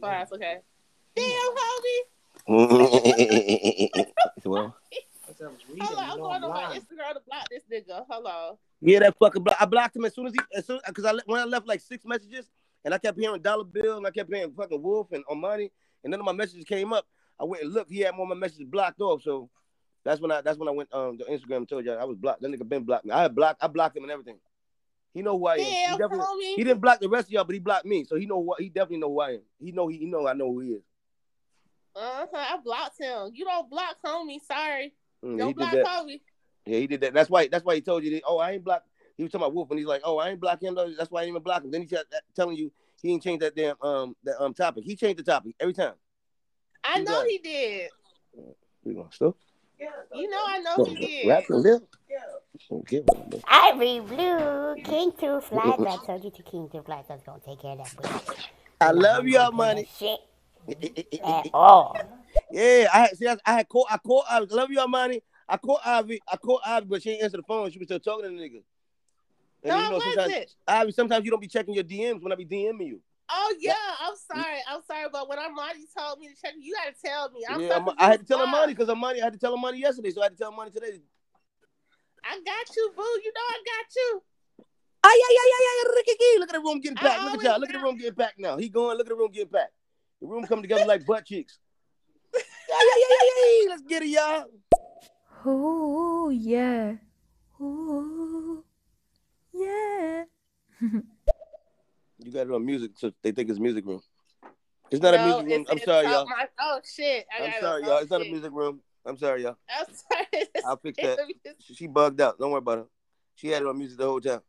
Fine, okay. Damn, homie. well, Hold on, I'm going on my Instagram to block this nigga. Hold on. yeah, that fucking block. I blocked him as soon as he, as soon because I when I left like six messages, and I kept hearing Dollar Bill, and I kept hearing fucking Wolf and Armani, and none of my messages came up. I went and looked. He had more of my messages blocked off. So that's when I that's when I went um to Instagram and told you I was blocked. That nigga been blocked me. I had blocked. I blocked him and everything. He know who I am. he, definitely, homie. he didn't block the rest of y'all, but he blocked me. So he know what he definitely know who I am. He know he, he know I know who he is. Uh-huh, I blocked him. You don't block homie. Sorry. Mm, Don't block that. homie. Yeah, he did that. That's why. That's why he told you. That, oh, I ain't block. He was talking about Wolf, and he's like, oh, I ain't block him. Though. That's why I ain't even block him. Then he t- telling you he ain't changed that damn um that um topic. He changed the topic every time. I He know does. he did. We gonna stop. You know I know he did. Rap and live. Okay, well, man. Ivy Blue, King Two Fly. But I told you to King Two Fly, so I was gonna take care of that bush. I love gonna y'all, money. Shit at all. Yeah, I had, see, I, I had caught, I caught, I love y'all, money. I caught Ivy, I caught Ivy, but she ain't answer the phone. She was still talking to the nigga. And No, you know, I sometimes, wasn't. Ivy, sometimes you don't be checking your DMs when I be DMing you. Oh yeah, I'm sorry. I'm sorry, but when Armani told me to check, you gotta tell me. I'm yeah, I'm- I had to tell her confused. money because her money. I had to tell her money yesterday, so I had to tell her money today. I got you, boo. You know I got you. Ay, ay, ay, ay, ay, Ricky Key. Look at the room getting I packed. Look at y'all. Look at the room getting packed now. He going. Look at the room getting packed. The room coming together like butt cheeks. Ay, ay, ay, ay, ay. Let's get it, y'all. Ooh, yeah. Ooh, yeah. You got it on music, so they think it's music room. It's not a music room. it's- I'm it's sorry, y'all. my- oh shit! I I'm sorry, oh, y'all. It's not a music room. I'm sorry, y'all. I'm sorry. I'll fix that. She she bugged out. Don't worry about her. She had it on music the whole time.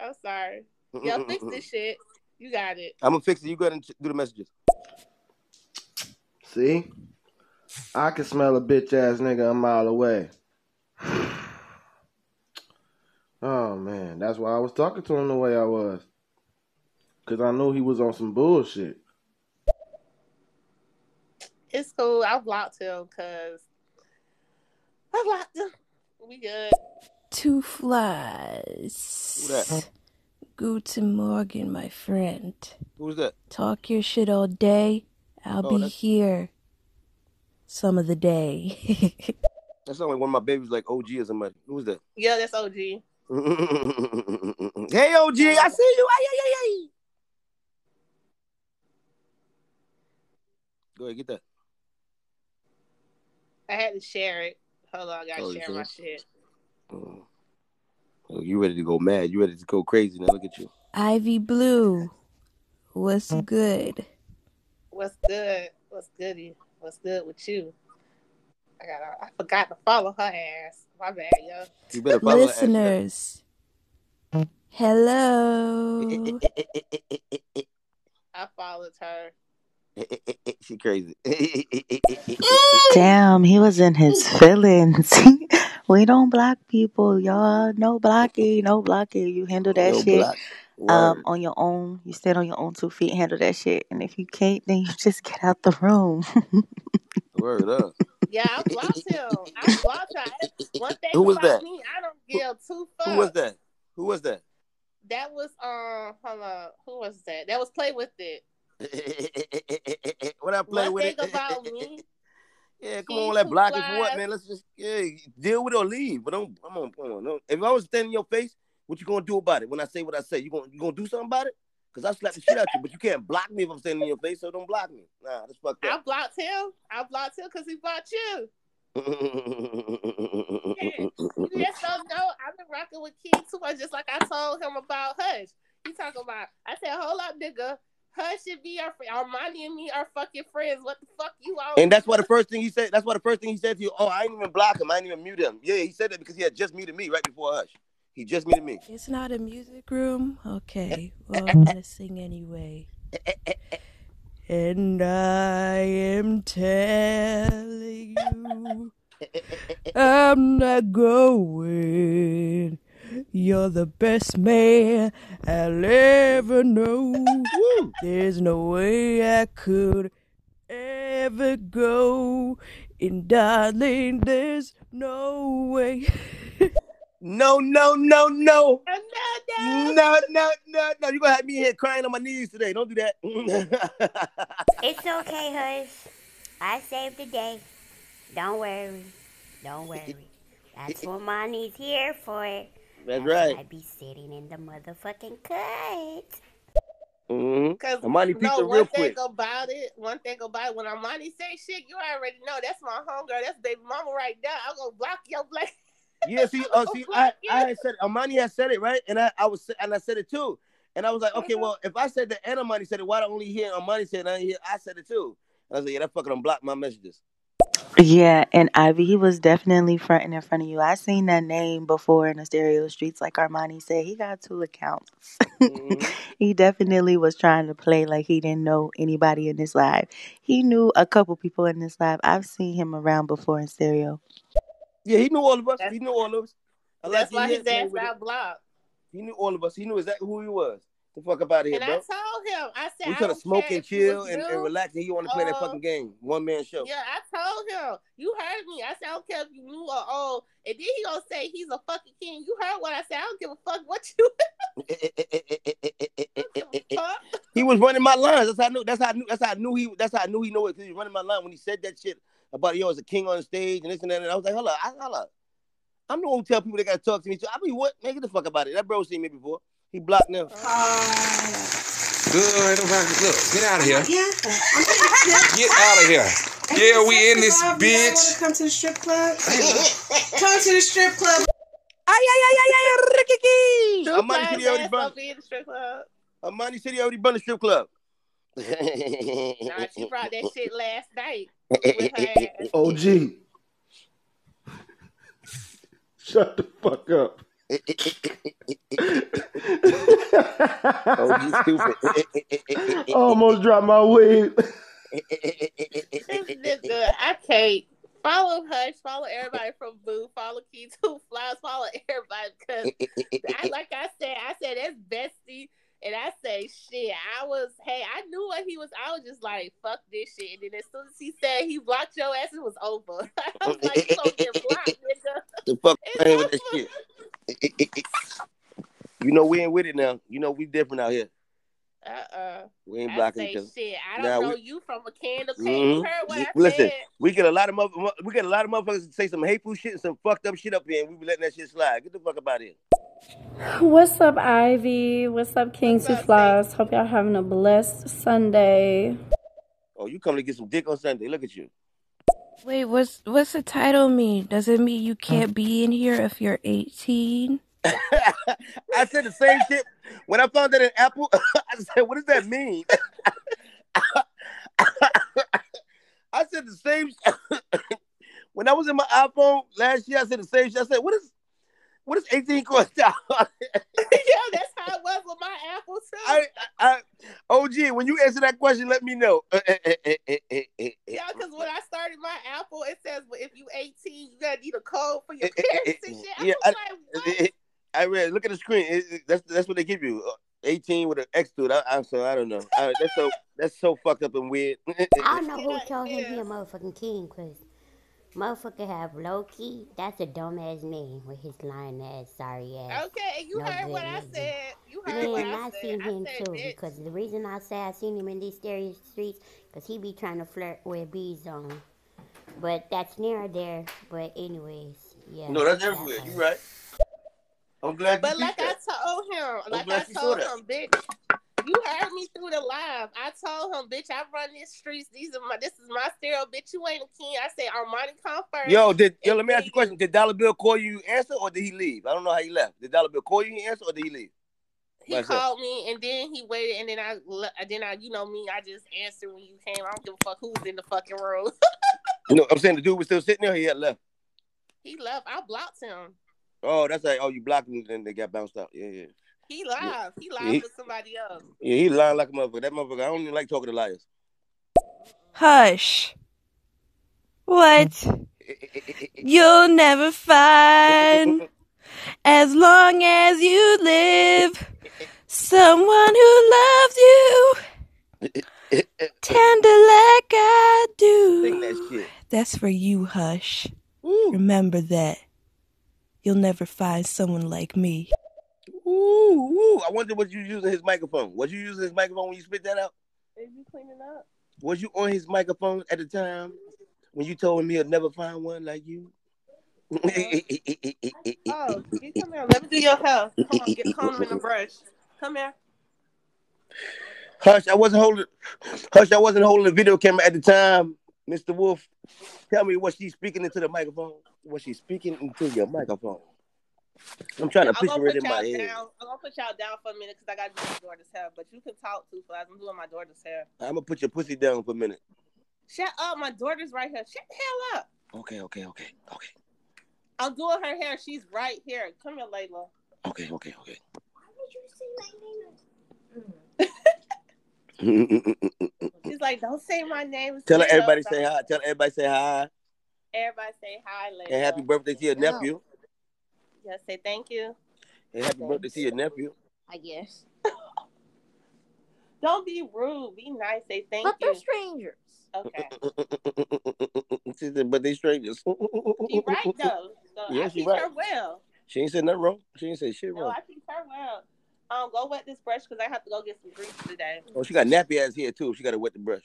I'm sorry. Y'all fix this shit. You got it. I'm gonna fix it. You go ahead and do the messages. See? I can smell a bitch ass nigga a mile away. Oh man, that's why I was talking to him the way I was. Cause I knew he was on some bullshit. It's cool. I blocked him because I blocked him. We good. Two flies. Who that? Guten Morgen, my friend. Who's that? Talk your shit all day. I'll Oh, be that's- here some of the day. That sounds like one of my babies, like OG or somebody. Who's that? Yeah, that's OG. hey OG, I see you. Ay, ay, ay, ay. Go ahead, get that. I had to share it. Hold on, I gotta Oh, you share my shit. Mm. Oh, you ready to go mad? You ready to go crazy? Now look at you. Ivy Blue, what's good? What's good? What's goody? What's good with you? I got. I forgot to follow her ass. My bad, yo. You better follow. Listeners, hello. I followed her. she crazy. Damn, he was in his feelings. we don't block people, y'all. No blocking, no blocking. You handle that No shit um on your own. You stand on your own two feet, handle that shit. And if you can't, then you just get out the room. Word up. Yeah, I blocked him. I blocked her. One thing Who was about that? me, I don't give two fucks. Who was that? Who was that? That was um. Hold on. Who was that? That was play with it. what I play One with it? about me, yeah, come on, that too block it for what, man? Let's just yeah, deal with it or leave. But don't come on, come on. No. If I was standing in your face, what you gonna do about it? When I say what I say, you gonna you gonna do something about it? Cause I slap the shit out you, but you can't block me if I'm standing in your face, so don't block me. Nah, that's fucked I blocked him. I blocked him because he blocked you. You just don't know. I've been rocking with King too much, just like I told him about Hush. He talking about. I said, hold up, nigga. Hush and me are Armani and me are fucking friends. What the fuck you all? and that's why the first thing he said. That's why the first thing he said to you. Oh, I ain't even block him. I ain't even mute him. Yeah, he said that because he had just muted me right before Hush. He just muted me. It's not a music room? Okay, well, I'm gonna sing anyway. And I am telling you, I'm not going. You're the best man I'll ever know. There's no way I could ever go. And darling, there's no way. No, no, no, no. No, no, no. No. You're gonna have me here crying on my knees today. Don't do that. It's okay, hush. I saved the day. Don't worry. Don't worry. That's what money's here for. That's That's right. I'd be sitting in the motherfucking cut. Mm-hmm. Cause Amani no, pizza one real thing quick. about it, one thing about it, when Armani say shit, you already know that's my homegirl, that's baby mama right there. I'm gonna block your black. Yeah, see, uh, see, I, I had said Amani had said it right, and I, I was, and I said it too, and I was like, okay, Mhm. well, if I said that and Amani said it, why don't only hear Amani said it? I, hear, I said it too. And I was like, yeah, that fucking unblocked my messages. Yeah, and Ivy, he was definitely fronting in front of you. I seen that name before in the stereo streets, like Armani said. He got two accounts. Mhm. he definitely was trying to play like he didn't know anybody in this live. He knew a couple people in this live. I've seen him around before in stereo. Yeah, he knew all of us. That's- he knew all of us. I That's like why his ass got blocked. He knew all of us. He knew exactly who he was. The fuck up out of here, And I bro. told him, I said, We I trying to smoke and chill and, and relax, and he want to play that uh, fucking game, one man show. Yeah, I told him. You heard me. I said, I don't care if you new or old. And then he gonna say he's a fucking king. You heard what I said. I don't give a fuck what you he was running my lines. That's how I knew. That's how I knew. That's how I knew he. That's how I knew he knew it because he was running my line when he said that shit about yo as a king on the stage and this and that. And I was like, hold up, I, hold up. I'm the one who tell people they gotta talk to me. So I mean, what? Man, get the fuck about it. That bro seen me before. He blocked now. Oh, Good. Look, get out of here. Yeah. Get out of here. Yeah, we in this bitch. come to the strip club? come to the strip club. Ay, ay, ay, ay, ay, Ricky. Two Amani City already ass burned. in the strip club. Amani City already burned the strip club. Nah, she brought that shit last night with her ass. OG. Shut the fuck up. Oh, you stupid. Almost dropped my wig. This nigga, I can't. Follow Hush, follow everybody from Boo, follow Key Two Flies, follow everybody because I like I said, I said that's bestie, and I say shit. I was hey, I knew what he was. I was just like fuck this shit, and then as soon as he said he blocked your ass, it was over. I was like, you gonna get blocked, nigga. the fuck It's playing with that over. shit. you know we ain't with it now. You know we different out here. Uh uh We ain't I blocking say each other. shit. I don't know we- you from a can of paint. Mhm. You heard Listen, said. we get a lot of mother- we get a lot of motherfuckers say some hateful shit and some fucked up shit up here, and we be letting that shit slide. Get the fuck about here. What's up, Ivy? What's up, King Two up, Flies? Hope y'all having a blessed Sunday. Oh, you come to get some dick on Sunday? Look at you. Wait, what's what's the title mean? Does it mean you can't be in here if you're 18? I said the same shit when I found that in Apple. I said, "What does that mean?" I said the same. when I was in my iPhone last year, I said the same shit. I said, "What is, what is eighteen cost down?" yeah, that's how it was with my apple too. I, I, OG, when you answer that question, let me know. Uh, uh, uh, yeah, because when I started my Apple, it says well, if you 18, you gotta need a code for your parents and shit. I Yeah, was I- like, what? I read. Look at the screen. It- it- that's that's what they give you. Uh, Eighteen with an X to it. I, I'm so I don't know. I, that's so that's so fucked up and weird. I don't know who Yeah, told him he a motherfucking king, cause motherfucker have Loki. That's a dumbass name with his lying ass, sorry ass. Okay, you No heard what good I said. You heard what Man, I I said. seen him I too bitch. because the reason I say I seen him in these stereo streets because he be trying to flirt with bees on. But that's near there. But anyways, yeah. no, that's everywhere. part. You right. I'm glad But like see I told him, like I glad you saw told him, bitch. You heard me through the live. I told him, bitch, I run these streets. These are my this is my stereo, bitch. You ain't a king. I say Armani come first. Yo, did yo? Let me ask you a question. Did Dollar Bill call you? Answer or did he leave? I don't know how he left. Did Dollar Bill call you? Answer or did he leave? He called me and then he waited and then I then I you know me I just answered when you came. I don't give a fuck who's in the fucking room. No, I'm saying the dude was still sitting there. He had left. he left. I blocked him. Oh, that's like oh, you blocked him and they got bounced out. Yeah, yeah, He live. He live Yeah, he- with somebody else. yeah. He lying like a motherfucker. That motherfucker. I don't even like talking to liars. Hush. What? You'll never find, as long as you live, someone who loves you tender like I do. that shit. That's for you, Hush. Ooh, Remember that. You'll never find someone like me. Ooh, ooh. I wonder what you using his microphone. Was you using his microphone when you spit that out? Is you cleaning up? Was you on his microphone at the time when you told him he'll never find one like you? Oh, you come here. Let me do your hair. Come on, get comb and a brush. Come here. Hush, I wasn't holding. Hush, I wasn't holding the video camera at the time. Mr. Wolf, tell me what she's speaking into the microphone. What she's speaking into your microphone. I'm trying to I'm picture it in my y'all head. down. I'm gonna put y'all down for a minute because I gotta do my daughter's hair. But you can talk too fast. I'm doing my daughter's hair. I'm gonna put your pussy down for a minute. Shut up, my daughter's right here. Shut the hell up. Okay, okay, okay, okay, I'm doing her hair. She's right here. Come here, Layla. okay, okay, okay. Why would you say my name? She's like, don't say my name. Tell her everybody hello. say hi. Tell everybody say hi Everybody say hi, Layla. and happy birthday to your nephew. Just say thank you. And happy birthday to your nephew. I guess. Don't be rude. Be nice. Say thank But you. But they're strangers. Okay. she said, but they strangers. She right though. So Yeah, I she right. her well. She ain't said nothing wrong. She ain't say shit No, wrong. I treat her well. Um, go wet this brush because I have to go get some grease today. Oh, she got nappy ass here too. She got to wet the brush.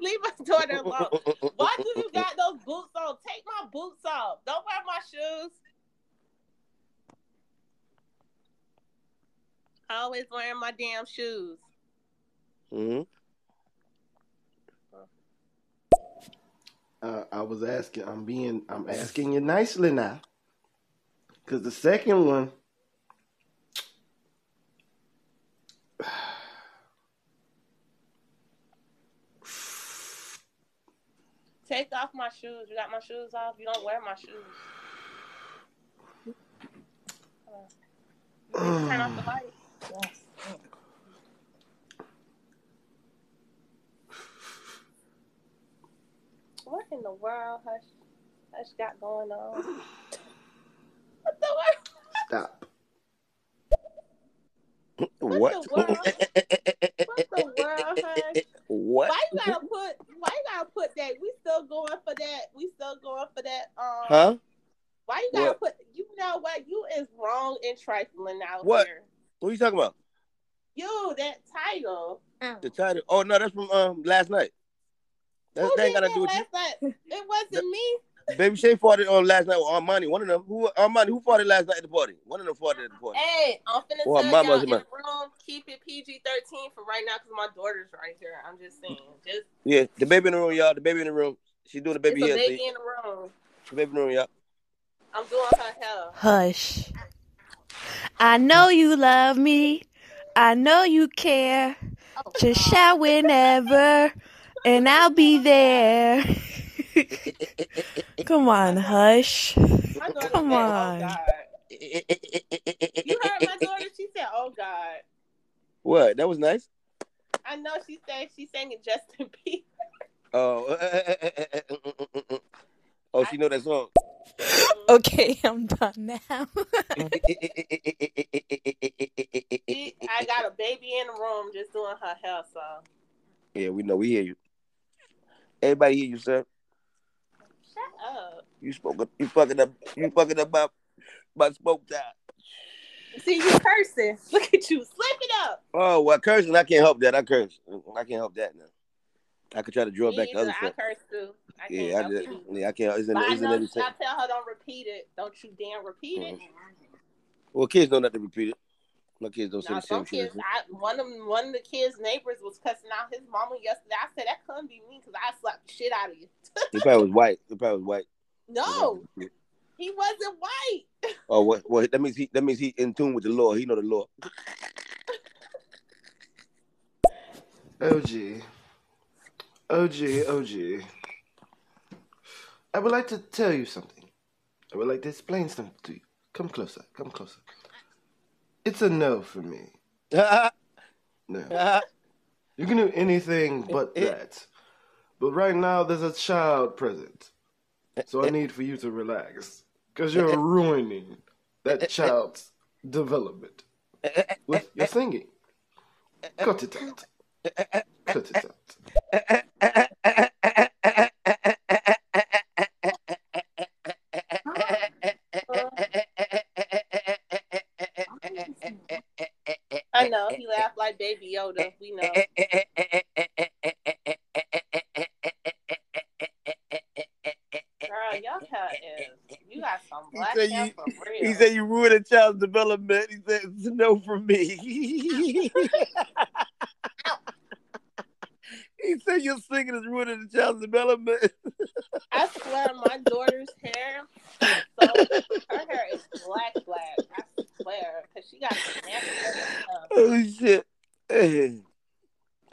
Leave my daughter alone. Why do you got those boots on? Take my boots off. Don't wear my shoes. Always wearing my damn shoes. hmm Uh, I was asking. I'm being. I'm asking you nicely now. Cause the second one. Take off my shoes. You got my shoes off. You don't wear my shoes. Turn off the light. What in the world, Hush? Hush got going on? What the world? Stop. What? the world? What the world, Hush? what? Why you gotta put? Why you gotta put that? We still going for that. We still going for that. Um, Huh? Why you gotta What? put? You know what? You is wrong and trifling out What? here. What are you talking about? You that title. The title? Oh no, that's from um last night. That, Who that ain't got to do with you. last night? It wasn't me. Baby Shay fought it on last night with Armani. One of them. Who Armani? Who fought it last night at the party? One of them fought it at the party. Hey, I'm finna Well, tell mama y'all was in the room. Keep it PG thirteen for right now because my daughter's right here. I'm just saying. Just Yeah, the baby in the room, y'all. The baby in the room. She doing the baby it's a hair. baby see? in the room. The baby in the room, y'all. I'm doing her hair. Hush. I know you love me. I know you care. Just shout whenever, and I'll be there. Come on, hush. My daughter Come said, oh, on. "Oh God." You heard my daughter? She said, "Oh God." What? That was nice. I know she said she sang it Justin Bieber. Oh, oh, she know that song. Okay, I'm done now. She, I got a baby in the room just doing her hair, so yeah, we know. We hear you. Everybody hear you, sir. shut up. You spoke. You fucking up. You fucking up about about spoke time. See you cursing. Look at you. Slip it up. Oh well, cursing. I can't help that. I curse. I can't help that now. I could try to draw Me back the other either. I stuff. curse too. I can't Yeah, I help did. it. Yeah, I can't. Isn't But I isn't know everything? I tell her don't repeat it. Don't you damn repeat it. Mm-hmm. Well, kids don't have to repeat it. My kids don't say the same some shit. kids, I, one of them, one of the kids' neighbors was cussing out his mama yesterday. I said that couldn't be me because I slapped the shit out of you. He probably was white. He probably was white. No, he wasn't white. Oh, what? Well, that means he. That means he in tune with the law. He know the law. OG. OG, OG. I would like to tell you something. I would like to explain something to you. Come closer, come closer. It's a no for me. No. You can do anything but that. But right now, there's a child present. So I need for you to relax. Because you're ruining that child's development with your singing. Cut it out. Cut it out. baby Yoda. We know. Girl, y'all is. You got some black hair said, you, for real. he said you ruined a child's development. He said it's no for me. he said your singing is ruining the child's development. I swear, my daughter's hair, so, her hair is black, black. I swear, cause she got. Oh shit!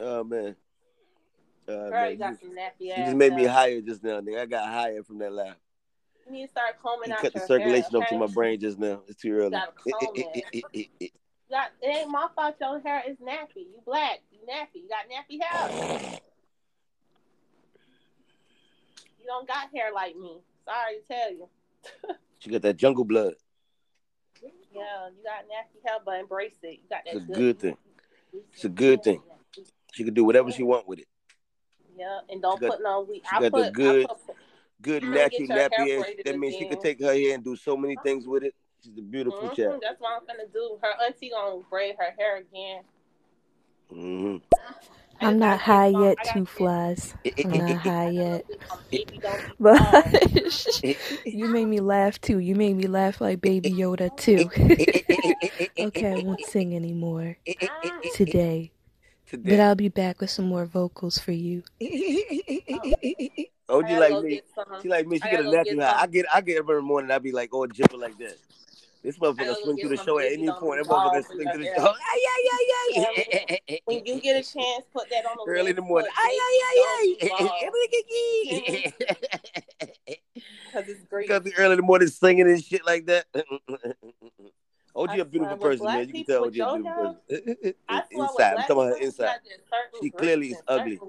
Oh man. Uh, Girl, man. you You, some nappy you just made me higher just now, nigga. I got higher from that laugh. You need to start combing You out cut the circulation hair, up to my brain just now. It's too early. Eh, eh, eh, it. it. You got, it ain't my fault your hair is nappy. You black. You nappy. You got nappy hair. You don't got hair like me. Sorry to tell you. She got that jungle blood. Yeah, you got nappy hair, but embrace it. You got that It's a good thing. It's a good thing. She can do whatever she want with it. Yeah, and don't got- put no we. she I got put, the good- put, Good natural nappy hair. That means she can take her hair and do so many things with it. She's a beautiful Mhm, child. That's what I'm gonna do. Her auntie gonna braid her hair again. hmm I I'm not high yet, gotta two flies. I'm not high yet. some baby don't be But you made me laugh too. You made me laugh like Baby Yoda too. okay, I won't sing anymore Ah, today. But I'll be back with some more vocals for you. Oh, you like me? get. She like me. She get a gotta go natural get high. I get I get up every morning. I be like, oh, jipper like that. This motherfucker swing through the show at any point. That motherfucker swing through the show. Ay, ay, ay, ay. When you get a chance, put that on the Early in the morning. Ay, ay, baby ay, don't be bald. ay. Cause it's great. The early in the morning singing and shit like that. Mm, mm, mm, OG I a beautiful swear, with person, man. You can tell OG a beautiful person. Eh, eh, eh, I swear with Inside. I'm talking about inside. got this certain She clearly is ugly.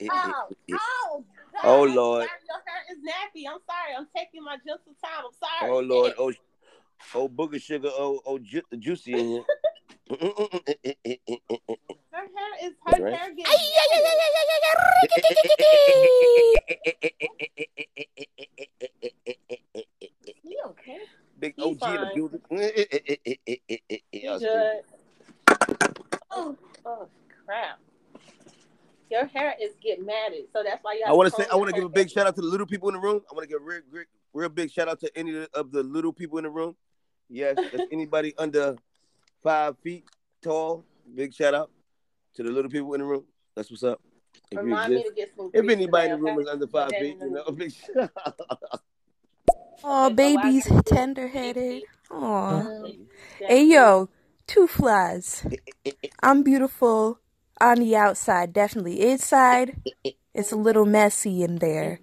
Oh, oh. Oh, I'm Lord. sorry, Your hair is nappy. I'm sorry. I'm taking my gentle time. I'm sorry. Oh Lord, oh, oh booger sugar, oh, oh ju- juicy in here. Her hair is her Right. hair gets He okay? Big He OG in the building. He Yeah, I was good. Oh, oh crap. Your hair is getting matted, so that's why you have I want to comb say, I want to give a big shout out to the little people in the room. I want to give a real, real, real big shout out to any of the little people in the room. Yes, if anybody under five feet tall, big shout out to the little people in the room. That's what's up. If Remind me to get some if grease anybody in the room okay? is under five feet, you know, big shout out. Oh, Okay, so I baby's gotta do- tender headed. Aw. Hey, yo, two flies. I'm beautiful on the outside, definitely. Inside, it's a little messy in there.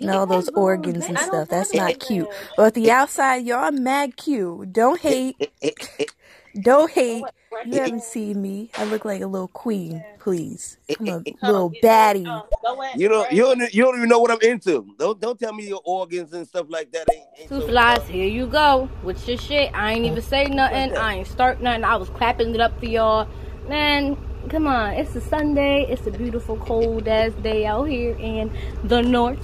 And all those organs and stuff. That's not cute. But the outside, y'all mad cute. Don't hate. Don't hate. You haven't seen me. I look like a little queen. Please. I'm a little baddie. Um, go ahead, You don't, you don't, you don't even know what I'm into. Don't, don't tell me your organs and stuff like that ain't. ain't Two so flies, here you go with your shit. I ain't even say nothing. I ain't start nothing. I was clapping it up for y'all. Man, come on. It's a Sunday. It's a beautiful cold ass day out here in the north.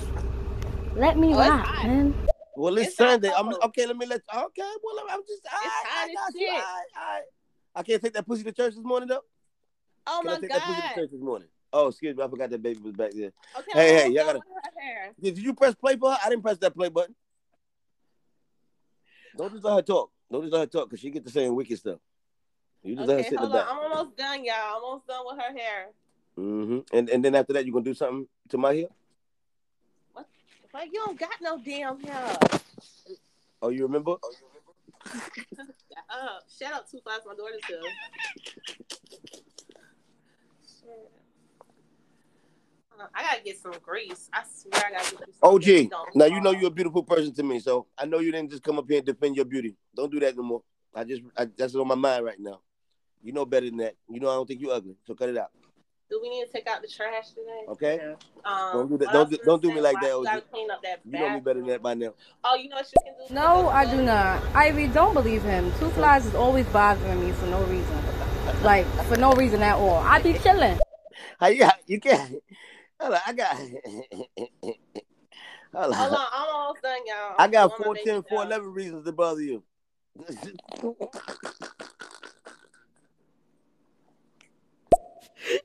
Let me Oh, rock, man. Well, it's, It's Sunday. I'm okay. Let me let. Okay. Well, I'm just. All right, hot I as got you. All right, all right. I can't take that pussy to church this morning though. Oh Can I my take that pussy to church this morning? Oh, excuse me. I forgot that baby was back there. Okay, Hey, I'm hey, y'all gotta- with her. Did, did you press play for her? I didn't press that play button. Don't just let her talk. Don't just let her talk because she get to saying wicked stuff. You just let her Okay, sit in hold the on. I'm almost done, y'all. I'm almost done with her hair. Mm-hmm. And and then after that, you gonna do something to my hair? What? Like you don't got no damn hair. Oh, you remember? Uh, shout out two flies, my daughter too. I gotta get some grease. I swear I gotta get some. OG. Now you know you're a beautiful person to me, so I know you didn't just come up here and defend your beauty. Don't do that no more. I just I, that's on my mind right now. You know better than that. You know I don't think you ugly, so cut it out. Do we need to take out the trash today? Okay? Um, Don't do that- don't do- gonna don't do me like that, You OG. gotta clean up that You know me better than that by now. Oh, you know what you can do? No, I do not. Ivy, don't believe him. Two flies is always bothering me for no reason. Like, for no reason at all. I be chilling. How you you can't hold on, I got hold Hold on. on, I'm almost done, y'all. I got I'm 410, doing my baby 411 reasons to bother you.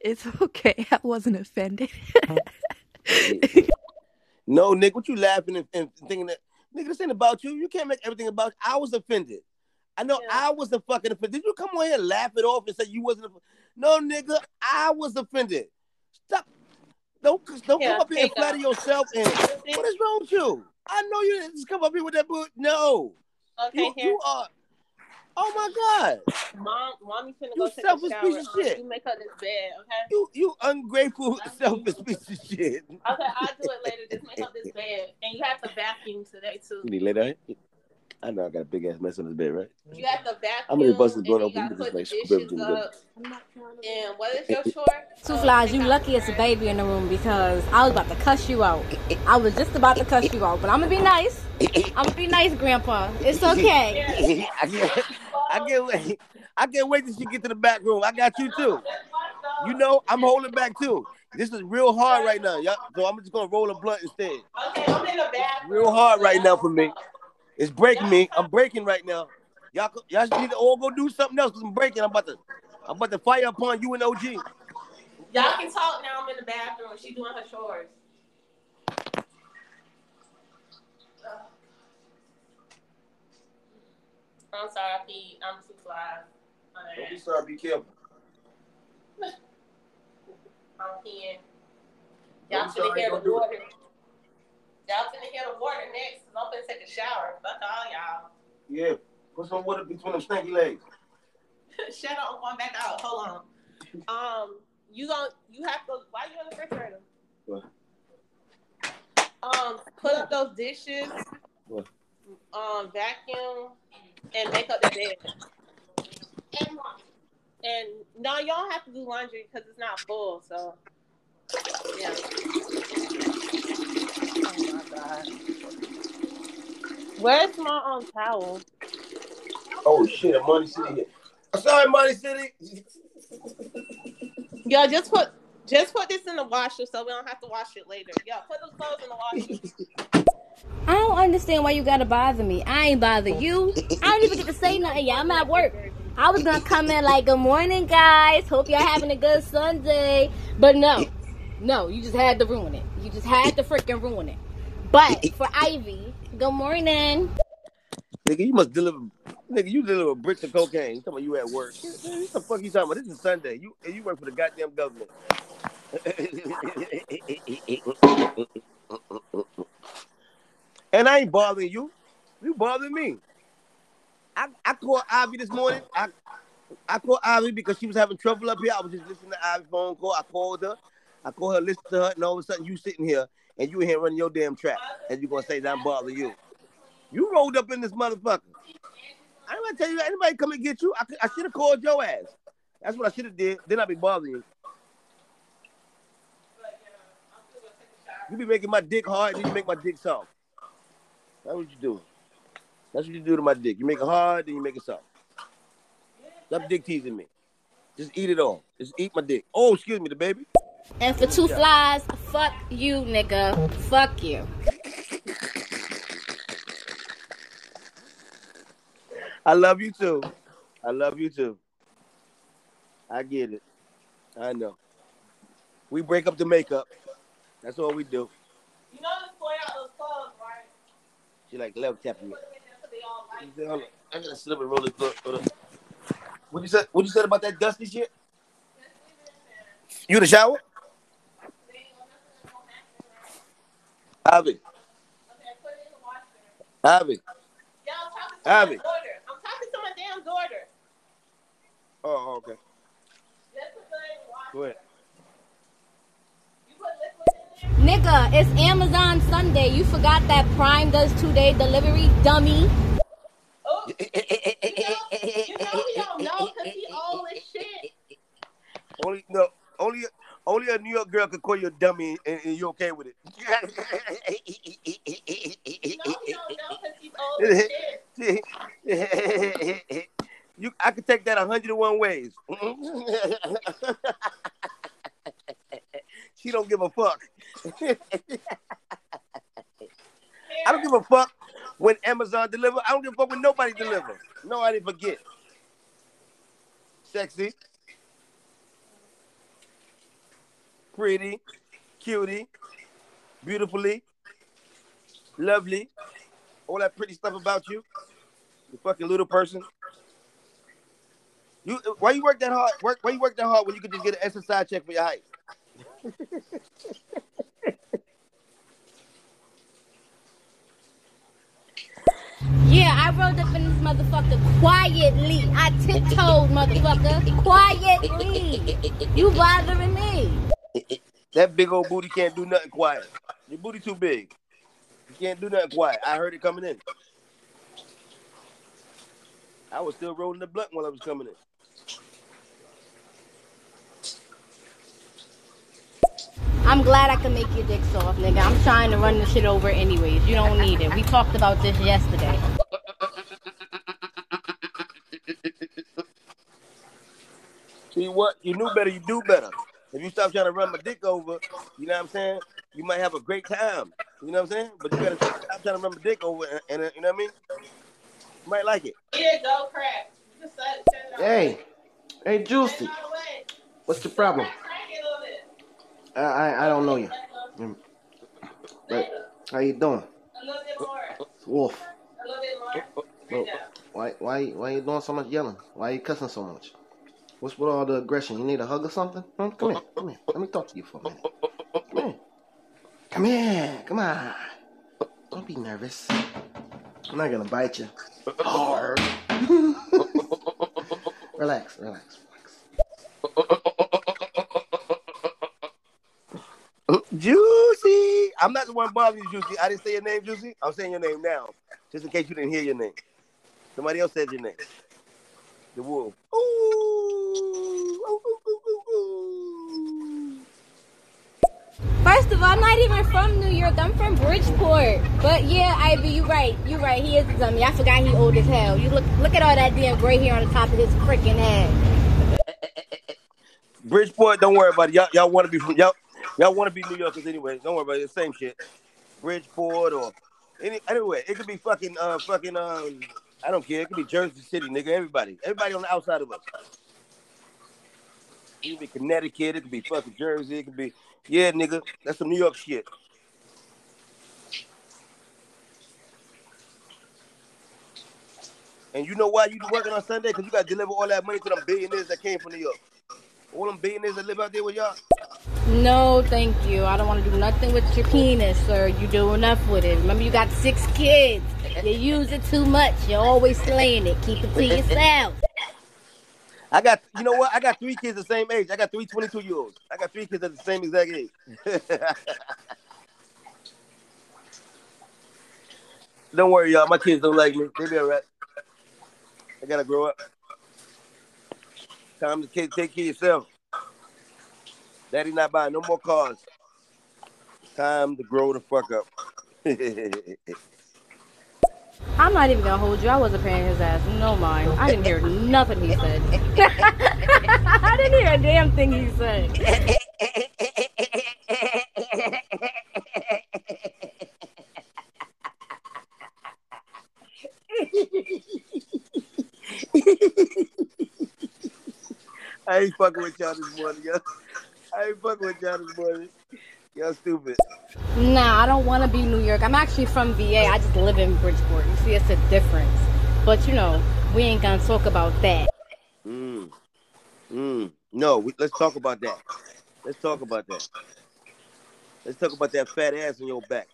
It's okay. I wasn't offended. no, Nick, what you laughing and, and thinking that Nigga, this ain't about you. You can't make everything about you. I was offended. I know I was the fucking offended. Did you come on here and laugh it off and say you wasn't? Off- no, nigga, I was offended. Stop. Don't don't Yeah, come up here and flatter yourself. And what is wrong with you? I know you didn't just come up here with that book. No, Okay, you, here. you are. Oh my god, Mom, mommy finna You go take a selfish shower. piece of Um, shit. You make up this bed, okay? you you ungrateful, selfish piece of shit. Okay, I'll do it later. Just make up this bed, and you have to vacuum today too. You need to. I know I got a big ass mess on this bed, right? You have to vacuum. How many buses and going then up? You You gotta can put the just, like, scoop dishes everything up. And what is your chore? Two flies, you lucky it's a baby in the room because I was about to cuss you out. I was just about to cuss you out, but I'm gonna be nice. I'm gonna be nice, Grandpa. It's okay. I can't, I can't wait. I can't wait till she get to the back room. I got you too. You know, I'm holding back too. This is real hard right now, y'all. So I'm just gonna roll a blunt instead. Okay, I'm in the bathroom. Real hard right now for me. It's breaking me. I'm breaking right now. Y'all, y'all need to all go do something else because I'm breaking. I'm about to, I'm about to fire upon you and OG. Y'all can talk now. I'm in the bathroom. She doing her chores. I'm sorry, peed. I'm too fly. Don't be sorry. Be careful. I'm peeing. Y'all finna hear the water. Y'all finna hear the water next. I'm finna take a shower. Fuck all y'all. Yeah. Put some water between them stinky legs. Shut up. I'm going back out. Hold on. Um, you gon' you have to. Why you on the refrigerator? What? Um, put up those dishes. What? Um, vacuum and make up the bed. And no, you don't have to do laundry because it's not full. So, yeah. Oh my god. Where's my um towel? Oh shit, Money City. I'm sorry, Money City. Yo, just put just put this in the washer so we don't have to wash it later. Yo, put those clothes in the washer. I don't understand why you gotta bother me. I ain't bother you. I don't even get to say nothing. Yeah, I'm at work. I was gonna come in like, good morning, guys. Hope y'all having a good Sunday. But no, no, you just had to ruin it. You just had to freaking ruin it. But for Ivy, good morning. Nigga, you must deliver. Nigga, you deliver bricks of cocaine. Talking about you at work? What the fuck you talking about? This is Sunday. You you work for the goddamn government. and I ain't bothering you. You bothering me. I, I called Ivy this morning. I I called Ivy because she was having trouble up here. I was just listening to Ivy's phone call. I called her. I called her, listened to her, and all of a sudden you sitting here and you here running your damn trap. And you gonna say that I'm bothering you. You rolled up in this motherfucker. I gonna tell you anybody come and get you. I, I should have called your ass. That's what I should have did. Then I'd be bothering you. You be making my dick hard, then you make my dick soft. That's what you do. That's what you do to my dick. You make it hard, then you make it soft. Stop dick teasing me. Just eat it all. Just eat my dick. Oh, excuse me, the baby. And for two flies, fuck you, nigga. Fuck you. I love you too. I love you too. I get it. I know. We break up the makeup. That's all we do. You know to pour out those clothes, right? She like love tapping me. She said, Hold on. I gotta slip and roll this book. Hold on. What you said? What you said about that dusty shit? You in the shower? Ivy. Ivy. Y'all talking to Ivy. my daughter. I'm talking to my damn daughter. Oh, oh, okay. Let's put the in the washer. Go ahead. Liquid? Nigga, it's Amazon Sunday. You forgot that Prime does two day delivery, dummy. Oh, you know, you know he don't know because he old as shit. Only no, only only a New York girl could call you a dummy and, and you okay with it. You know he don't know because he's old as shit. you, I could take that 101 ways. she don't give a fuck. I don't give a fuck when Amazon deliver. I don't give a fuck when nobody deliver. Nobody forget. Sexy, pretty, cutie, beautifully, lovely, all that pretty stuff about you. You fucking little person. You why you work that hard? Work why you work that hard when you could just get an exercise check for your height? Yeah, I rolled up in this motherfucker quietly. I tiptoed, motherfucker. Quietly. You bothering me. That big old booty can't do nothing quiet. Your booty too big. You can't do nothing quiet. I heard it coming in. I was still rolling the blunt while I was coming in. I'm glad I can make your dick soft, nigga. I'm trying to run the shit over anyways. You don't need it. We talked about this yesterday. See what? You knew better, you do better. If you stop trying to run my dick over, you know what I'm saying? You might have a great time. You know what I'm saying? But you gotta stop trying to run my dick over and, and uh, you know what I mean? You might like it. Yeah, go crack. You just said turn it on. Hey, hey, Juicy, what's the problem? I I, don't know you. Mm. But how you doing? A little bit more. Wolf. A little bit more. Why why why you doing so much yelling? Why you cussing so much? What's with all the aggression? You need a hug or something? Come here, come here. Let me talk to you for a minute. Come here. Come here. Come on. Don't be nervous. I'm not gonna bite you. Hard. relax, relax, Uh, Juicy. I'm not the one bothering you, Juicy. I didn't say your name, Juicy. I'm saying your name now, just in case you didn't hear your name. Somebody else said your name. The wolf. First of all, I'm not even from New York. I'm from Bridgeport. But yeah, Ivy, you right. You right. He is a dummy. I forgot he old as hell. You look look at all that damn gray hair on the top of his freaking head. Bridgeport, don't worry about it. Y'all, y'all want to be from y'all. Y'all want to be New Yorkers anyway. Don't worry about it. Same shit. Bridgeport or any anyway. It could be fucking uh fucking um. I don't care. It could be Jersey City, nigga. Everybody, everybody on the outside of us. It could be Connecticut. It could be fucking Jersey. It could be yeah, nigga. That's some New York shit. And you know why you working on Sunday? Because you got to deliver all that money to them billionaires that came from New York. All them billionaires that live out there with y'all. No, thank you. I don't want to do nothing with your penis, sir. You do enough with it. Remember, you got six kids. You use it too much. You're always slaying it. Keep it to yourself. I got, you know what? I got three kids the same age. I got three 22 year olds. I got three kids at the same exact age. don't worry, y'all. My kids don't like me. They be all right. I gotta grow up. Time to take care of yourself. Daddy not buying no more cars. Time to grow the fuck up. I'm not even gonna hold you. I wasn't paying his ass no mind. I didn't hear nothing he said. I didn't hear a damn thing he said. I ain't fucking with y'all this morning, yo. I ain't fucking with y'all this morning. Y'all stupid. Nah, I don't want to be New York. I'm actually from VA. I just live in Bridgeport. You see, it's a difference. But you know, we ain't gonna talk about that. Mm. Mm. No, we, let's talk about that. Let's talk about that. Let's talk about that fat ass on your back.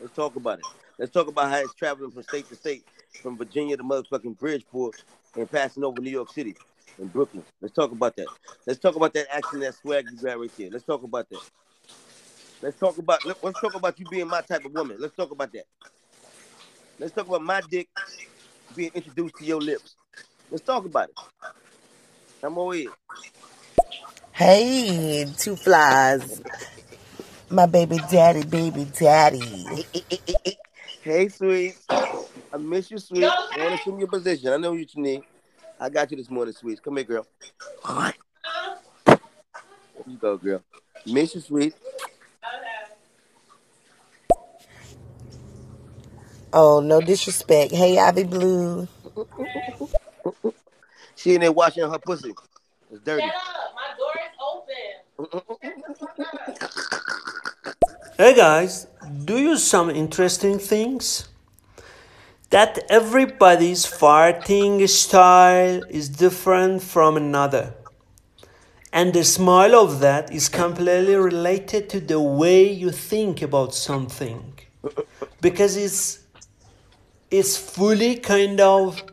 Let's talk about it. Let's talk about how it's traveling from state to state, from Virginia to motherfucking Bridgeport and passing over New York City and Brooklyn. Let's talk about that. Let's talk about that action, that swag you got right there. Let's talk about that. Let's talk about let, let's talk about you being my type of woman. Let's talk about that. Let's talk about my dick being introduced to your lips. Let's talk about it. I'm over here. Hey, two flies. My baby daddy, baby daddy. Hey, sweet. I miss you, sweet. I want to assume your position. I know what you need. I got you this morning, sweet. Come here, girl. There you go, girl. Miss you, sweet. Oh, no disrespect. Hey, Ivy Blue. She in there washing her pussy. It's dirty. Shut up. My door is open. Hey guys, do you some interesting things? That everybody's farting style is different from another. And the smile of that is completely related to the way you think about something. Because it's it's fully kind of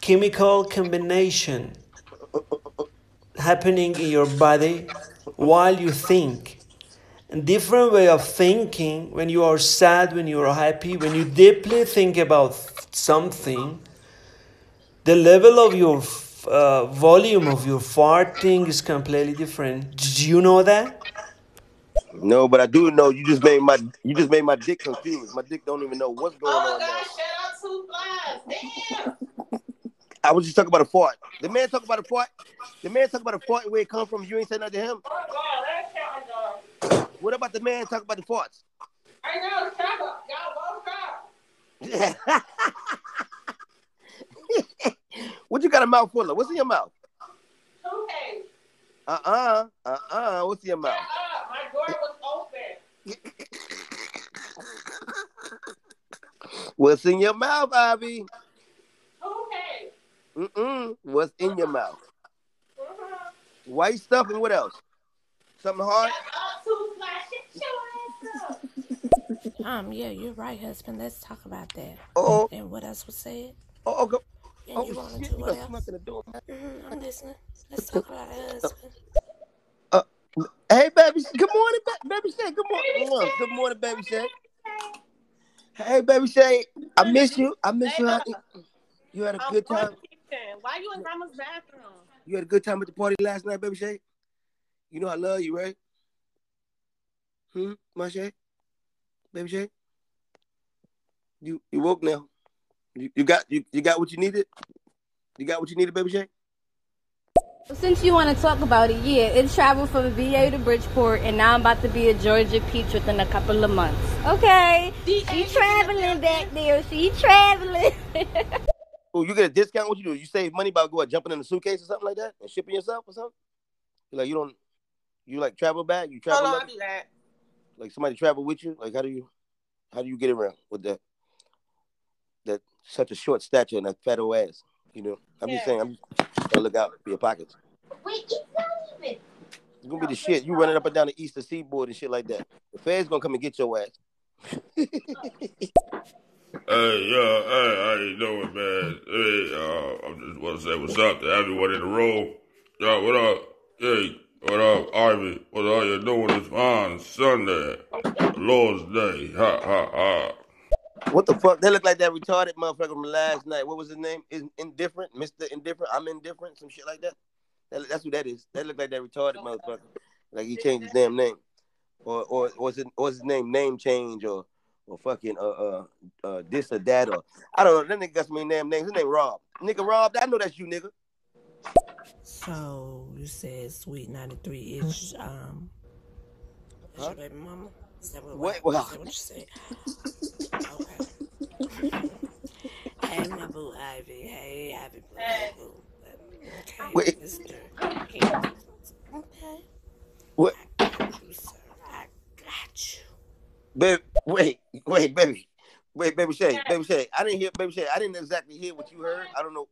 chemical combination happening in your body while you think. A different way of thinking when you are sad, when you are happy, when you deeply think about something, the level of your uh, volume of your farting is completely different. Did you know that? No, but I do know you just made my you just made my dick confused. My dick don't even know what's going Oh on my now. god, shout out two flies. Damn. I was just talking about a fart. The man talk about a fart. The man talk about a fart where it come from. You ain't saying nothing to him. Oh god, that count, dog. What about the man talking about the farts? I know, shut up. Y'all both up. what you got a mouth full of? What's in your mouth? Toothpaste. Uh uh uh uh. What's in your mouth? Up. My door was open. What's in your mouth, Ivy? Toothpaste. Mm mm. What's in your mouth? Mm-hmm. White stuff and what else? Something hard? Shut up, two flies. Shut your ass up. Um, yeah, you're right, husband. Let's talk about that. Oh. And what else was said? Oh, oh, go. And Oh, you want to shit, do you what done else? snuck in the door. Mm-hmm, I'm listening. Let's talk about it, husband. Hey, baby. Good morning, ba- baby Shay. Good morning. Mwah. Good morning, baby Shay. Hey, baby Shay. I miss you. I miss you, honey. You had a I'm good time. kitchen. Why you in grandma's bathroom? You had a good time at the party last night, baby Shay. You know I love you, right? Hmm, my Shay, baby Shay. You you woke now. You, you got you, you got what you needed. You got what you needed, baby Shay. Since you want to talk about it, yeah, it traveled from VA to Bridgeport, and now I'm about to be a Georgia Peach within a couple of months. Okay, she traveling back there. She traveling. Oh, you get a discount? What you do? You save money by going jumping in a suitcase or something like that and shipping yourself or something? You like you don't you like travel back? You Hold travel on, bag? I do that. like somebody travel with you? Like how do you how do you get around with that that such a short stature and that fat old ass? You know, I'm just saying, I'm just trying to look out for your pockets. Wait, it's not even. It's gonna be the shit. You running up and down the eastern seaboard and shit like that. The feds gonna come and get your ass. Hey, yo, hey, how you doing, man? Hey, uh, I just want to say what's up to everyone in the room. Yo, what up? Hey, what up, Ivy? What are you doing this fine Sunday? Lord's Day. Ha, ha, ha. What the fuck? They look like that retarded motherfucker from last night. What was his name? Is indifferent, Mister Indifferent. I'm indifferent. Some shit like that. that. That's who that is. That look like that retarded motherfucker. Like he changed his damn name, or or or was it was his name name change or or fucking uh uh uh this or that or I don't know. That nigga got so many damn names. His name Rob. Nigga Rob. I know that's you, nigga. So you said Sweet 93 is um is your baby mama? Is that what, What? Well- what you said? Okay. hey, my boo Ivy. Hey, Ivy boo. boo. Okay, Wait. Mr. King. Okay. What? You, sir. I got you. Baby, wait, wait, baby, wait, baby Shay, baby Shay. I didn't hear, baby Shay. I didn't exactly hear what you heard. I don't know,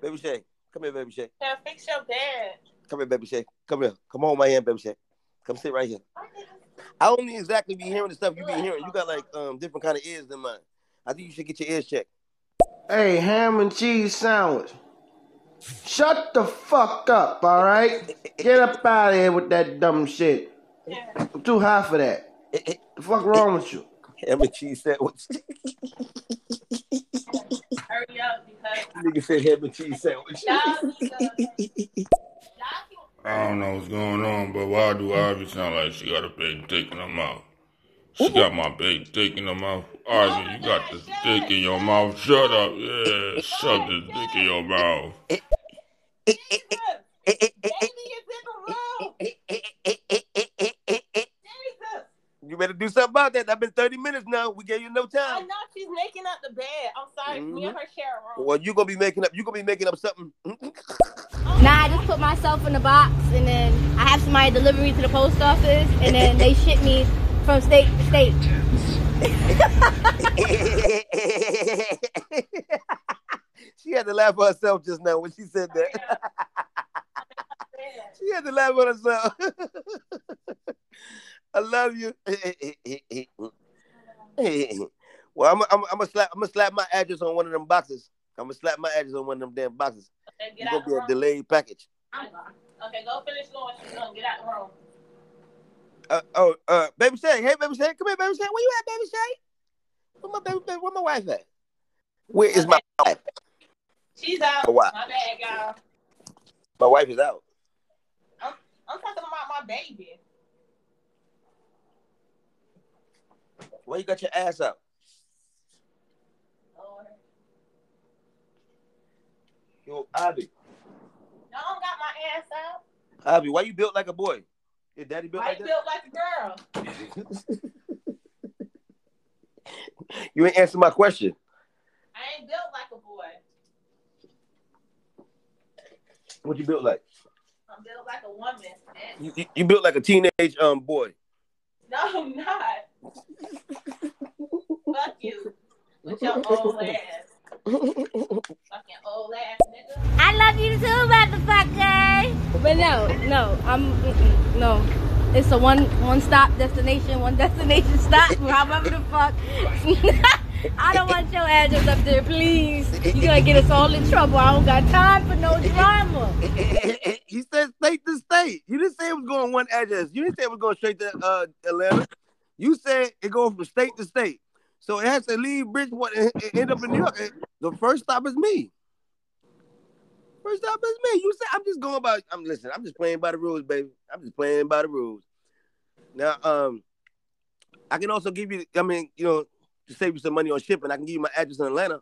baby Shay. Come here, baby Shay. Now fix your bed. Come here, baby Shay. Come here. Come on, my hand, baby Shay. Come sit right here. I don't exactly be hearing the stuff you be hearing. You got like um different kind of ears than mine. I think you should get your ears checked. Hey, ham and cheese sandwich. Shut the fuck up, all right? Get up out of here with that dumb shit. I'm too high for that. The fuck wrong with you? Ham and cheese sandwich. Hurry up because Nigga said ham and cheese sandwich. I don't know what's going on, but why do Ivy sound like she got a big dick in her mouth? She got my big dick in her mouth. Ivy, you got this dick in your mouth. Shut up. Yeah, shut this dick in your mouth. You better do something about that. I've been 30 minutes now. We gave you no time. I time. know she's making up the bed. I'm sorry. Me and mm-hmm. her share a room. Well, you gonna be making up. You gonna be making up something. Nah, I just put myself in the box, and then I have somebody deliver me to the post office, and then they ship me from state to state. she had to laugh at herself just now when she said that. she had to laugh at herself. I love you. well, I'm I'm I'm gonna slap I'm gonna slap my address on one of them boxes. I'm gonna slap my address on one of them damn boxes. Okay, It's gonna be a delayed package. Okay, go finish going. Gonna get out the room. Uh, oh, uh, baby Shay, hey, baby Shay, come here, baby Shay. Where you at, baby Shay? Where my baby, baby where my wife at? Where is my wife? She's out. Oh, wow. My bad, y'all. My wife is out. I'm, I'm talking about my baby. Why you got your ass out? Yo, Abby, No, I don't got my ass out. Abby, why you built like a boy? Your daddy built Why like you that? built like a girl? You ain't answer my question. I ain't built like a boy. What you built like? I'm built like a woman. You, you, you built like a teenage um boy. No, I'm not. Fuck you. With your old ass. Fucking old ass nigga. I love you too, motherfucker. But no, no, I'm no. It's a one one stop destination, one destination stop. However the fuck. I don't want your address up there, please. You're gonna get us all in trouble. I don't got time for no drama. you said state to state. You didn't say it was going one address. You didn't say it was going straight to uh, Atlanta. You said it goes from state to state. So it has to leave Bridgeport and, and end up in New York. The first stop is me. First stop is me. You said I'm just going by. I'm listen. I'm just playing by the rules, baby. I'm just playing by the rules. Now, um, I can also give you. I mean, you know, to save you some money on shipping, I can give you my address in Atlanta.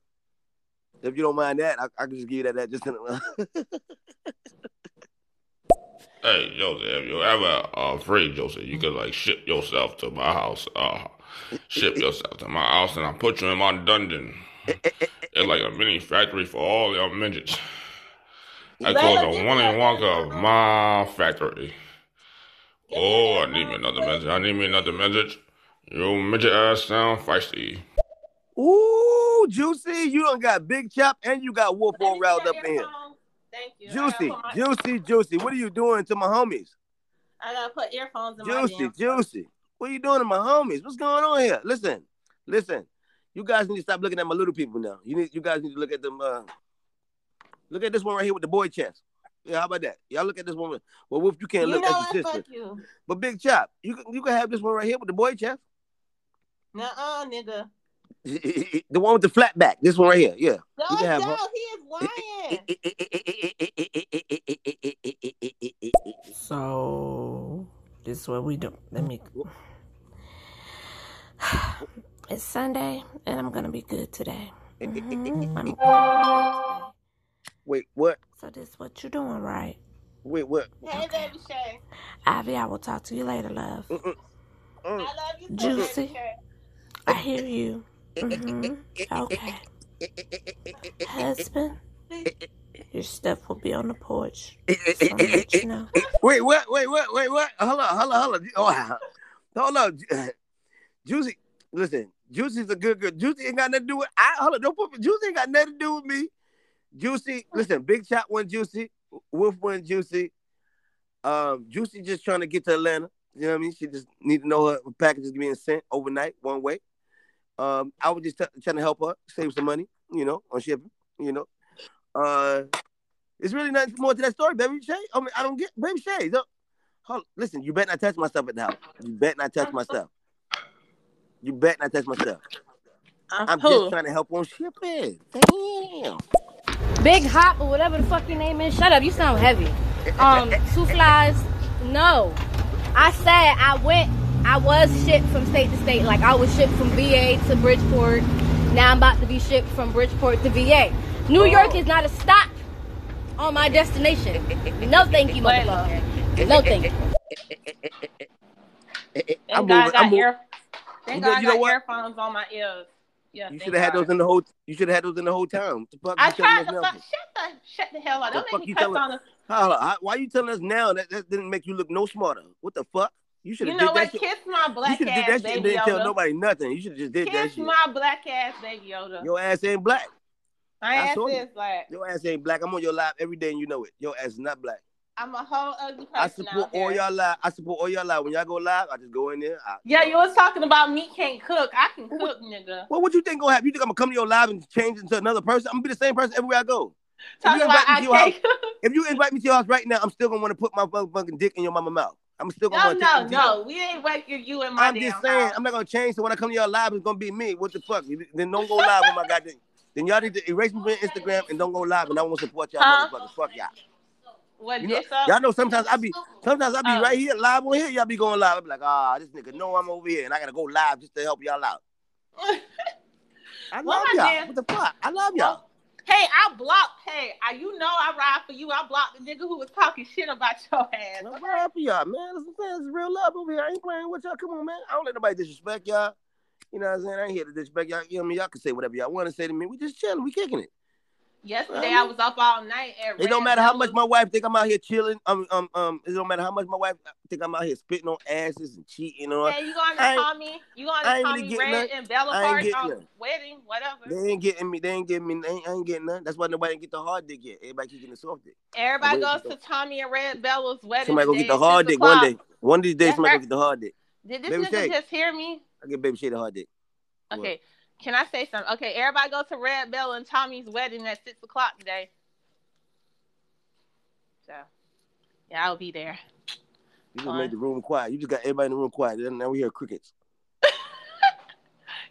If you don't mind that, I, I can just give you that address in Atlanta. Hey, Joseph, if you ever uh, free, Joseph, you could like ship yourself to my house. Uh, ship yourself to my house, and I put you in my dungeon. It's like a mini factory for all your midgets. I call it the Willy one of my factory. Oh, I need me another message. I need me another message. Your midget ass sound feisty. Ooh, juicy! You don't got Big Chop and you got Wolf all riled up in here. Thank you. Juicy, I gotta, put my, juicy, juicy. What are you doing to my homies? I gotta put earphones in my Juicy, damn. juicy. What are you doing to my homies? What's going on here? Listen, listen. You guys need to stop looking at my little people now. You need, you guys need to look at them. Uh, look at this one right here with the boy chest. Yeah, how about that? Y'all look at this one. with- Well, Wolf, you can't You look at your Fuck sister. you. But Big Chop, you can, you can have this one right here with the boy chest. Nuh-uh, nigga. The one with the flat back. This one right here. Yeah. No, You can her. no, he is lying. So this is what we do. Let me. It's Sunday, and I'm gonna be good today. Mhm. Wait, what? So this is what you're doing, right? Wait, what? Hey, baby Shay. Ivy, I will talk to you later, love. I love you too, Juicy. baby I hear you. Hmm Okay. Husband, your stuff will be on the porch. So you know. Wait, what? Wait, what? Wait, what? Hold on, hold on, hold on. Oh, hold on. Juicy, listen. Juicy's a good girl. Juicy ain't got nothing to do with. I hold on. Don't put. Juicy ain't got nothing to do with me. Juicy, listen. Big Chop went Juicy. Wolf went Juicy. Um, Juicy just trying to get to Atlanta. You know what I mean? She just need to know her package is being sent overnight, one way. Um, I was just t- trying to help her save some money, you know, on shipping. You know, uh, it's really nothing more to that story, baby Shay. I mean, I don't get baby Shay. Don't, hold, listen, you better not touch my stuff at the house. You better not touch my stuff. You better not touch my stuff. I'm who? just trying to help on shipping. Damn. Big Hop or whatever the fuck your name is. Shut up, you sound heavy. Um, two flies. No, I said I went. I was shipped from state to state. Like I was shipped from VA to Bridgeport. Now I'm about to be shipped from Bridgeport to VA. New oh. York is not a stop on my destination. No, thank you, motherfucker. No, thank you. Thank I'm God I moving- got I'm mo- ear. Thank You know- God I you know got what? earphones on my ears. Yeah, You should have had those in the whole. You should have had those in the whole town. The fuck I tried to fuck. Shut the shut the hell up. The Don't fuck make you me cuss telling- on the. Hold on, Why you telling us now that that didn't make you look no smarter? What the fuck? You should You have know what? that shit. Kiss my You black should have did ass that shit baby didn't tell Yoda. nobody nothing. You should have just did that Kiss shit. my black ass baby Yoda. Your ass ain't black. My ass you. is black. Your ass ain't black. I'm on your live every day and you know it. Your ass is not black. I'm a whole ugly person I support all y'all live. I support all y'all live. When y'all go live, I just go in there. I, Yeah, you was talking about me can't cook. I can cook, nigga. well, what you think gonna happen? You think I'm gonna come to your live and change into another person? I'm gonna be the same person everywhere I go. If you, about invite me to your house, if you invite me to your house right now, I'm still gonna want to put my motherfucking dick in your mama mouth. I'm still gonna No, no, no. We ain't waking you in my I'm just saying, house. I'm not gonna change. So when I come to your live, it's gonna be me. What the fuck? Then don't go live with my goddamn. Then y'all need to erase me from Instagram and don't go live, and I won't support y'all Huh? motherfuckers. Fuck y'all. What You know, y'all know sometimes I be sometimes I be Oh. right here live on here. Y'all be going live. I be like, ah, this nigga know I'm over here, and I gotta go live just to help y'all out. I Well, love y'all. damn- What the fuck? I love y'all. Hey, I blocked. Hey, I, you know I ride for you. I blocked the nigga who was talking shit about your ass. I'm ride for y'all, man. This is it's real love over here. I ain't playing with y'all. Come on, man. I don't let nobody disrespect y'all. You know what I'm saying? I ain't here to disrespect y'all. You know what I mean? Y'all can say whatever y'all want to say to me. We just chilling. We kicking it. Yesterday I was up all night at It don't matter how much my wife think I'm out here chilling. Um, um, um. It don't matter how much my wife think I'm out here spitting on asses and cheating on. Hey, you going to I ain't- Tommy? You gonna call getting Red and Bella I Park getting on wedding, whatever? They ain't getting me. They ain't getting me. They ain't, I ain't getting none. That's why nobody ain't get the hard dick yet. Everybody keep getting the soft dick. Everybody goes to Tommy and Red Bella's wedding. Somebody go today get the hard 6 dick one day. One of these days, That's somebody right. go get the hard dick. Did this Baby nigga Shay. just hear me? I get baby shit the hard dick. Okay, can I say something? Okay, everybody go to Red Bell and Tommy's wedding at six o'clock today. So, yeah, I'll be there. You just Fine. made the room quiet. You just got everybody in the room quiet. Now we hear crickets.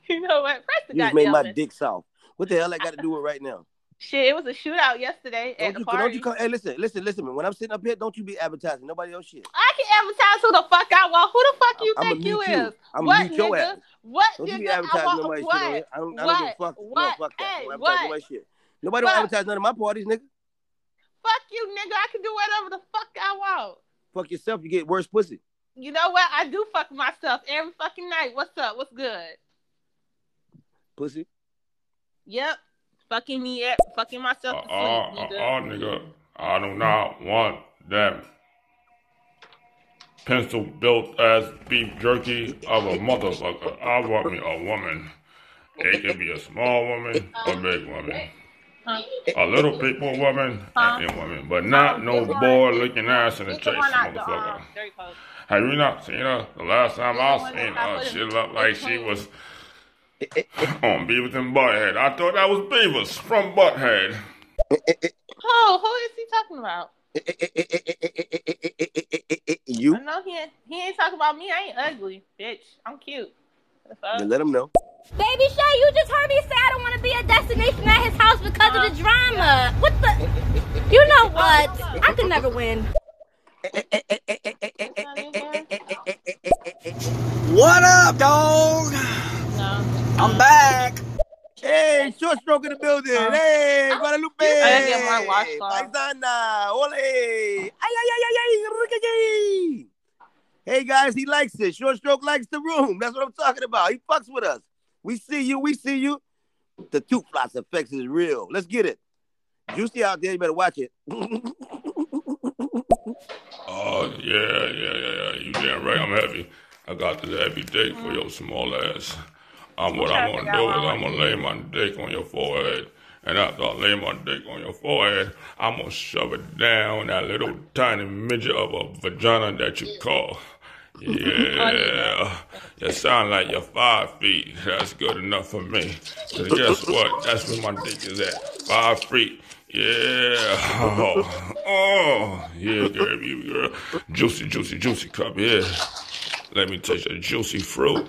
You know what? Press the You just made my dick soft. What the hell I got to do with right now? Shit, it was a shootout yesterday Don't at the you, party. don't you come? Hey, listen, listen, listen. Man. When I'm sitting up here, don't you be advertising nobody else shit. I can advertise who the fuck I want. Who the fuck you I'ma think you you. is? I'ma what mute your nigga? ass. What Don't you nigga? be I advertising want nobody what? shit. I don't, I don't give a fuck. What? No, fuck. Hey, what? shit. Nobody What? don't advertise none of my parties, nigga. Fuck you, nigga. I can do whatever the fuck I want. Fuck yourself. You get worse pussy. You know what? I do fuck myself every fucking night. What's up? What's good? Pussy. Yep. Fucking me up. Fucking myself to sleep, Uh, uh, nigga. uh, nigga, I do not want that pencil built ass beef jerky of a motherfucker. I want me a woman. It can be a small woman a big woman. A little people woman Huh? and a woman, but not no boy looking ass in the This the chase, one the motherfucker. dirty post. Have you not seen her? The last time I seen her, she looked like she was on Beavis and Butthead. I thought that was Beavis from Butthead. Oh, who is he talking about? You? I know he ain't, he ain't talking about me. I ain't ugly, bitch. I'm cute. Then let them know. Baby Shay, you just heard me say I don't want to be a destination at his house because of the drama. What the? You know what? I could never win. What up, dog? I'm back. Hey, short stroke in the building. Um, hey, Guadalupe. I gotta get my washcloth. Paisana. Ole. Ay, ay, ay, ay, ay. Hey, guys, he likes it. Short stroke likes the room. That's what I'm talking about. He fucks with us. We see you. We see you. The two flots effects is real. Let's get it. Juicy out there. You better watch it. Oh, yeah, yeah, yeah, yeah. You damn right. I'm happy. I got this happy dick for your small ass. Um, what I'm gonna do is I'm gonna lay my dick on your forehead. And after I lay my dick on your forehead, I'm gonna shove it down that little tiny midget of a vagina that you call. Yeah. You sound like you're five feet. That's good enough for me. Cause guess what? That's where my dick is at. Five feet. Yeah. Oh, oh. yeah, girl, you girl. Juicy, juicy, juicy cup. Yeah. Let me taste your juicy fruit.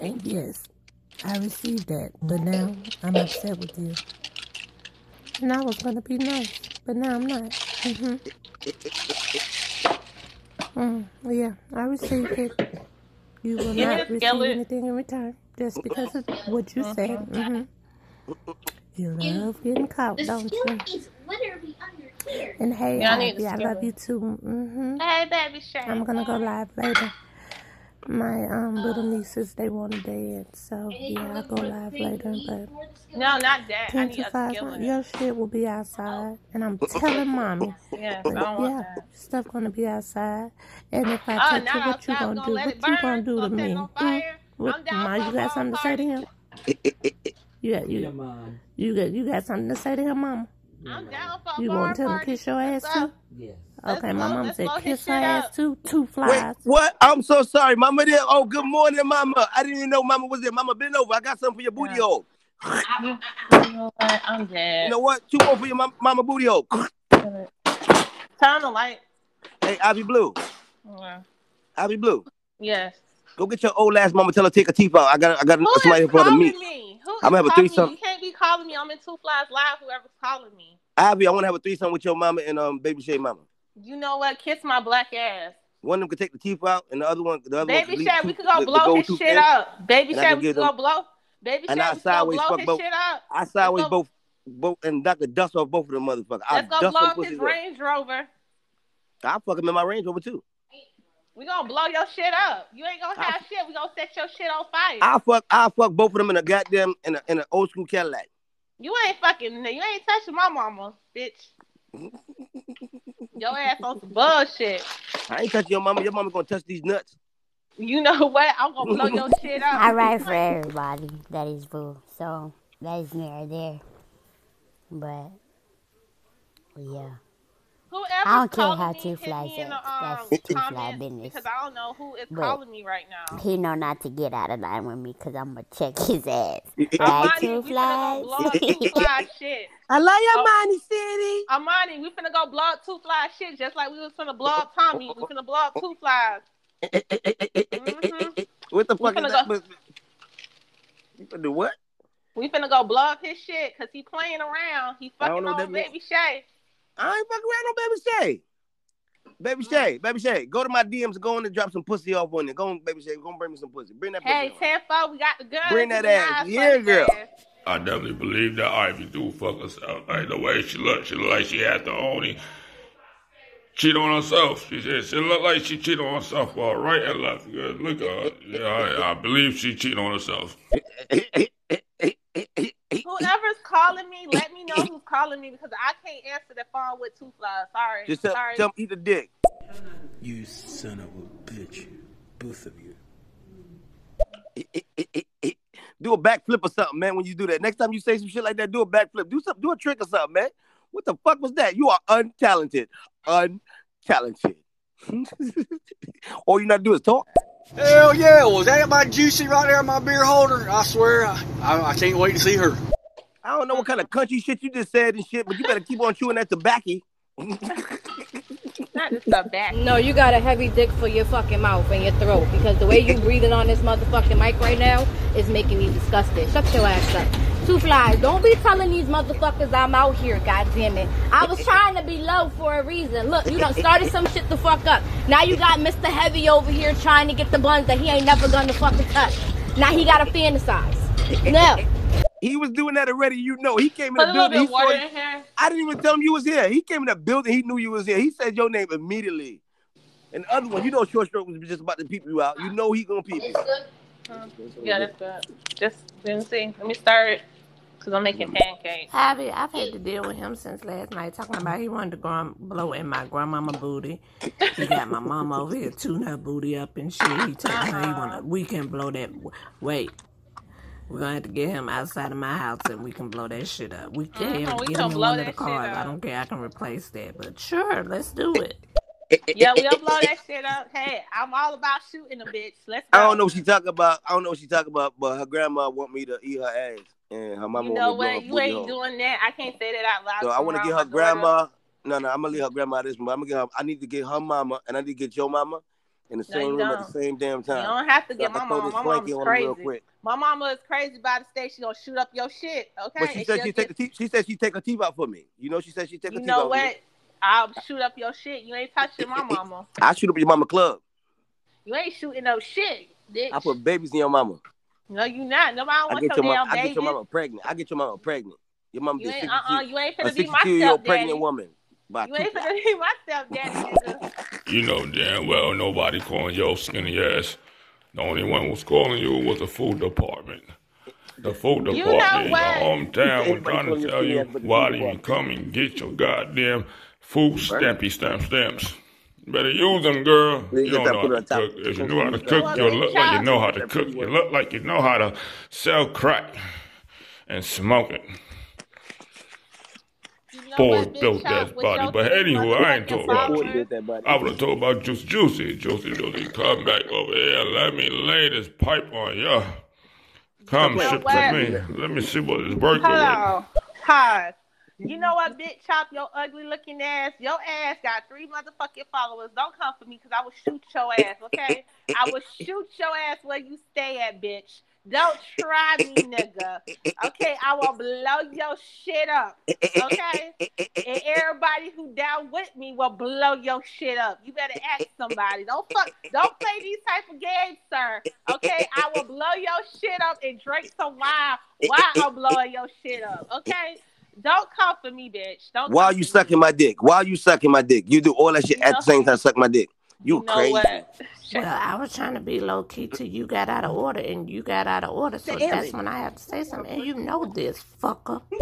And yes, I received that, but now I'm upset with you. And I was gonna be nice, but now I'm not. Mm-hmm. Mm, yeah, I received it. You will not receive anything in return just because of what you said. Mm-hmm. You love getting caught, don't you? Is literally under here. And hey, Yeah, I need Ivy, the I love you too. Mm-hmm. Hey, baby Shay. I'm gonna go live later. My um little nieces they want to dance, so yeah, I'll go live later. But No, not that. I ten need to a five, skill in it. your shit will be outside, and I'm telling mommy. Yes, I don't want Yeah, stuff gonna be outside, and if I Oh, touch it, what you outside, gonna gonna do? What you burn, gonna do to me? it Mm? What, I'm Ma, you got something to say to him? You got you, you got you got something to say to him, mama? I'm down for You bar gonna tell him party. kiss your ass too? go. Yes. Okay, my go, mom let's said blow his kiss her shit ass up. too. Two Wait, flies. what? I'm so sorry, Mama. There. Oh, good morning, Mama. I didn't even know Mama was there. Mama, bend over. I got something for your booty hole. You know what? I'm dead. You know what? Two more for your mama, mama booty hole. Turn the light. Hey, Ivy Blue. Yeah. Ivy Blue. Yes. Go get your old ass mama. Tell her to take her teeth out. I got. I got Who somebody is for the calling me? Who I'm gonna have a threesome. You can't be calling me. I'm in Two Flies Live. Whoever's calling me. Ivy, I want to have a threesome with your mama and um baby Shay mama. You know what? Kiss my black ass. One of them could take the teeth out, and the other one, the other one Baby could Shay, we could go blow his shit up. Baby Shay, we could go blow. Baby Shay, I we could go blow his both. shit up. I sideways both, both, and Dr. dust off both of them motherfuckers. I Let's go dust blow up his. Range Rover. I fuck him in my Range Rover too. We gonna blow your shit up. You ain't gonna have shit. We gonna set your shit on fire. I fuck, I fuck both of them in a goddamn in a in an old school Cadillac. You ain't fucking. You ain't touching my mama, bitch. Your ass on some bullshit. I ain't touching your mama. Your mama gonna touch these nuts. You know what? I'm gonna blow your shit up. All right for everybody. That is boo. So that is me right there. But yeah. Whoever I don't care how two hit flies me in the, um, That's two fly comments business. Because I don't know who is But calling me right now. He know not to get out of line with me because I'm gonna check his ass. Amani, Right, two we finna go blow flies. two fly shit. I love you, Oh. Money City. Amani, we finna go blow up two fly shit just like we was finna blow up Tommy. We finna blow up two flies. Mhm. What the We fuck is finna that? go- But- You finna do what? We finna go blow up his shit because he playing around. He fucking know on baby Shay. I ain't fucking around no baby Shay. Baby Shay, baby Shay, go to my DMs and go in and drop some pussy off on you. Go on, baby Shay, go and bring me some pussy. Bring that pussy. Hey, on. 10 4, we got the gun. Bring that ass. Yeah, girl. I definitely believe that Ivy do fuck herself. Like the way she look, she look like she had to only cheat on herself. She said she look like she cheated on herself uh, right and left. Look at her. Yeah, I, I believe she cheated on herself. Whoever's calling me, let me know who's calling me because I can't answer the phone with two flies. Sorry. Just tell, Sorry. tell him eat the dick. You son of a bitch. Both of you. Do a backflip or something, man. When you do that, next time you say some shit like that, do a backflip. Do something. Do a trick or something, man. What the fuck was that? You are untalented. Untalented. All you're not to do is talk. Hell yeah, was that my juicy right there in my beer holder? I swear, I, I, I can't wait to see her. I don't know what kind of country shit you just said and shit, but you better keep on chewing that tobacco. Not just the back. No, you got a heavy dick for your fucking mouth and your throat because the way you breathing on this motherfucking mic right now is making me disgusted. Shut your ass up. Two flies. Don't be telling these motherfuckers I'm out here, god damn it. I was trying to be low for a reason. Look, you done started some shit the fuck up. Now you got Mr. Heavy over here trying to get the buns that he ain't never gonna fucking touch. Now he gotta fantasize. No. He was doing that already. You know, he came in Put the a little building. bit He saw in here. I didn't even tell him you was here. He came in the building. He knew you was here. He said your name immediately. And the other one, you know, short stroke was just about to peep you out. You know he gonna peep you. Um, yeah, that's good. Just didn't see. Let me start because I'm making pancakes. Javi, I've had to deal with him since last night, talking about he wanted to go blow in my grandmama booty. He got my mama over here tune her booty up and shit. He telling her he wanna we can blow that. Wait, we're gonna have to get him outside of my house and we can blow that shit up. We can Mhm, we get gonna him in blow one of the that shit cars. I don't care. I can replace that, but sure, let's do it. Yeah, we'll blow that shit up. Hey, I'm all about shooting a bitch. Let's go. I don't know what she talking about. I don't know what she talking about, but her grandma want me to eat her ass, and her mama You know me to blow her what? You ain't hole. doing that. I can't say that out loud. So I want to get her grandma. No, no, I'm gonna leave her grandma this, but I'm gonna get her. I need to get her mama, and I need to get your mama in the No, same you room at don't. the same damn time. You don't have to So get my mama. My mama's crazy. quick. My mama is crazy by the state. She gonna shoot up your shit. Okay. But she And said she get- take the teeth. She said she take her teeth out for me. You know, she said she take her You teeth know out. for me. what? I'll shoot up your shit. You ain't touching my mama. I shoot up your mama club. You ain't shooting no shit, bitch. I put babies in your mama. No, you not. Nobody I want get your your damn mama. I get your mama pregnant. I get your mama pregnant. Your mama You be ain't, 62, uh-uh, you ain't a finna be my 62 year old stepdaddy. pregnant woman. By You two ain't finna be my stepdaddy. You know damn well nobody calling your skinny ass The only one who was calling you was the food department. The food You know department in your hometown was trying to tell you ass, but the why food do you come and get your goddamn food stampy stamp stamps. Better use them, girl. They You don't know how to cook. If you know how to cook, you look like you know how to cook. You look like you know how to sell crack and smoke it. Boy built that body. But anywho, I ain't talking about Ford you. built that body. I would have told about Juice Juicy. Juicy Juicy, come back over here let me lay this pipe on ya. Come You know sit what? with me. Let me see what it's working with. Hello. Hi. You know what, bitch? Chop your ugly looking ass. Your ass got three motherfucking followers. Don't come for me because I will shoot your ass, okay? I will shoot your ass where you stay at, bitch. Don't try me, nigga. Okay, I will blow your shit up. Okay? And everybody who down with me will blow your shit up. You better ask somebody. Don't fuck don't play these type of games, sir. Okay? I will blow your shit up and drink some wine while I'm blowing your shit up. Okay? Don't come for me, bitch. Don't While come you for sucking my dick, while you sucking my dick, you do all that shit at the same time suck my dick. You, You know crazy. what? Well, I was trying to be low key till you got out of order, and you got out of order, so Damn that's it. when I have to say something. And you know this, fucker.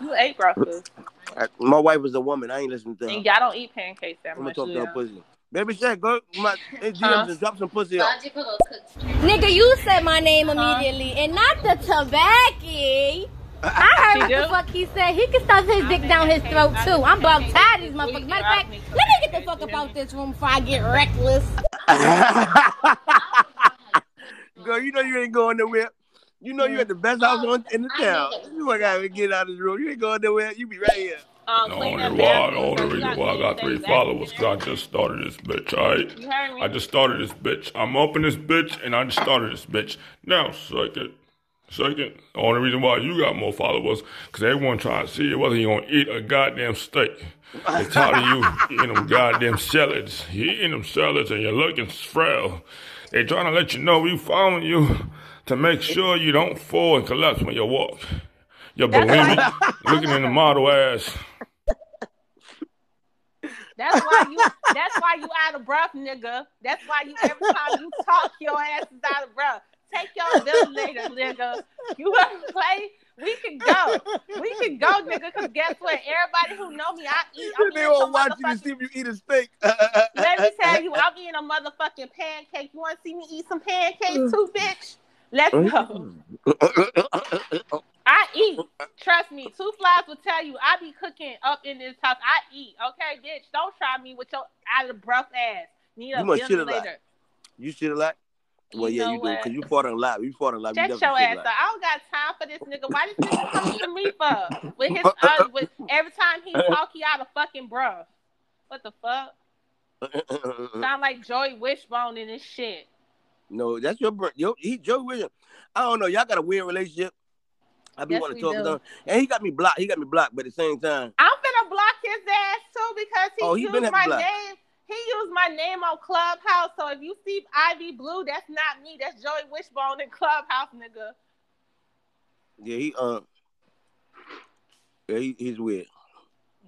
You ate breakfast. I- My wife is a woman. I ain't listening to her. And y'all don't eat pancakes that I'm gonna much. talk do to her pussy. Baby Shaq, go my in DMs Huh? and drop some pussy up. Nigga, you said my name immediately, and not the tobacco. I heard what the fuck he said. He can stuff his dick down his throat too. I'm about tired of these motherfuckers. Matter of fact, let me get the fuck up out this room before I get reckless. Girl, you know you ain't going nowhere. You know you at the best house on, in the town. You ain't gotta get out of the room. You ain't going nowhere. You be right here. Um, The clean only why, bathroom the only reason why I got three followers, cause I just started this bitch, alright? You heard me? I just started this bitch. I'm up in this bitch, and I just started this bitch. Now, second, second, the only reason why you got more followers, cause everyone trying to see whether you gonna eat a goddamn steak. They tired of you eating them goddamn salads. You eating them salads, and you're looking frail. They trying to let you know we following you to make sure you don't fall and collapse when you walk. You're bulimic, looking in the model ass. That's why you. That's why you out of breath, nigga. That's why you every time you talk, your ass is out of breath. Take your ventilator, nigga. You wanna play? We can go. We can go, nigga. Cause guess what? Everybody who know me, I eat. I'm they eating all some watch you to see if you eat a steak. Let me tell you, I'm eating a motherfucking pancake. You want to see me eat some pancakes mm. too, bitch? Let's go. Mm. I eat. Trust me. Two flies will tell you I be cooking up in this house. I eat. Okay, bitch. Don't try me with your out of breath ass. Need a You must shit a lot. You shit a lot? Well, You yeah, you do, because you fought on live. You fought on live. You Shut definitely your ass a up. I don't got time for this nigga. Why did this nigga coming to me for? With his uh, with every time he talk, he out of fucking breath. What the fuck? lot. Sound like Joey Wishbone in this shit. no, that's your bro. Yo, he Joe Williams. I don't know. Y'all got a weird relationship. I be Yes, want to talk to him, and he got me blocked. He got me blocked, but at the same time, I'm gonna block his ass too because he, Oh, he used my blocked. name. He used my name on Clubhouse. So if you see Ivy Blue, that's not me. That's Joey Wishbone in Clubhouse, nigga. yeah, he uh, yeah, he, he's weird.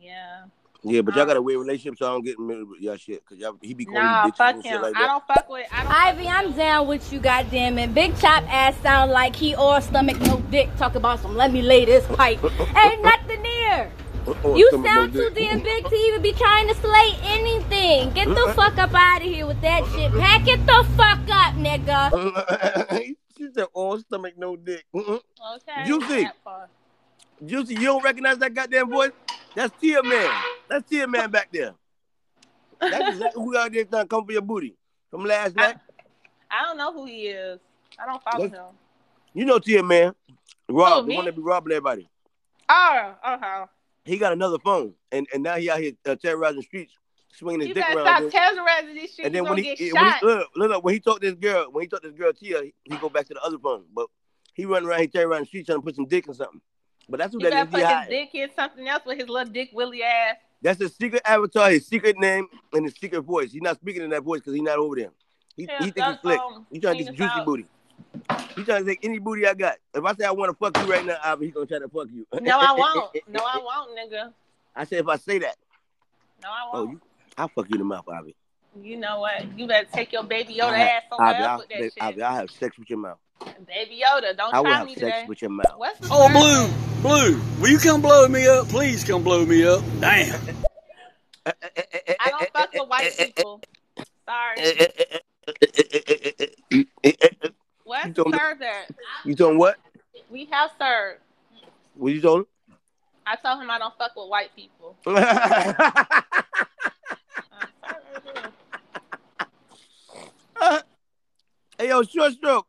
Yeah. Yeah, but y'all got a weird relationship, so I don't get in the middle of y'all shit, cause y'all he be calling Nah, you bitches fuck and him. shit like I don't fuck with. I don't. Ivy, I'm down with you, goddamn it. Big Chop ass sound like he all stomach, no dick. Talk about some. Let me lay this pipe. Ain't nothing there. Oh, oh, You sound too damn big to even be trying to slay anything. Get the fuck up out of here with that shit. Pack it the fuck up, nigga. she said, oh, "All stomach, no dick." Okay. Juicy. Juicy, you don't recognize that goddamn voice? That's Tia Man. That's Tia Man back there. That's exactly who out there trying to come for your booty from last night. I don't know who he is. I don't follow That's- him. You know Tia Man, Rob, the me? one that be robbing everybody. Oh, okay. He got another phone, and and now he out here uh, terrorizing streets, swinging his You dick around. stop terrorizing this shit. And then when he, get when he look, look, look, when he talked to this girl, when he talked to this girl Tia, he, he go back to the other phone. But he run around, he terrorizing the streets trying to put some dick in something. But that's what He that better is. put his dick in something else with his little dick willy ass. That's his secret avatar, his secret name, and his secret voice. He's not speaking in that voice because he's not over there. He, Yeah, he think he's slick. um, He trying to get juicy out. booty. He trying to take any booty I got. If I say I want to fuck you right now, Ivy, he gonna try to fuck you. No, I won't. No, I won't, nigga. I said if I say that, No, I oh, won't. Oh, you, I'll fuck you in the mouth, Ivy. You know what? You better take your baby Yoda I have, ass somewhere Ivy, else I'll, with that baby, shit. Ivy, I'll have sex with your mouth. Baby Yoda, don't I will try have me sex today. with your mouth. What's the Oh, word? Blue, Blue, will you come blow me up? Please come blow me up. Damn. I don't fuck with white people. Sorry. What's You told me- served at? You told him what? We have served. What you told him? I told him I don't fuck with white people. hey, yo, short stroke.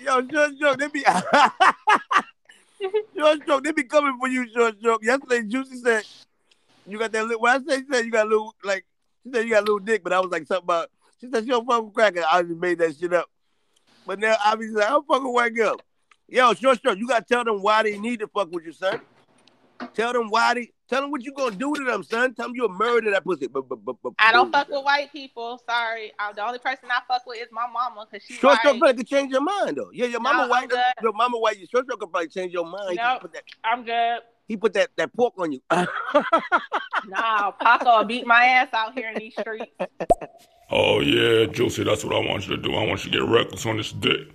Yo, short stroke. They be short stroke. They be coming for you, short stroke. Yesterday, Juicy said you got that. Little, well, I said she said you got a little like she said you got a little dick, but I was like something about. She said she don't fuck with cracker. I just made that shit up. But now obviously like, I'm fucking white girl. Yo, short stroke. You gotta tell them why they need to fuck with you, son. Tell them why they. Tell them what you gonna do to them, son. Tell them you'll murder that pussy. But, but, but, but, I don't fuck with white people. Sorry. I'm the only person I fuck with is my mama because she's Short white. stroke probably could change your mind though. Yeah, your No, mama I'm white. Your mama white. Your short stroke could probably change your mind. Nope. put that- I'm good. He put that, that pork on you. Nah, Paco beat my ass out here in these streets. Oh yeah, Juicy, that's what I want you to do. I want you to get reckless on this dick.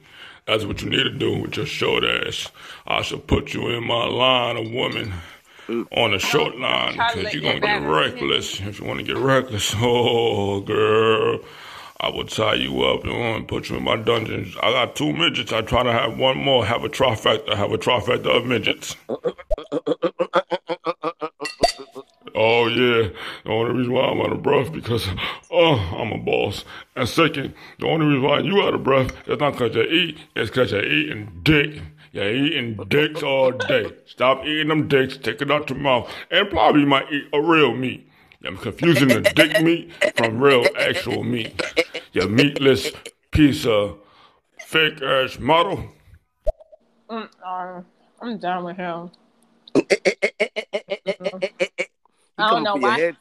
That's what you need to do with your short ass. I should put you in my line of women on the short line because you're gonna get reckless. If you want to get reckless, oh girl, I will tie you up and put you in my dungeons. I got two midgets. I try to have one more. Have a trifecta. Have a trifecta of midgets. Oh yeah, the only reason why I'm out of breath because oh I'm a boss. And second, the only reason why you out of breath is not because you eat, it's because you're eating dick. You're eating dicks all day. Stop eating them dicks, take it out your mouth, and probably you might eat a real meat. I'm confusing the dick meat from real actual meat. Your meatless piece of fake ass model. Mm, uh, I'm done with him. He I don't know why.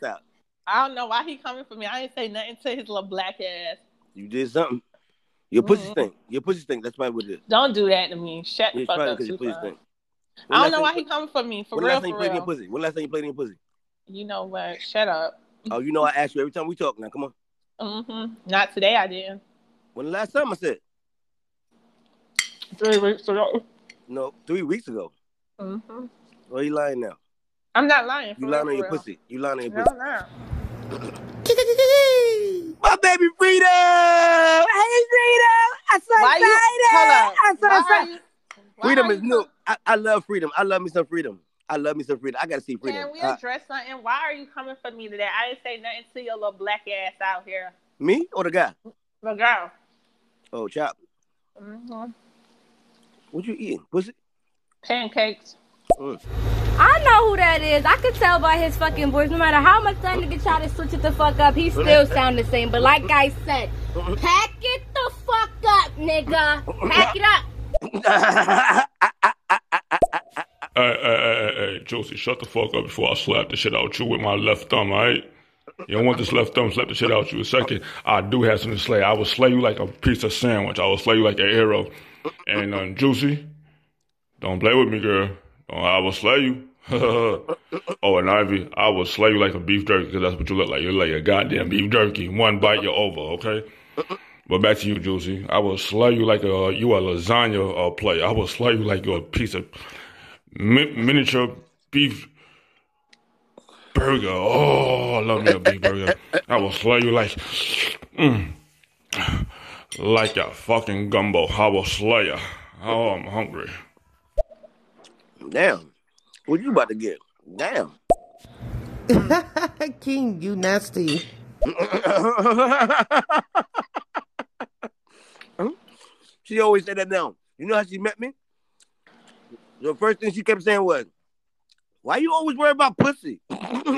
I don't know why he coming for me. I ain't say nothing to his little black ass. You did something. Your pussy Mhm. stink. Your pussy thing. That's probably what it is. Don't do that to me. Shut the fuck up, your pussy stink. I don't know why he coming for me. For when real, last time you played in your pussy? When last time you played in your pussy? You know what? Shut up. Oh, you know I ask you every time we talk. Now come on. hmm Not today. I did. When the last time I said? Three weeks ago. No, three weeks ago. hmm Why you lying now? I'm not lying. You lying on your pussy. You lying on your pussy. no. My baby Freedom! Hey Freedom! I'm so Why you? Hold up. I'm so Why excited. Freedom is you new. I, I love freedom. I love me some freedom. I love me some freedom. I gotta see freedom. Can we Uh, address something? Why are you coming for me today? I didn't say nothing to your little black ass out here. me or the guy? The girl. Oh, chop. hmm What you eating? Pussy? Pancakes. I know who that is. I could tell by his fucking voice. No matter how much that nigga try to switch it the fuck up, he still sound the same. But like I said, pack it the fuck up, nigga. Pack it up. Hey, hey, hey, hey, hey, Josie, shut the fuck up before I slap the shit out you with my left thumb, alright? You don't want this left thumb slap the shit out you. Second, I do have something to slay. I will slay you like a piece of sandwich. I will slay you like an arrow. And um, Juicy, don't play with me, girl. Don't, I will slay you. oh, and Ivy, I will slay you like a beef jerky because that's what you look like. You're like a goddamn beef jerky. One bite, you're over, okay? But back to you, Juicy. I will slay you like a you a lasagna uh, player. I will slay you like you're a piece of mi- miniature beef burger. Oh, I love me a beef burger. I will slay you like, mm, like a fucking gumbo. I will slay you. Oh, I'm hungry. Damn. What you about to get? Damn. King, you nasty. she always said that now. You know how she met me? The first thing she kept saying was, Why you always worry about pussy? you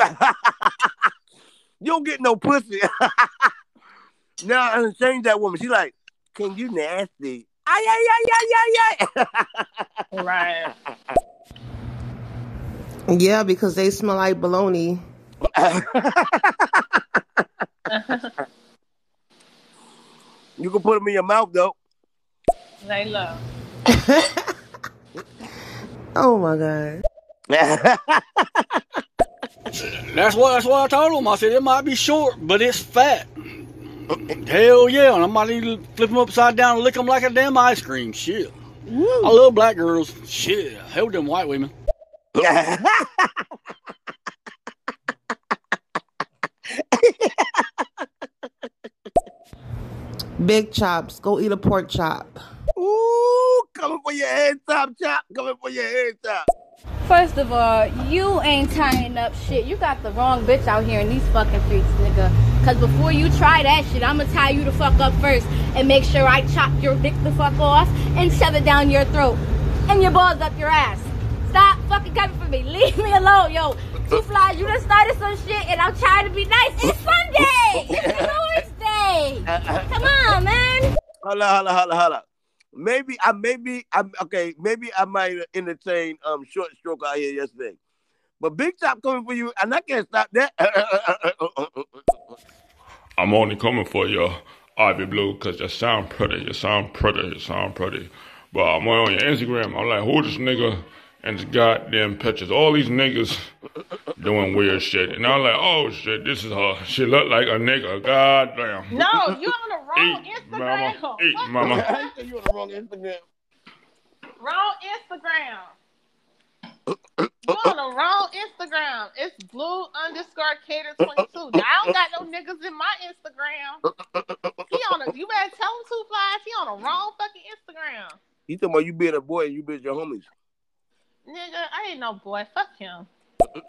don't get no pussy. now I done changed that woman. She like, King, you nasty? Ay, ay, ay, ay, ay, ay. Right. Yeah, because they smell like bologna. you can put them in your mouth though. Layla. Oh my god. That's what that's what I told him. I said it might be short, but it's fat. Hell yeah, and I might even flip them upside down and lick them like a damn ice cream. Shit. I love black girls. Shit. Hell with them white women. Big chops. Go eat a pork chop. Ooh, coming for your head top, chop. Coming for your head top. First of all, you ain't tying up shit. You got the wrong bitch out here in these fucking streets, nigga. Cause before you try that shit, I'ma tie you the fuck up first and make sure I chop your dick the fuck off and shove it down your throat and your balls up your ass. Stop fucking coming for me. Leave me alone, yo. Two flies, you done started some shit and I'm trying to be nice. It's Sunday. It's Lord's Day. Come on, man. Hold on, hold on, hold on, hold on. Maybe I maybe I'm okay. Maybe I might entertain um short stroke out here yesterday, but big top coming for you, and I can't stop that. I'm only coming for you, Ivy Blue, because you sound pretty, you sound pretty, you sound pretty. But I'm on your Instagram, I'm like, who this nigga and his goddamn pictures? All these niggas doing weird shit. And I'm like, oh shit, this is her. She look like a nigga, God damn. No, you on the wrong Instagram. Mama, eat, mama. you on the wrong Instagram. Wrong Instagram. You on the wrong Instagram. It's blue underscore cater twenty two. I don't got no niggas in my Instagram. He on a. You better tell him two flies. He on the wrong fucking Instagram. You talking about you being a boy and you bitch your homies. Nigga, I ain't no boy. Fuck him.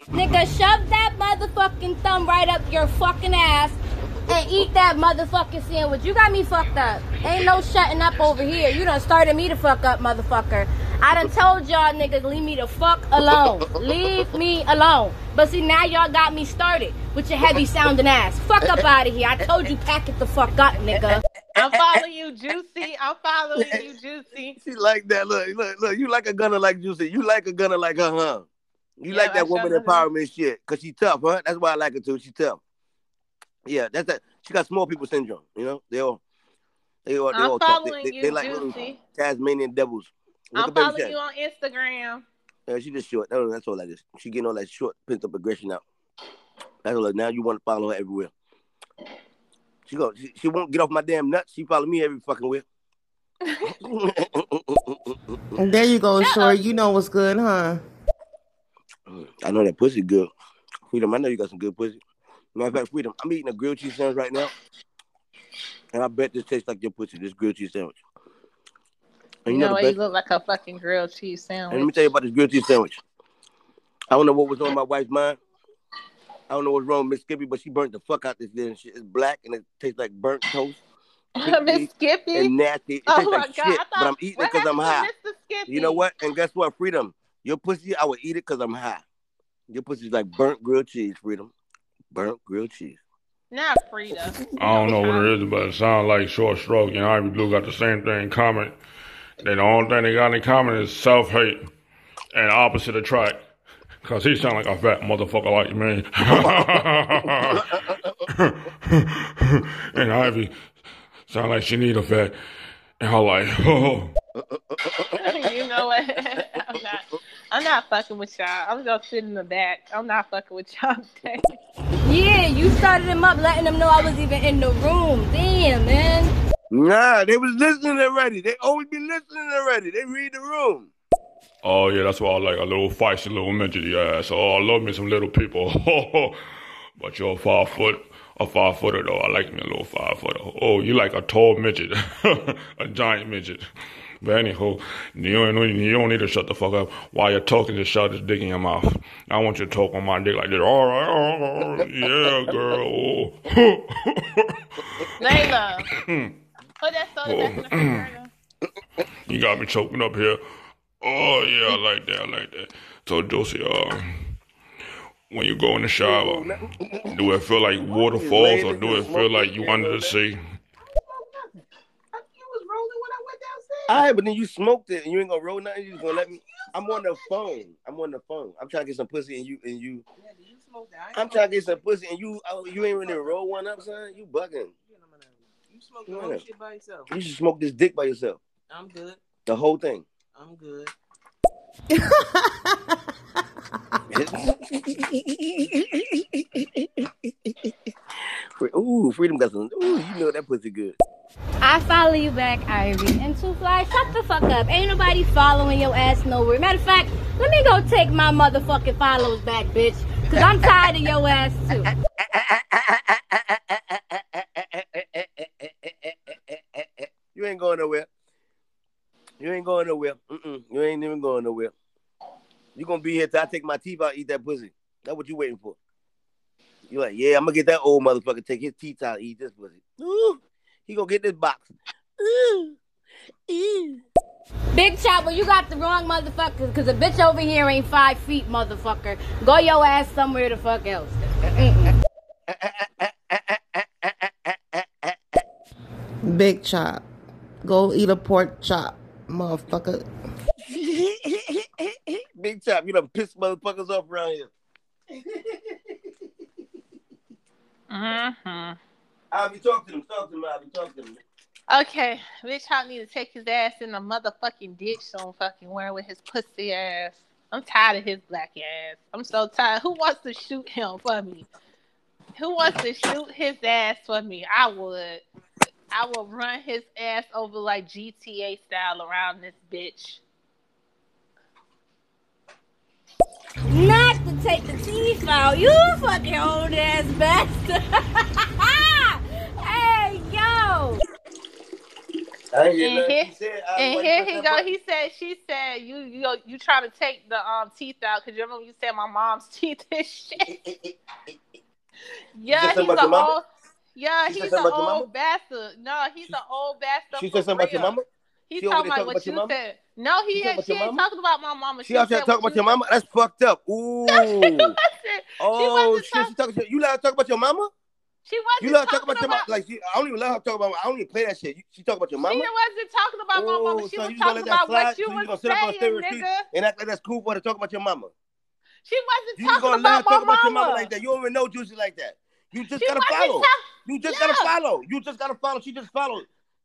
Nigga, shove that motherfucking thumb right up your fucking ass and eat that motherfucking sandwich. You got me fucked up. Ain't no shutting up over here. You done started me to fuck up, motherfucker. I done told y'all niggas, leave me the fuck alone. Leave me alone. But see, now y'all got me started with your heavy sounding ass. Fuck up out of here. I told you, pack it the fuck up, nigga. I'm following you, Juicy. I'm following you, Juicy. She like that. Look, look, look. You like a gunner like Juicy. You like a gunner like her, huh? You Yeah, like I that woman sure do. empowerment shit, cause she tough, huh? That's why I like her too. She tough. Yeah, that's that. She got small people syndrome. You know, they all, they all, they I'm all tough. They, following they, you, they like Juicy. Tasmanian devils. Look I'm baby following you on Instagram. Yeah, she just short. That's, that's all that is. She getting all that short, pent up aggression out. That's all. Now you want to follow her everywhere. She go. She, she won't get off my damn nuts. She follow me every fucking where. And there you go, Short. You know what's good, huh? I know that pussy good. Freedom, I know you got some good pussy. Matter of fact, Freedom, I'm eating a grilled cheese sandwich right now. And I bet this tastes like your pussy, this grilled cheese sandwich. And You know know what? the You look like a fucking grilled cheese sandwich. And let me tell you about this grilled cheese sandwich. I don't know what was on my wife's mind. I don't know what's wrong with Miss Skippy, but she burnt the fuck out this damn shit. It's black and it tastes like burnt toast. Miss Skippy. and nasty. It Oh my like God, shit, I but thought- I'm eating it because I'm high. You know what? And guess what? Freedom. Your pussy, I would eat it because I'm high. Your pussy's like burnt grilled cheese, Freedom. Burnt grilled cheese. Not Frida. I don't know what it is, but it sounds like Short Stroke and Ivy Blue got the same thing in common. They the only thing they got in common is self hate and opposite attract. Cause he sound like a fat motherfucker like me. and Ivy sound like she need a fat. And I'm like, oh. you know what? I'm not. I'm not fucking with y'all. I'm gonna sit in the back. I'm not fucking with y'all today. Yeah, you started him up, letting them know I was even in the room. Damn, man. Nah, they was listening already. They always be listening already. They read the room. Oh yeah, that's why I like a little feisty little midget ass. Oh, I love me some little people. but you're a five foot, a five footer though. I like me a little five footer. Oh, you like a tall midget, a giant midget. But anyhow, you don't, you don't need to shut the fuck up while you're talking. Just shut this dick in your mouth. I want you to talk on my dick like this. All right, all right, yeah, girl. Layla, Oh. put that soda back in the refrigerator. You got me choking up here. Oh yeah, I like that. I like that. So Josie, uh, when you go in the shower, do it feel like waterfalls or do it feel like you under the sea? All right, but then you smoked it and you ain't gonna roll nothing. You just gonna let me. I'm on the phone. I'm on the phone. I'm trying to get some pussy and you and you. I'm trying to get some pussy and you. Oh, you ain't really roll one up, son. You bugging. You smoke the whole shit by yourself. You should smoke this dick by yourself. I'm good. The whole thing. I'm good. Ooh, freedom got some. Ooh, you know that pussy good. I follow you back, Ivy. And Two Fly, shut the fuck up. Ain't nobody following your ass nowhere. Matter of fact, let me go take my motherfucking followers back, bitch. Cause I'm tired of your ass too. You ain't going nowhere. You ain't going nowhere. Mm-mm. You ain't even going nowhere. You gonna be here till I take my teeth out, and eat that pussy. That's what you waiting for. You like, yeah, I'm gonna get that old motherfucker take his teeth out, and eat this pussy. Ooh, he gonna get this box. Ooh, ooh. Big Chopper, you got the wrong motherfucker. Cause the bitch over here ain't five feet, motherfucker. Go your ass somewhere the fuck else. Big chop. Go eat a pork chop, motherfucker. Big chop, you done piss motherfuckers off around here. Mm-hmm. I'll be talking to them. Talk to them. I'll be talking to them. Okay, bitch, I need to take his ass in the motherfucking ditch so fucking where with his pussy ass. I'm tired of his black ass. I'm so tired. Who wants to shoot him for me? Who wants to shoot his ass for me? I would. I will run his ass over like GTA style around this bitch. Not to take the teeth out. You fucking old ass bastard. hey, yo. I ain't get And here, said, I and here he go. button. He said, she said, you you you trying to take the um teeth out because you remember you said my mom's teeth and shit. yeah, he's something about an old. Yeah, She he's an old bastard. No, he's an old bastard. She for said something about your mama? He's She talking there about what you mama? said. No, he She ain't. She ain't talking about my mama. She out there talking about your mama. That's fucked up. Ooh. oh shit, she talking. You let her talk about your mama? She wasn't You let her talk talking about your mama? Like she, I don't even let her talk about. I don't even play that shit. You, she talk about your mama. She wasn't talking about my mama. Oh, She so was talking about slide? what you so was gonna sit up on saying, nigga. and act like that's cool for her to talk about your mama? She wasn't You talking gonna let her about my talk about your mama. like that? You don't even know Juicy like that. You just She gotta follow. talk- You just gotta follow. You just gotta follow. She just followed.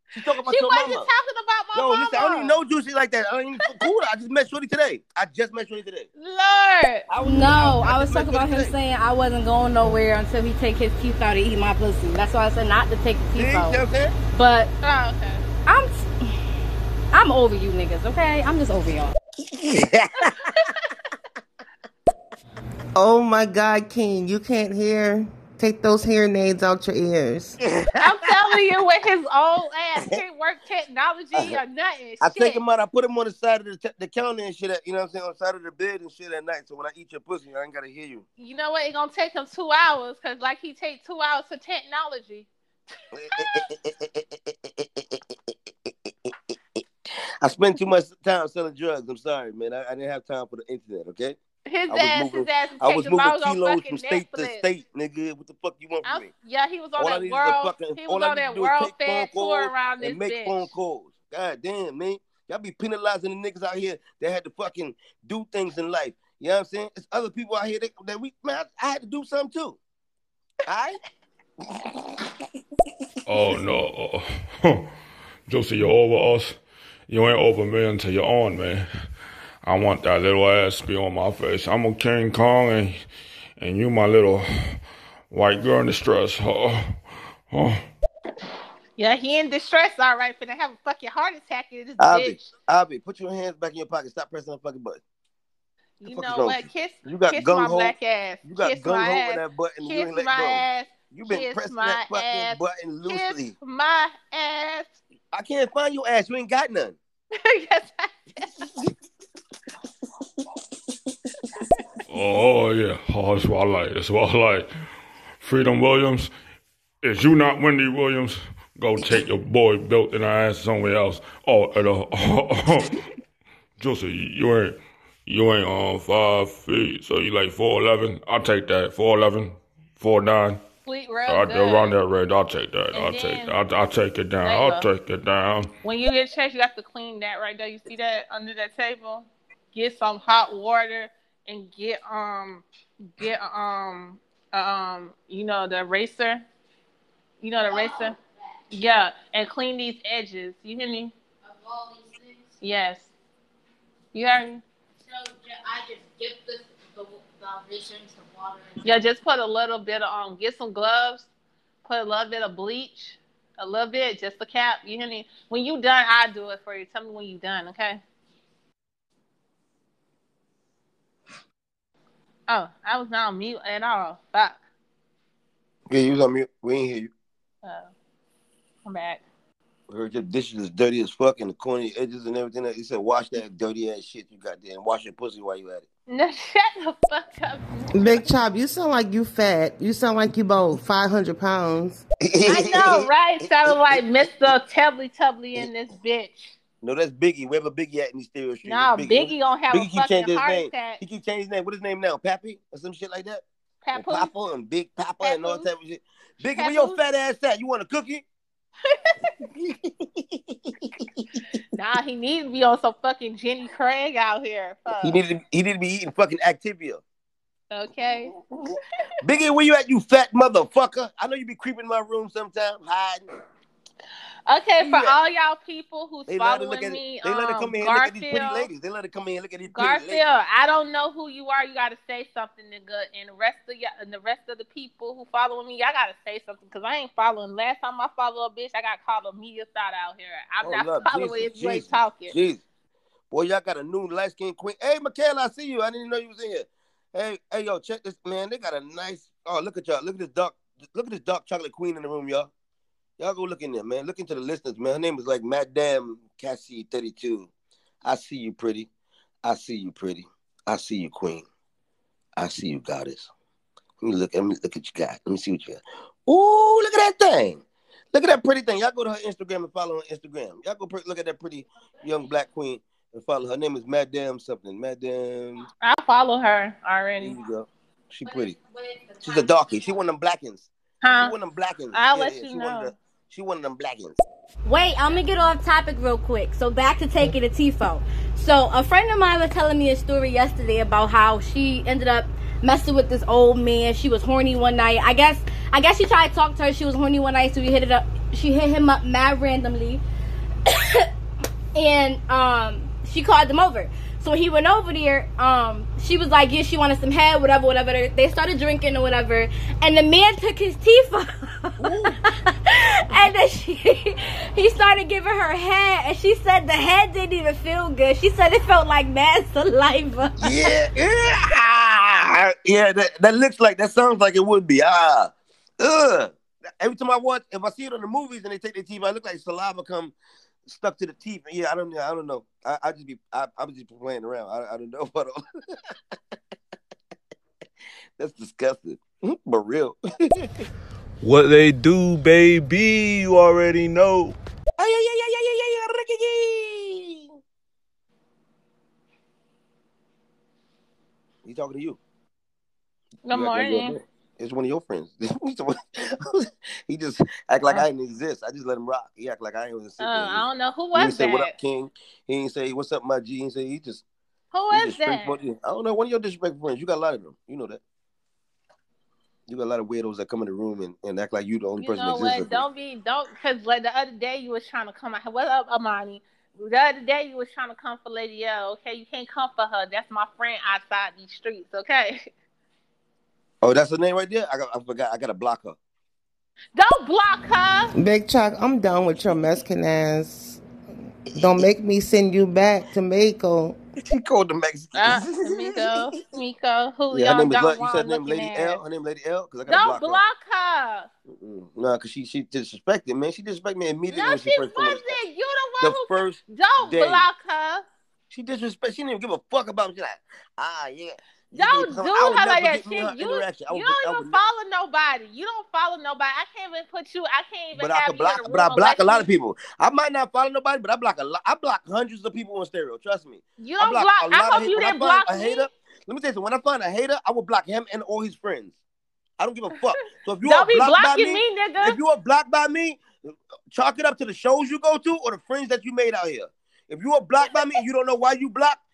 She talking about She your wasn't mama. talking about my Yo, mama. listen, I don't even know Juicy like that. I don't even cool. I just met Shorty today. I just met Shorty today. Lord. No, I I was talking about him today. saying I wasn't going nowhere until he take his teeth out and eat my pussy. That's why I said not to take the See, teeth you know out. what I'm? But Oh, okay. I'm I'm over you niggas, okay? I'm just over y'all. Oh my God, King, you can't hear? Take those hearing aids out your ears. I'm telling you, with his old ass can't work technology or nothing. I Shit. take him out. I put him on the side of the, t- the counter and shit. At, you know what I'm saying? On the side of the bed and shit at night. So when I eat your pussy, I ain't gotta hear you. You know what? It's gonna take him two hours because, like, he take two hours for technology. I spend too much time selling drugs. I'm sorry, man. I, I didn't have time for the internet. Okay. His I ass, moving- his ass was I was moving balls on kilos from state to state, nigga. What the fuck you want from I'm- me? yeah, he was on All that need is a world. fucking- he was I on need that world take phone fed tour around this and make bitch. phone calls. God damn, man. Y'all be penalizing the niggas out here that had to fucking do things in life. You know what I'm saying? It's other people out here that, that we man, I, I had to do something too. Alright? Oh no. Josie, you're over us. You ain't over me until you're on me. I want that little ass to be on my face. I'm a King Kong and and you my little white girl in distress. Oh, oh. Yeah, he in distress, all right. Finna have a fucking heart attack in this Avi, bitch. Avi, put your hands back in your pocket. Stop pressing the fucking button. You fuck know what? Kiss, You got kiss gung my ho- black ass. You got kiss gung my ass. in that button. You Kiss ain't let my go. ass. You been kiss pressing my that fucking ass. button loosely. Kiss my ass. I can't find your ass. You ain't got none. yes, I Oh yeah, oh, that's what I like. That's what I like. Freedom Williams, is you not Wendy Williams? Go take your boy built in her ass somewhere else. Oh, and, uh, Josie, you ain't you ain't on five feet, so you like four eleven. I'll take that. Four eleven, four nine. Sweet real I, good. around that range, I'll take that. And I'll take that. I'll, I'll take it down. I'll take it down. When you get changed, you have to clean that right there. You see that under that table? Get some hot water and get um get um um you know the eraser. You know the eraser? Yeah, and clean these edges. You hear me? Yes. You heard me? So I just dip the the into water. Yeah, just put a little bit of um get some gloves put a little bit of bleach, a little bit, just a cap. You hear me? When you done, I do it for you. Tell me when you done, okay? Oh, I was not on mute at all. Fuck. Yeah, you was on mute. We ain't hear you. Oh, I'm back. We heard your dishes is dirty as fuck and the corny edges and everything. He said, wash that dirty ass shit you got there and wash your pussy while you at it. No, shut the fuck up. Big Chop, you sound like you fat. You sound like you about 500 pounds. I know, right? Sounded like Mr. Tubbly Tubbly in this bitch. No, that's Biggie. Wherever Biggie at in these stereo streets. Nah, It's Biggie gonna have a Biggie keep fucking heart name. attack. He keep changing his name. What his name now? Pappy or some shit like that? And Papoose? Papa and Big Papa and all that type of shit. Biggie, where your fat ass at? You want a cookie? Nah, he needs to be on some fucking Jenny Craig out here. Fuck. He needed to, he need to be eating fucking Activia. Okay. Biggie, where you at, you fat motherfucker? I know you be creeping in my room sometimes, hiding. Okay, for Yeah. all y'all people who's They following at me, They let her um, come in and look at these pretty ladies. They let her come in look at these pretty Garfield, ladies. I don't know who you are. You gotta say something, nigga. And the rest of y'all, and the rest of the people who following me, y'all gotta say something because I ain't following. Last time I followed a bitch, I got called a media thought out here. I'm Oh, not following Jesus, if you ain't talking. Jesus. Boy, y'all got a new light skinned queen. Hey, Michaela, I see you. I didn't know you was in here. Hey, hey, yo, check this, man. They got a nice. Oh, look at y'all. Look at this dark. Look at this dark chocolate queen in the room, y'all. Y'all go look in there, man. Look into the listeners, man. Her name is like Madame Cassie 32. I see you, pretty. I see you, pretty. I see you, queen. I see you, goddess. Let me look. Let me look at you, got. Let me see what you got. Ooh, look at that thing. Look at that pretty thing. Y'all go to her Instagram and follow her on Instagram. Y'all go pre- look at that pretty young black queen and follow her. Her name is Madame something. Madame. I follow her already. There already. you go. She pretty. She's a darkie. She one of them blackins. Huh? She one of them blackins. I'll Yeah, let yeah, you she One of know. the, she one of them blackins. Wait, I'm gonna get off topic real quick. So back to taking a Tifo. So a friend of mine was telling me a story yesterday about how she ended up messing with this old man. She was horny one night. I guess I guess she tried to talk to her. She was horny one night, so we hit it up. She hit him up mad randomly, and um, she called him over. So he went over there, um, she was like, "Yeah, she wanted some head, whatever, whatever." They started drinking or whatever, and the man took his teeth off, and then she, he started giving her head, and she said the head didn't even feel good. She said it felt like mad saliva. Yeah, yeah, ah, yeah. That that looks like that sounds like it would be. Ah, ugh. Every time I watch, if I see it on the movies and they take their teeth, I look like saliva come stuck to the teeth. Yeah, I don't, I don't know. I, I just be, I, I'm just playing around. I, I don't know what. That's disgusting, but real. What they do, baby, you already know. He talking to you. Good You act like you're morning. It's one of your friends. he just act like I didn't exist. I just let him rock. He act like I ain't even Uh. I don't know who He ain't was say what up, King. He ain't say what's up, my G. He say he just Who he is that? you. I don't know. One of your disrespectful friends. You got a lot of them. You know that. You got a lot of weirdos that come in the room and, and act like you the only You person know that exists. what? Don't be don't because like the other day you was trying to come out. What up, Amani? The other day you was trying to come for Lady L. Okay, you can't come for her. That's my friend outside these streets. Okay, Oh, that's the name right there. I got. I forgot. I got to block her. don't block her. Big Chuck, I'm done with your Mexican ass. Don't make me send you back to Mexico. He called the Mexican. Uh, Miko, Miko, Julio, Yeah, her name is. Don You said her name Lady ass. L. Her name Lady L. Because I got to Don't block, block her. her. Mm-mm. Nah, because she she disrespected man. She disrespected me immediately No, when she she first came in. wasn't. You the The who. first Don't day. block her. She disrespect. She didn't even give a fuck about me. She like, ah, yeah. Don't do her like that. Shit, you, you don't even follow nobody. You don't follow nobody. I can't even put you. I can't even But I you block. But I block a lot of people. I might not follow nobody, but I block a lot. I block hundreds of people on stereo. Trust me. You don't block. a I hope you I didn't block a me. hater. Let me tell you something. When I find a hater, I will block him and all his friends. I don't give a fuck. So if you Don't are be blocked by me, me, nigga. if you are blocked by me, chalk it up to the shows you go to or the friends that you made out here. If you are blocked by me and you don't know why you blocked,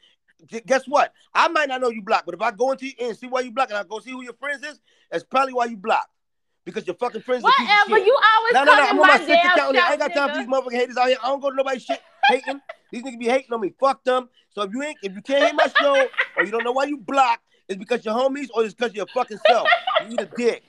guess what? I might not know you blocked, but if I go into you and see why you blocked and I go see who your friends is, that's probably why you blocked. Because your fucking friends are a piece of Whatever. You always No, no, no. I'm on my my account. I ain't got time for these motherfucking haters out here. I don't go to nobody's shit hating. These niggas be hating on me. Fuck them. So if you ain't, if you can't hate my show or you don't know why you blocked, it's because your homies or it's because your fucking self. You need a dick.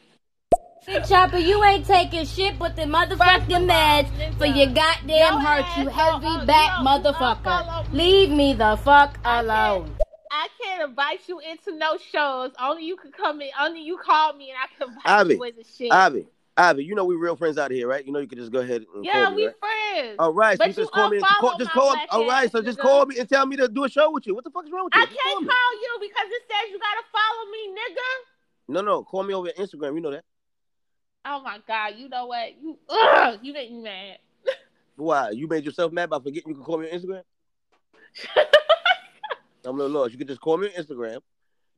Big Chopper, you ain't taking shit but the motherfucking meds for your goddamn hurt, you heavy back motherfucker. Leave me the fuck alone. I can't invite you into no shows. Only you can come in. Only you call me and I can invite Ivy, you into shit. Ivy, Ivy, you know we real friends out here, right? You know you can just go ahead and yeah, call me, we right? friends. All right, so But you just call me. And, call, just call. All right, so just call me and tell me to do a show with you. What the fuck is wrong with you? I Just can't call call you because it says you gotta follow me, nigga. No, no, call me over Instagram. You know that. Oh my god, you know what? You ugh, you make me mad. Why? You made yourself mad by forgetting you can call me on Instagram? I'm a little lost. You can just call me on Instagram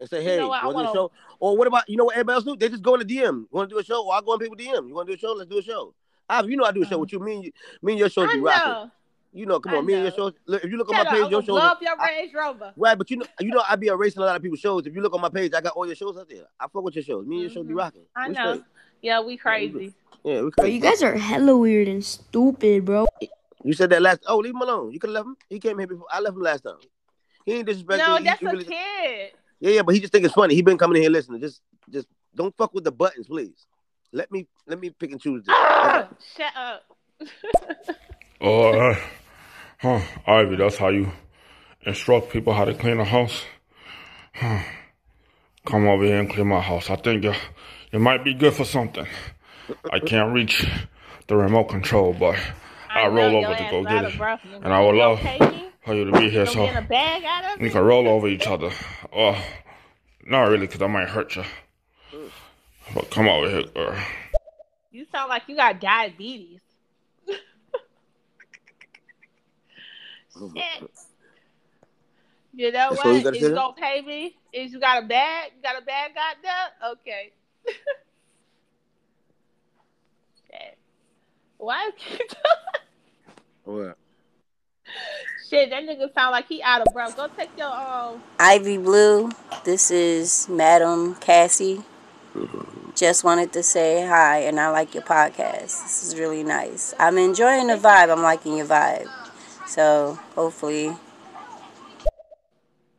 and say, You hey, know want to do a show? Or what about, you know what everybody else do? They just go in the DM. You want to do a show? Or I go in people DM. You want to do a show? Let's do a show. Ivy, you know I do a show with you. Me and, you, me and your. I be rocking. You know, come I on. Me and your. Look, if you look on my up, page, I'm your blow up your I- Range Rover. Right, but you know, you know, I be erasing a lot of people's shows. If you look on my page, I got all your shows out there. I fuck with your shows. Me and your shows be rocking. Mm-hmm. I We know. straight. Yeah, we crazy. Yeah, we Bro, crazy. you guys are hella weird and stupid, bro. You said that last. Oh, leave him alone. You could have left him. He came here before. I left him last time. He ain't disrespectful. No, He- that's he a really- kid. Yeah, yeah, but he just think it's funny. He been coming in here listening. Just, just don't fuck with the buttons, please. Let me, let me pick and choose this. Ah, shut up. Oh, uh, huh, Ivy, that's how you instruct people how to clean a house? Huh. Come over here and clean my house. I think you, you might be good for something. I can't reach the remote control, but I, know roll over to go get it. breath, And I would love okay, for you to be here so get a bag out of we can roll over each other. Oh, not really, because I might hurt you. But come over here, girl. You sound like you got diabetes. Shit. You know That's all you what? gotta Is you now? gonna pay me? Is you got a bag? You got a bag got there? Okay. Shit. Why? What? Shit, that nigga sound like he out of breath. Go take your um. Ivy Blue, this is Madam Cassie. Just wanted to say hi, and I like your podcast. This is really nice. I'm enjoying the vibe. I'm liking your vibe. So hopefully,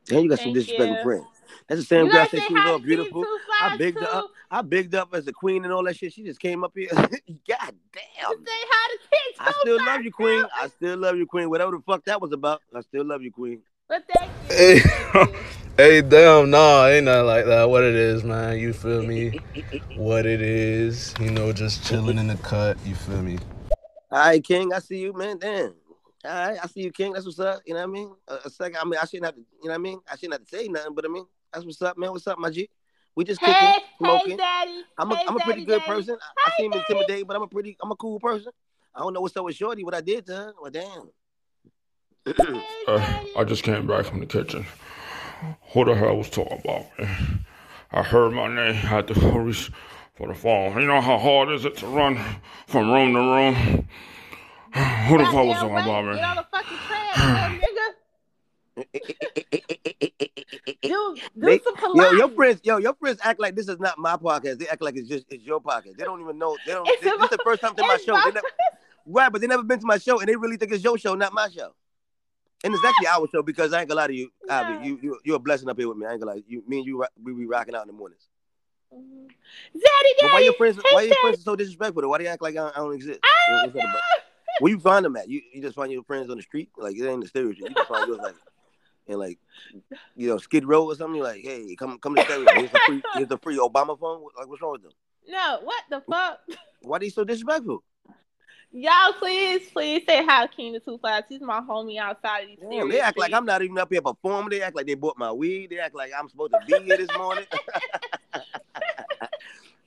Damn, you got some Thank disrespectful you. friends. That's the same You girl I gotta said she was all beautiful. Two I Flies, bigged her up. I bigged up as a queen and all that shit. She just came up here. God damn. Say hi to King I still love you, queen. I still love you, queen. Whatever the fuck that was about, I still love you, queen. But thank Hey, hey, damn, nah, ain't nothing like that. What it is, man. You feel me? What it is, you know, just chilling in the cut. You feel me? All right, King. I see you, man. Damn. All right, I see you, King. That's what's up. You know what I mean? A, a second. I mean, I shouldn't have to. You know what I mean? I shouldn't have to say nothing, but I mean, that's what's up, man. What's up, my G? We just Hey, kicking, hey, smoking. daddy. I'm a, Hey, am a pretty daddy, good daddy. person. I, I seem intimidated, but I'm a pretty, I'm a cool person. I don't know what's up with Shorty, what I did to her. Well, damn. Uh, I just came back from the kitchen. Who the hell was talking about me? I heard my name, had to reach for the phone. You know how hard is it to run from room to room? Who the fuck was talking about me? Get on the fucking train, nigga. do do They- some yo, your friends, yo, your friends act like this is not my podcast. They act like it's just it's your podcast. They don't even know. They don't. It's This, this is the first time to my show. my- They never, right, but they never been to my show, and they really think it's your show, not my show. And it's actually our show because I ain't gonna lie to you, Ivy. You you you're a blessing up here with me. I ain't gonna lie. You, me and you, we be rocking out in the mornings. Daddy, But why your friends? Why your friends so disrespectful? Though? Why they act like I, I don't exist? That about? Where you find them at? You you just find your friends on the street? Like it ain't the stereotype. You just find yours like in like you know Skid Row or something. Like, hey, come come to stereo. Here's the free here's the free Obama phone. Like what's wrong with them? No, what the fuck? Why are they so disrespectful? Y'all, please, please say hi to King the Two Flies. He's my homie outside of these Damn, they act like. I'm not even up here performing. They act like they bought my weed. They act like I'm supposed to be here this morning.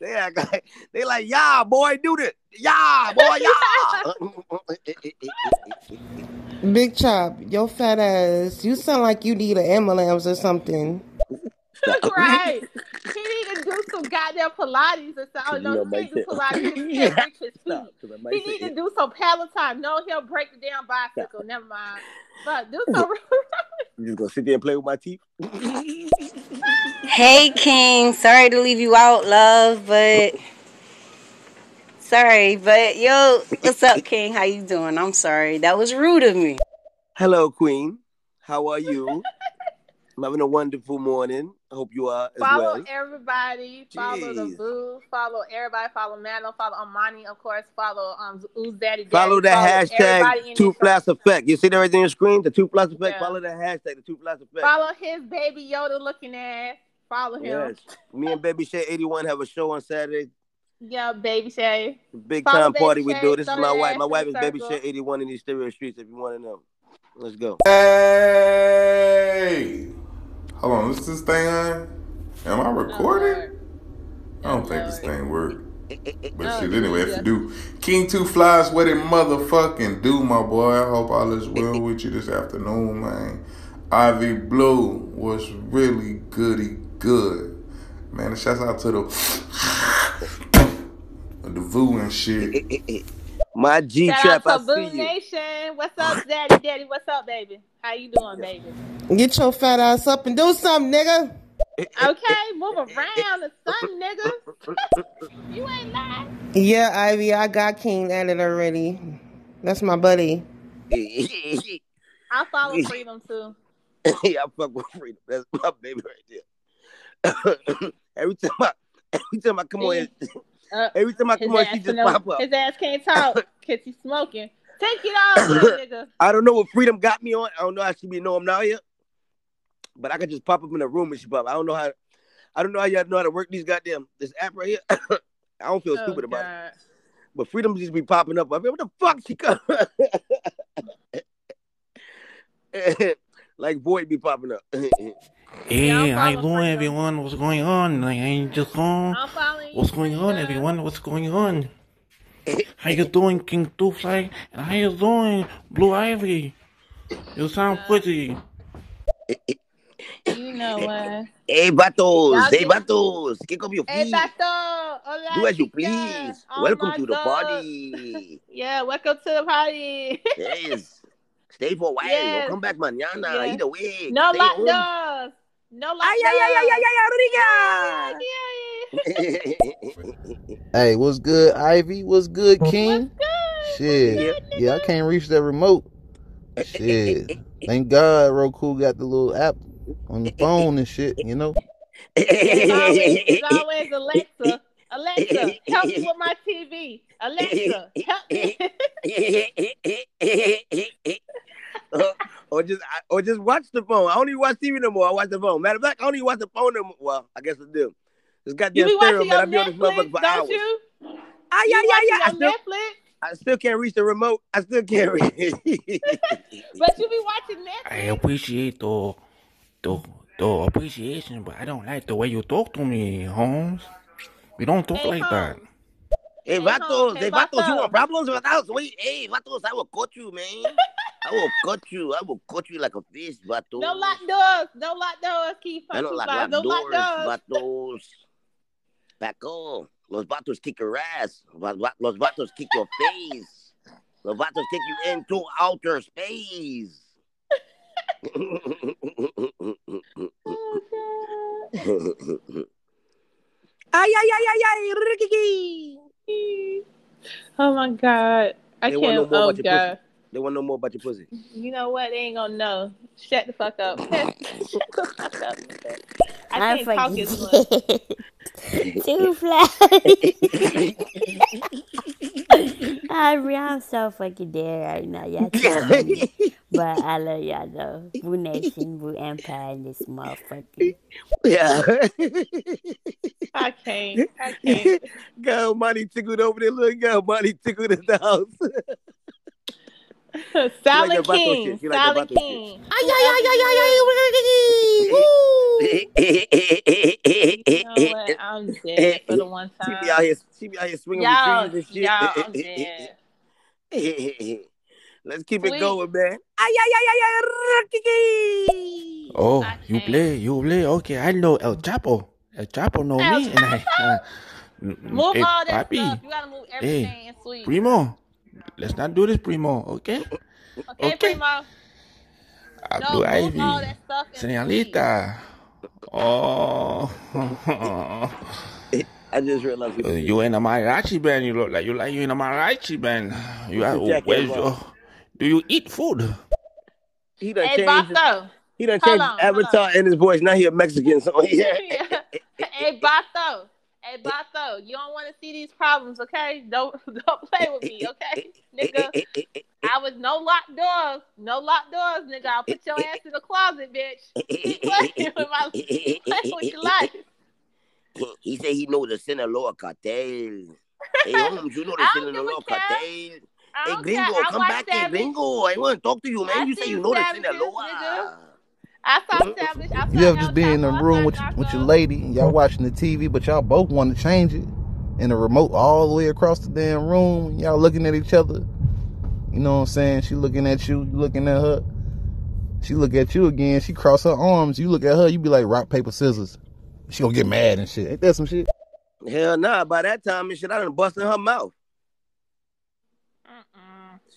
they act like they like, yeah, boy, do this. Yeah, boy, yeah. Big Chop, your fat ass. You sound like you need an ambulance or something. right. He need to do some goddamn Pilates or something. Oh, no, he need to do said- Pilates. He can't reach his feet. Cause He need to do some Peloton. No, he'll break the damn bicycle. Never mind. But do some. You just gonna sit there and play with my teeth? hey King, sorry to leave you out, love, but sorry, but yo, what's up, King? How you doing? I'm sorry, that was rude of me. Hello, Queen. How are you? I'm having a wonderful morning. I hope you are as Follow well. everybody. Follow the Jeez. boo. Follow everybody. Follow Madam. Follow Amani, of course. Follow um Ooze Daddy. Daddy. Follow the everybody hashtag two this plus effect. You see that right there on your screen? The two plus effect. Yeah. Follow the hashtag, the two plus effect. Follow his baby Yoda looking ass. Follow him. Yes. Me and Baby Shay 81 have a show on Saturday. Yeah, baby Shay. Big Follow time Baby party we do. This is my wife. My wife the is Baby circle. Shay 81 in these stereo streets if you want to know. Let's go. Hey! Hold on, is this thing on? Am I recording? I don't think this thing worked. But oh, shit, anyway, if you do, King Two Flies, what it motherfucking do, my boy? I hope all is well with you this afternoon, man. Ivy Blue was really goody good, man. And shouts out to the the Voo and shit. My G Trap, I out to Boo see you. Nation. What's up, Daddy? Daddy, what's up, baby? How you doing, baby? Get your fat ass up and do something, nigga. Okay, move around the sun, nigga. you ain't lying. Yeah, Ivy, I got King at it already. That's my buddy. I follow Freedom too. yeah, I fuck with freedom. That's my baby right there. every time I, every time I come on, here, Uh, every time I come on, ass she just know- pop up. His ass can't talk because he's smoking. Take it off, nigga. I don't know what freedom got me on. I don't know how she be know I'm now yet. But I could just pop up in a room and she pop. I don't know how. I don't know how y'all know how to work these goddamn this app right here. I don't feel Oh, stupid about it. But freedom just be popping up. I mean, what the fuck she come? like void be popping up. Hey, how you doing, everyone? What's going on? Like, I ain't just on. What's going on, everyone? What's going on? How you doing, King Doofly? And how you doing, Blue Ivy? You sound pretty. You know what? hey, vatos. Hey, get- vatos. Kick up your Hey, feet. Bato. Hola, Do as you please. Oh Welcome my to the party. Yeah, welcome to the party. yes. Stay for a while. Yes. Don't come back mañana. Yeah. Either way. No Stay home. lockdowns. No lockdowns. Ay, ay, ay, ay, Hey, what's good, Ivy? What's good, King? Shit. Yeah, I can't reach that remote. Shit. Thank God Roku got the little app on the phone and shit, you know? It's always, it's always Alexa. Alexa, help me with my TV. Alexa, help me. or, or just or just watch the phone. I don't even watch TV no more. I watch the phone. Matter of fact, I don't even watch the phone no more. Well, I guess I do. This You goddamn be stereo, watching man. I your be on this Netflix, motherfucker for don't hours. you? Ah, You yeah, yeah, yeah. I still, Netflix, I still can't reach the remote. I still can't reach. but you be watching Netflix. I appreciate the, the, the appreciation, but I don't like the way you talk to me, Holmes. We don't talk Hey, like that. hey, vatos. hey, Hey, vatos. You vato. want problems with us? Wait, hey, vatos. I will cut you, man. I will cut you. I will cut you like a fish, vatos. No lock doors. No lock doors. Keep I don't like five. No locked doors, doors. vatos. Paco, los vatos kick your ass. Va- va- Los vatos kick your face. Los vatos take you into outer space. ay, ay, ay, ay, ay, Ricky. Oh my God. I They want to know can't. more Oh about God. They want to know more about your pussy. You know what? They ain't gonna know. Shut the fuck up. Shut the fuck up. I I'm can't talk as much. Too fly. I'm, I'm so fucking dead right now. Y'all too funny. But I love y'all though. Boo Nation, Boo Empire, and this motherfucker. Yeah. I can't. I can't. Go, money tickled over there. Look, go, money tickled in the house. Silent that Vato King. shit. Like that Silent Vato. King. Ay, ay, ay, ay, ay, ay, You know what? I'm dead for the one She time. be out here, she be out here swinging Y'all, with trees and shit. y'all, I'm dead. Let's keep Sweet. it going, man. Ay, ay, ay, ay, ay, Ricky. Oh, you play, you play. Okay, I know El Chapo. El Chapo know El me, and I. Uh, Move hey, all that papi. stuff. You gotta move everything Hey, in sweet. Primo, let's not do this, Primo. Okay? Okay, Primo. Uh, No, Blue Ivy, all that stuff in Oh, I just realized. Uh, you in a mariachi band. You look like you like you in a mariachi band. You What's are, where's about? your? Do you eat food? He done Hey, changed. his- He done Hold changed on, his avatar and his voice. Now he a Mexican. So yeah. hey, Bato. Hey, Bato, you don't want to see these problems, okay? Don't don't play with me, okay, nigga. I was no locked doors, no locked doors, nigga. I'll put your ass in the closet, bitch. Keep playing with my with your life. He said he know the Sinaloa cartel. Hey, Holmes, you know the Sinaloa cartel. Hey, gringo, come back here, gringo. I want to talk to you, man. I you say you know the Sinaloa. nigga. I saw Savage. I saw You ever just be in the room with saw with your lady and y'all watching the TV, but y'all both want to change it, and the remote all the way across the damn room. Y'all looking at each other. You know what I'm saying? She looking at you, you looking at her. She look at you again. She cross her arms. You look at her. You be like rock paper scissors. She gonna get mad and shit. Ain't that some shit? Hell nah. By that time and shit, I done busted her mouth.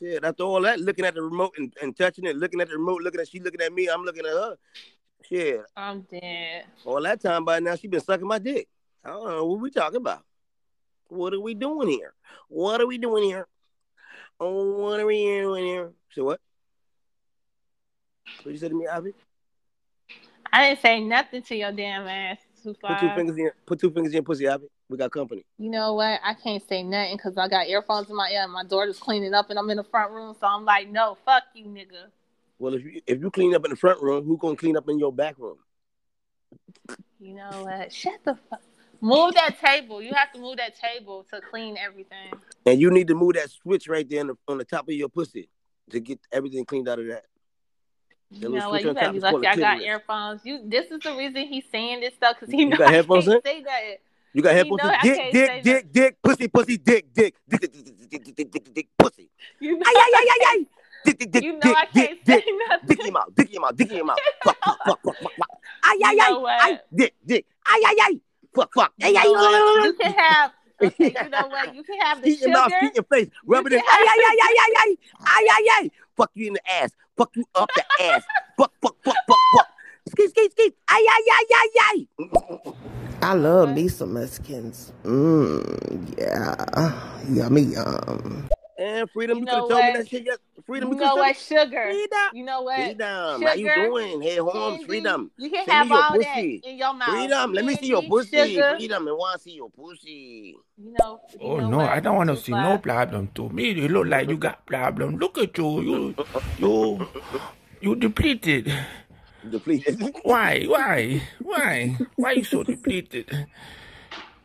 Shit, after all that, looking at the remote and, and touching it, looking at the remote, looking at she looking at me, I'm looking at her. Shit, I'm dead. all that time by now she been sucking my dick. I don't know what we talking about. What are we doing here? What are we doing here? Oh, what are we doing here? So what? What you said to me, Ivy? I didn't say nothing to your damn ass. Put two fingers in. Put two fingers in your pussy, Ivy. We got company. You know what? I can't say nothing because I got earphones in my ear and my daughter's cleaning up and I'm in the front room. So I'm like, no, fuck you, nigga. Well, if you if you clean up in the front room, who gonna clean up in your back room? You know what? Shut the fuck. Move that table. You have to move that table to clean everything. And you need to move that switch right there on the, on the top of your pussy to get everything cleaned out of that. You know what? You top be lucky I got earphones. You. This is the reason he's saying this stuff because he You know got I can't in? say that. You got headphones? Dick, dick, dick, dick, pussy, pussy, dick, dick, dick, dick, dick, dick, dick, dick, dick, dick, pussy. You know, Ay, ay, ay, ay, ay. Dick, dick, dick, you know dick, I dick, can't dick, say dick in your mouth, dick your mouth, dick your mouth. Fuck, fuck, fuck, fuck, fuck, fuck. Ay, ay, ay, ay, dick, dick. Ay, ay, ay. Fuck, fuck. Ay, ay. You can have. Okay, you know what? You can have the Skeet your mouth, sugar. skeet your face, rub it in. Ay, ay, ay, ay, ay, ay. Ay, ay, ay. Fuck you in the ass. Fuck you up the ass. Fuck, fuck, fuck, fuck, fuck. Skeet, skeet, skeet. Ay, ay, ay, ay, ay. I love me some Mexicans. Mmm, yeah. Yummy, yum. And freedom, You you, could have told me that shit. Yes. Freedom, You you, know could what? have Sugar. Freedom. You know what? Freedom, Sugar. how you doing? Hey, home, candy. freedom. You can Send have me all pussy. that in your mouth. Freedom, let me see your Candy, pussy. Sugar. Freedom, I want to see your pussy. You know. You Oh know no, what? I don't want to Too see far. no problem. To me, you look like you got problem. Look at you, you, you, you depleted. Depleted. Why, why, why, why you so depleted?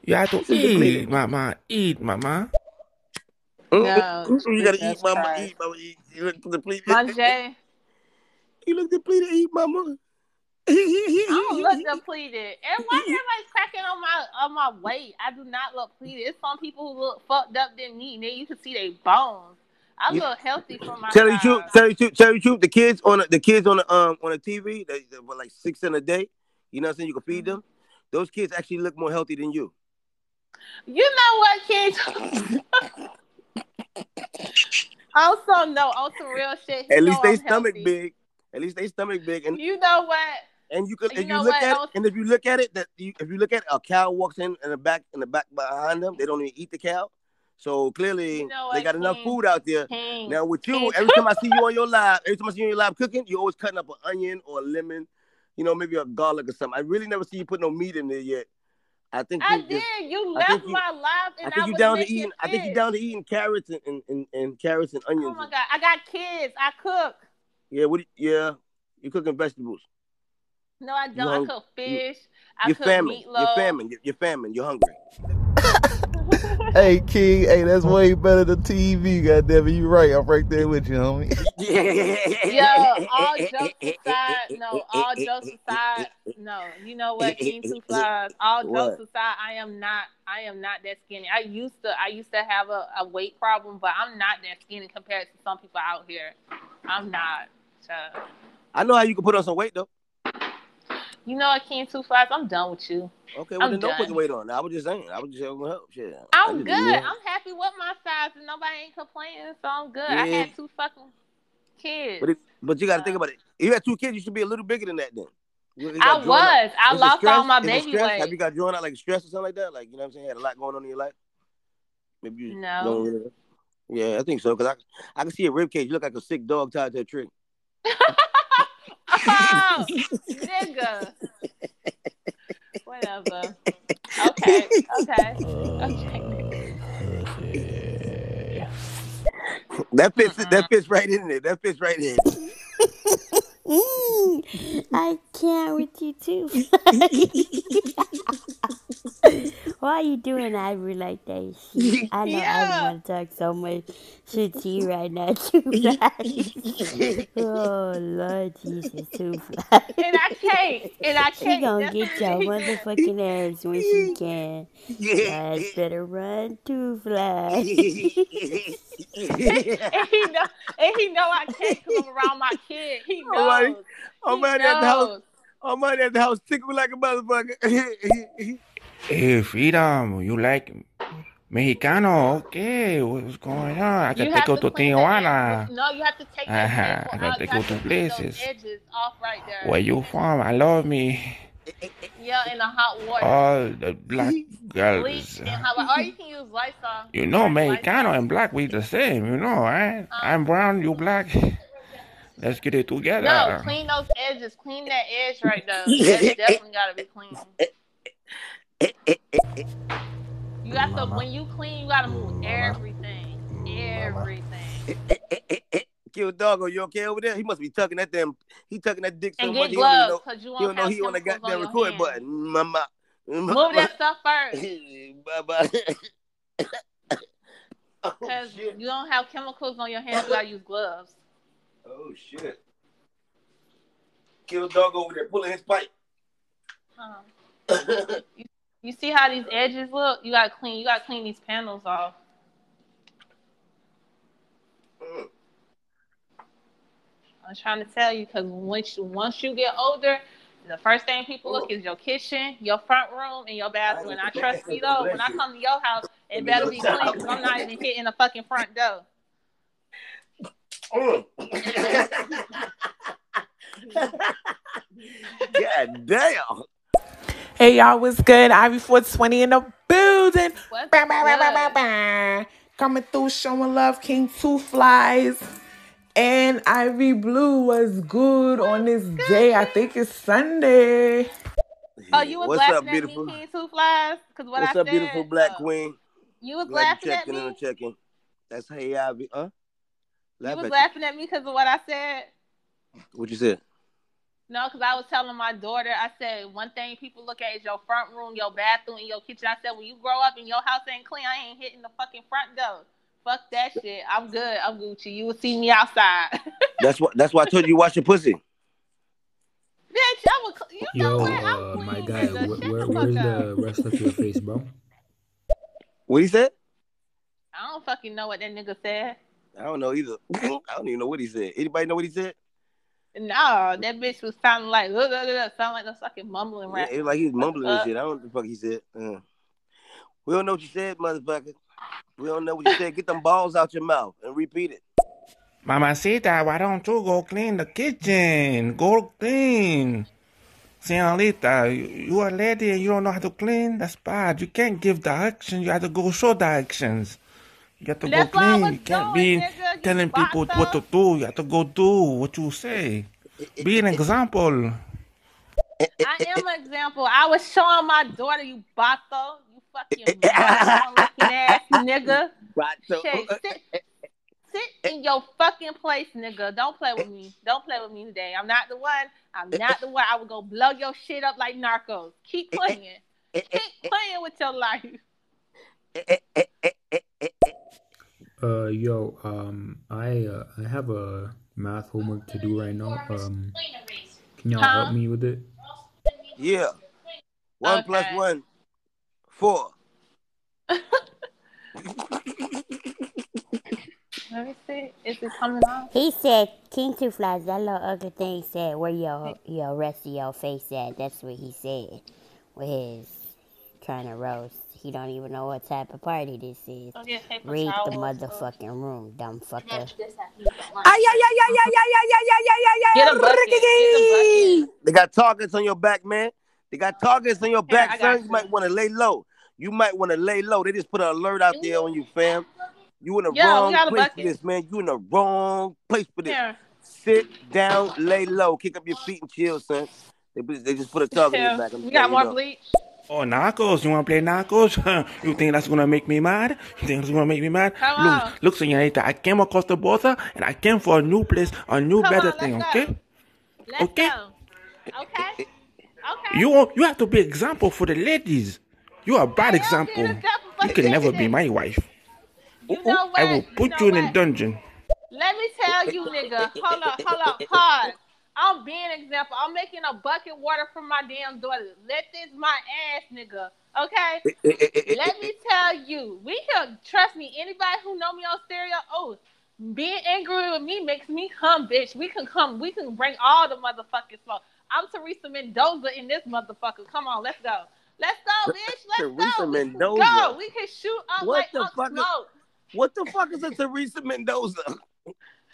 You have to So depleted. eat, mama, eat, mama. Oh, no, you gotta eat, mama. Christ. Eat, mama. Eat. You look depleted. Manje, You look depleted. Eat, mama. I don't look depleted. And why everybody's cracking on my on my weight? I do not look depleted. It's some people who look fucked up than me. Then you can see their bones. I look healthy for my Tell you truth, tell you truth, tell you truth. The kids on the, the kids on the um on the TV, they, they were like six in a day. You know what I'm saying? You can feed them. Those kids actually look more healthy than you. You know what, kids? also, no, also real shit. At least they stomach healthy. big. At least they stomach big, and You know what? and you could You if you look what at it, and if you look at it, that you, if you look at it, a cow walks in in the back in the back behind them, they don't even eat the cow. So clearly, You know they what, got enough food out there. King, Now with you, every time I see you on your live, every time I see you on your live cooking, you're always cutting up an onion or a lemon, you know, maybe a garlic or something. I really never see you put no meat in there yet. I think I you did. just- You left you- my live and I I, think you was down to making eating. I think you fish. down to eating carrots and, and, and, and carrots and onions. Oh onions. my god, I got kids. I cook. yeah, what? do you- Yeah, you cooking vegetables. No, I don't. I hung- cook fish. I You're cook famine. meatloaf. You're famine. You're, you're famine. You're hungry. Hey, King, hey, that's way better than TV, goddammit. You right. I'm right there with you, homie. Yo, all jokes aside, no, all jokes aside, no. You know what, King Two Flies. All jokes aside, I am not. I am not that skinny. I used to. I used to have a, a weight problem, but I'm not that skinny compared to some people out here. I'm not. So, I know how you can put on some weight though. You know King Two Flies. I'm done with you. Okay, well I'm then don't put the weight on. I was just saying. I was just saying help. Shit. I I'm good. yeah. I'm happy with my size, and nobody ain't complaining, so I'm good. I had two fucking kids. But it, but you got to think about it. If you had two kids, you should be a little bigger than that. Then You- you I drawn out. was. I Is lost all my Is baby weight. Have you got drawn out like stress or something like that? Like you know what I'm saying? Had a lot going on in your life. Maybe you No. don't really- Yeah, I think so. Cause I I can see a rib cage. You look like a sick dog tied to a tree. Oh, nigga. Whatever. Okay. Okay. Okay. That fits. That fits right in there. That fits right in. I can't with you too. Why are you doing Ivory like that? Shit? I know I want to talk so much shit to you right now, too oh Lord Jesus, too. And I can't. And I She can't. gonna That's get your she- motherfucking ass when she can. Yeah. Guys better run too fly. and he know, and he know I can't come around my kid. He knows. Alright. I'm He out at the house. knows. I'm out at the house tickle like a motherfucker. Hey, Freedom, you like Mexicano? Okay, what's going on? I You can take you to to Tijuana. No, you have to take those Uh-huh. I out. can take you to to clean those places. edges off right there. Where you from? I love me. Yeah, in the hot water. All the black girls. and hot water. Or you can use Lysol. You know, Mexicano and black, we the same, you know, right? I'm brown, you black. Let's get it together. No, clean those edges. Clean that edge right there. That's definitely gotta be clean. You got to when you clean, you gotta move everything. Everything. Kill doggo, you okay over there? He must be tucking that damn. He tucking that dick so And much get he don't even gloves, know. 'cause you he won't don't know have he on the goddamn your record hands. button. Mama. Move that stuff first. Bye-bye. Because you don't have chemicals on your hands, you gotta use gloves. Oh shit. Kill dog over there pulling his pipe. Uh-huh. you, you see how these edges look? You gotta clean. You gotta clean these panels off. I'm trying to tell you because once you, once you get older, the first thing people look is your kitchen, your front room, and your bathroom. And I trust me though, when I come to your house, it better be clean because I'm not even hitting the fucking front door. Mm. God damn. Hey y'all, what's good? Ivy 420 in the building. What's Bah, bah, bah, bah, bah, bah. Coming through showing love, King Two Flies. And Ivy Blue was good on this day. I think it's Sunday. Oh, you was What's laughing up, at beautiful? me, King Two Flies? Because what What's I up, said, beautiful black queen? you was Glad laughing you at checked in me. and checking. That's hey Ivy, huh? You Laugh was at laughing at me because of what I said. you. What you said? No, because I was telling my daughter, I said one thing people look at is your front room, your bathroom, and your kitchen. I said when you grow up and your house ain't clean, I ain't hitting the fucking front door. Fuck that shit. I'm good. I'm Gucci. You will see me outside. That's what. That's why I told you wash your pussy. Bitch, I would. You know Yo, what? I'm uh, my guy, nigga. where, where, where's the rest of your face, bro? What he said? I don't fucking know what that nigga said. I don't know either. I don't even know what he said. Anybody know what he said? No, that bitch was sounding like, look, look, look, sound like a fucking mumbling Yeah, rap. it was like he was mumbling and shit. I don't know what the fuck he said. Uh, we don't know what you said, motherfucker. We don't know what you said. Get them balls out your mouth and repeat it. Mamacita, why don't you go clean the kitchen? Go clean. Senorita, you, you a lady and you don't know how to clean? That's bad. You can't give directions. You have to go show directions. You have to That's go clean. You can't doing, be nigga. You telling people what to do. You have to go do what you say. Be an example. I am an example. I was showing my daughter, you bato, you fucking looking ass nigga. Bato. Shit, sit, sit in your fucking place, nigga. Don't play with me. Don't play with me today. I'm not the one. I'm not the one. I would go blow your shit up like narcos. Keep playing. Keep playing with your life. Uh, yo, um, I uh, I have a math homework to do right now. Um, can y'all Huh? help me with it? Yeah. One Okay. one, four. Let me see. Is it coming on? He said, King Two Flies, that little ugly thing said, where your, your rest of your face at? That's what he said. With his trying to roast you don't even know what type of party this is. Read the motherfucking room, dumb fucker. They got targets on your back, man. They got targets on your back, Here, son. You, might want to lay low. You might want to lay low. They just put an alert out there on you, fam. You in the wrong place for this, man. You in the wrong place for this. Sit down, lay low, kick up your feet and chill, son. They, they just put a target on your back. We got more bleach. Oh, Narcos. You want to play Narcos? you think that's to make me mad? You think that's to make me mad? Come look, on. look, señorita, I came across the border and I came for a new place, a new Come better on, thing, okay? Let's Okay. go. Okay. Okay. You you have to be example for the ladies. You are a bad example. example You can never be my wife. You know what? I will put know you in a dungeon. Let me tell you, nigga. Hold up, hold up, pause. I'm being an example. I'm making a bucket water for my damn daughter. Let this my ass, nigga. Okay? Eh, eh, eh, Let me tell you, we can trust me. Anybody who know me on stereo, oh, being angry with me makes me come, bitch. We can come. We can bring all the motherfucking smoke. I'm Teresa Mendoza in this motherfucker. Come on, let's go. Let's go, bitch. Let's Teresa go. Mendoza. Go. We can shoot up What like the fuck is- What the fuck is a Teresa Mendoza?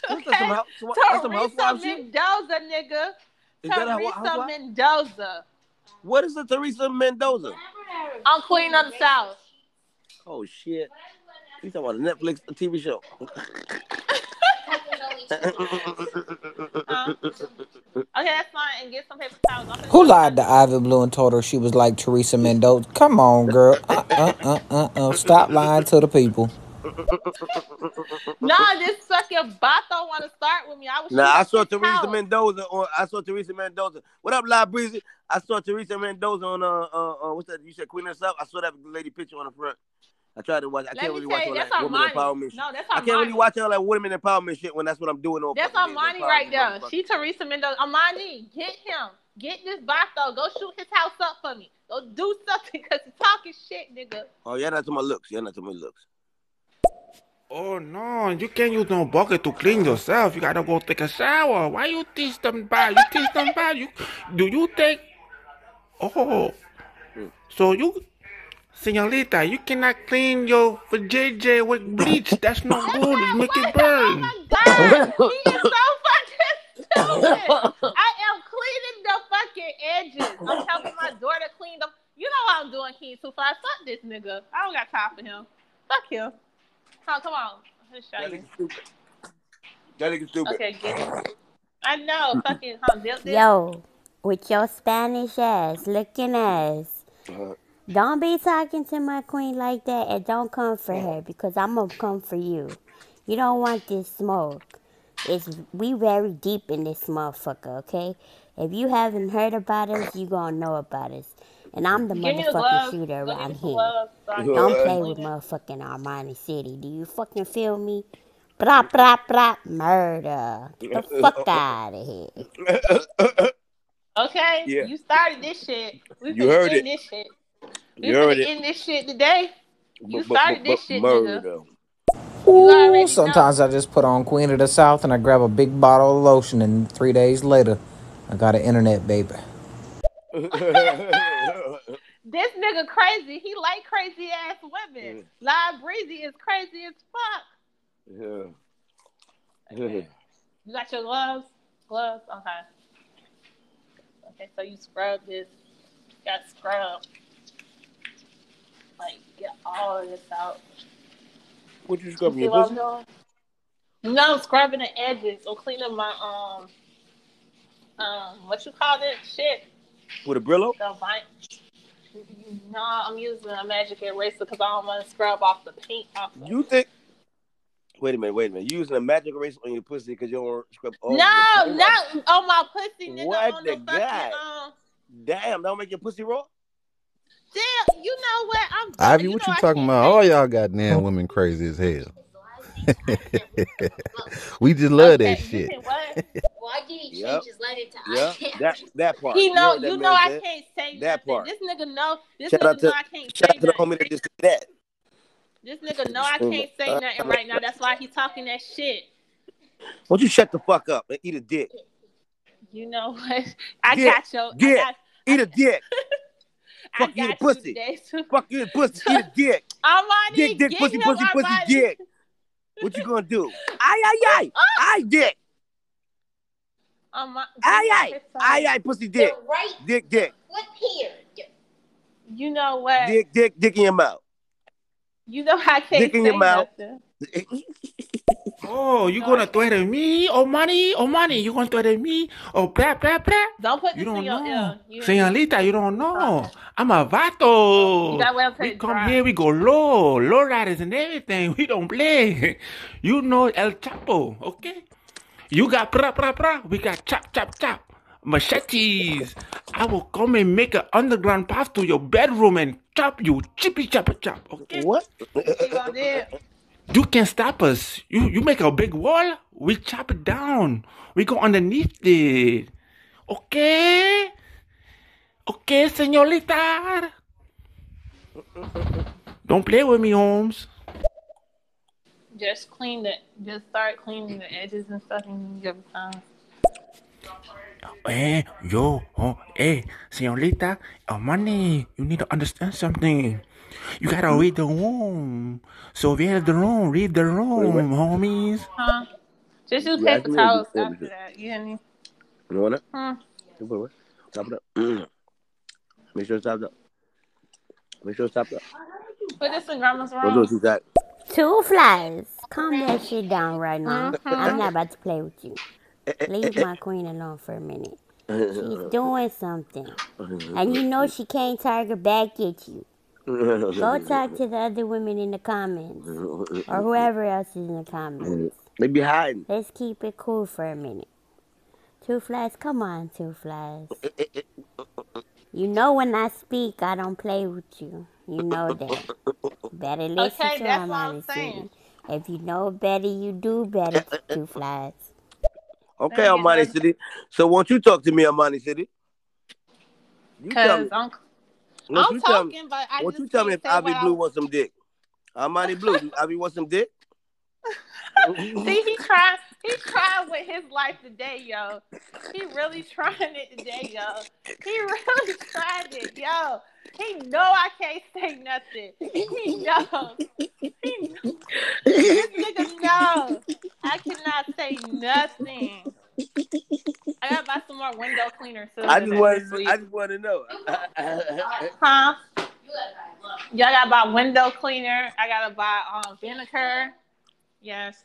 What's that, Okay? some that's some Teresa housewife shit? Mendoza, nigga. Is that a Teresa? Mendoza. What is a Teresa Mendoza? I'm Queen of the South. Oh shit. You talking about a Netflix TV show? Okay, that's fine. And get some paper towels. Who lied to Ivy Blue and told her she was like Teresa Mendoza? Come on, girl. Uh, uh, uh, uh, uh. Stop lying to the people. Nah, this fucking Bato want to start with me. I was Nah, I saw Teresa house. Mendoza on. I saw Teresa Mendoza. What up, La Breezy? I saw Teresa Mendoza on. Uh, uh, uh, what's that? You said Queen herself. I saw that lady picture on the front. I tried to watch. I Let can't really watch you, all that's that women Armani. empowerment shit. No, that's I can't really Armani. watch all that women empowerment shit when that's what I'm doing. On That's Armani right there. She Teresa Mendoza. Armani, get him. Get this Bato. Go shoot his house up for me. Go do something because he's talking shit, nigga. Oh, yeah, that's my looks. Yeah, that's my looks. Oh no, you can't use no bucket to clean yourself. You gotta go take a shower. Why you teach them bad? You teach them bad. You do you take? Oh, so you, señorita, you cannot clean your JJ with bleach. That's no good. It make it oh burn. God, he is so fucking stupid. I am cleaning the fucking edges. I'm helping my daughter clean them. You know what I'm doing, King Two Five. Fuck this nigga. I don't got time for him. Fuck him. Oh, come on. Let's show you. That nigga stupid. Okay, get it. I know. Fucking, huh? Built. Yo, with your Spanish ass, looking ass. Don't be talking to my queen like that and don't come for her because I'm gonna come for you. You don't want this smoke. It's we very deep in this motherfucker, okay? If you haven't heard about us, you gonna know about us. And I'm the Give me the motherfucking shooter Go around here. gloves so I can Don't play with motherfucking Armani City. Do you fucking feel me? Blah blah blah murder. Get the fuck out of here. Okay? Yeah. You started this shit. We You finna heard it. this shit. We You finna heard it. end this shit today. You But- but- started this shit, nigga. murder. Ooh, sometimes I just put on Queen of the South and I grab a big bottle of lotion, and three days later, I got an internet baby. This nigga crazy. He like crazy ass women. Live Breezy is crazy as fuck. Yeah. You got your gloves? Gloves? Okay. Okay, so you scrub this. You got scrub. Like, get all of this out. What you You scrubbing see your pussy? I'm? No, scrubbing the edges or cleaning my, um, um, what you call that Shit. With a Brillo? No, I'm using a magic eraser because I don't want to scrub off the paint off. of You think? Wait a minute, wait a minute. You using a magic eraser on your pussy because you don't want to scrub all no, your pussy? not on my pussy, nigga. What on the the fucking, god? um, Damn, that don't make your pussy raw? damn, you know what? I'm Ivy, what you talking about? All y'all goddamn women crazy as hell. we just love that shit. Why did he change Yep. his letter to Yeah, I that that part. He know, heard that you know, I said? can't say That nothing. part. This nigga know, this Shout nigga out to know I can't shout say out to the homie that just said that. This nigga know I can't say nothing right now. That's why he talking that shit. Why don't you shut the fuck up and eat a dick? You know what? I Dick, got your, dick, I got, eat a dick. Fuck you the pussy. today. Fuck you the pussy. Eat a dick. Armani, Dick, dick, pussy, pussy, pussy, dick. What you gonna do? Aye, aye, aye. Aye, ah! dick. Armani, Aye, aye. Aye, aye, pussy, dick. right Dick, dick. foot here. You know what? Dick, dick, dick in your mouth. You know I can't Dick in say your mouth. nothing. Oh, you gonna threaten me? Oh, money? Oh, money? You gonna threaten me? Oh, blah, blah, blah? Don't put You this in don't your know. ear. You, Señorita, you don't know. I'm a vato. you got well We come dry. here, we go low, low riders and everything. We don't play. You know El Chapo, okay? You got pra pra pra. We got chop chop chop. Machetes. I will come and make an underground path to your bedroom and chop you, chippy chop chop. Okay? What? You gonna do it? You can stop us. You you make a big wall. We chop it down. We go underneath it. Okay? Okay, señorita. Don't play with me, Holmes. Just clean the. Just start cleaning the edges and stuff, and you give it time. Hey, yo, oh, hey, señorita, oh, money, you need to understand something. You gotta read the room. So read the room, read the room, homies. Huh? Just use paper can towels after that. You hear me? You want it? You put it? Top it up. Make sure it's topped up. Make sure it's topped up. Put this in grandma's Don't do room. it too. Two flies. Calm that shit down right now. Mhm. I'm not about to play with you. Leave my queen alone for a minute. She's doing something. And you know she can't target back at you. Go talk to the other women in the comments. Or whoever else is in the comments. They be hiding. Let's keep it cool for a minute. Two flies, come on, two flies. You know when I speak, I don't play with you. You know that. Better listen Okay, to that's him, what I'm saying. If you know better, you do better, two flies. Okay, Armani City. So won't you talk to me, Armani City? You tell me. Cause I'm, I'm you tell me? talking, but I just you tell me if Ivy what Blue I- wants some dick? Armani Blue, do Ivy want some dick? See, he tried. He tried with his life today, yo. He really trying it today, yo. He really tried it, yo. He know I can't say nothing. He knows. He knows. This nigga knows. I cannot say nothing. I gotta buy some more window cleaner soon. I just this want. I just want to know. Huh? Y'all gotta buy window cleaner. I gotta buy um vinegar. Yes.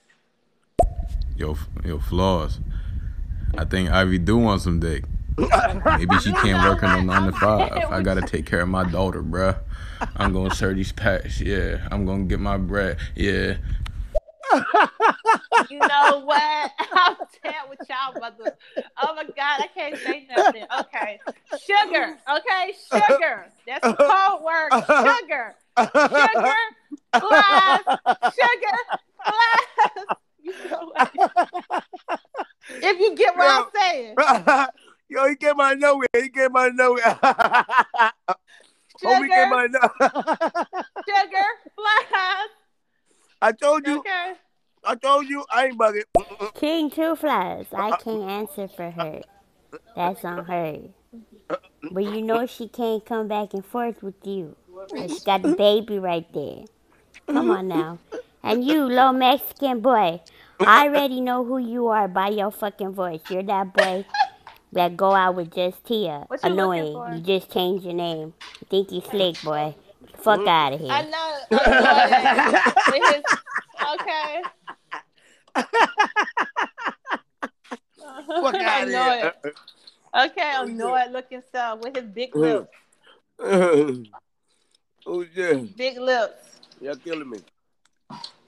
Yo, yo, flaws. I think Ivy do want some dick. Maybe she can't work on no nine to five. I gotta take care of my daughter, bruh. I'm gonna serve these packs. Yeah, I'm gonna get my bread. Yeah. You know what? I'm dead with y'all, mother. Oh my God, I can't say nothing. Okay. Sugar. Okay, sugar. That's the code word. Sugar. Sugar. Glass. Sugar. Glass. You know what? If you get what I'm saying. Yo, he came out of nowhere. He came out of nowhere. Homie came out of nowhere. Sugar. Glass. I told you. Okay. I told you. I ain't bugging. King Two Flies, I uh-uh. can't answer for her. That's on her. But you know she can't come back and forth with you. She got the baby right there. Come on now. And you, little Mexican boy, I already know who you are by your fucking voice. You're that boy that go out with just Tia. What you Annoying. for? You just change your name. You think you slick, boy. Fuck out of here. I know. I know that. With his, okay. Fuck I outta know here. Okay, I know it looking stuff with his big lips. oh yeah. Big lips. Y'all killing me.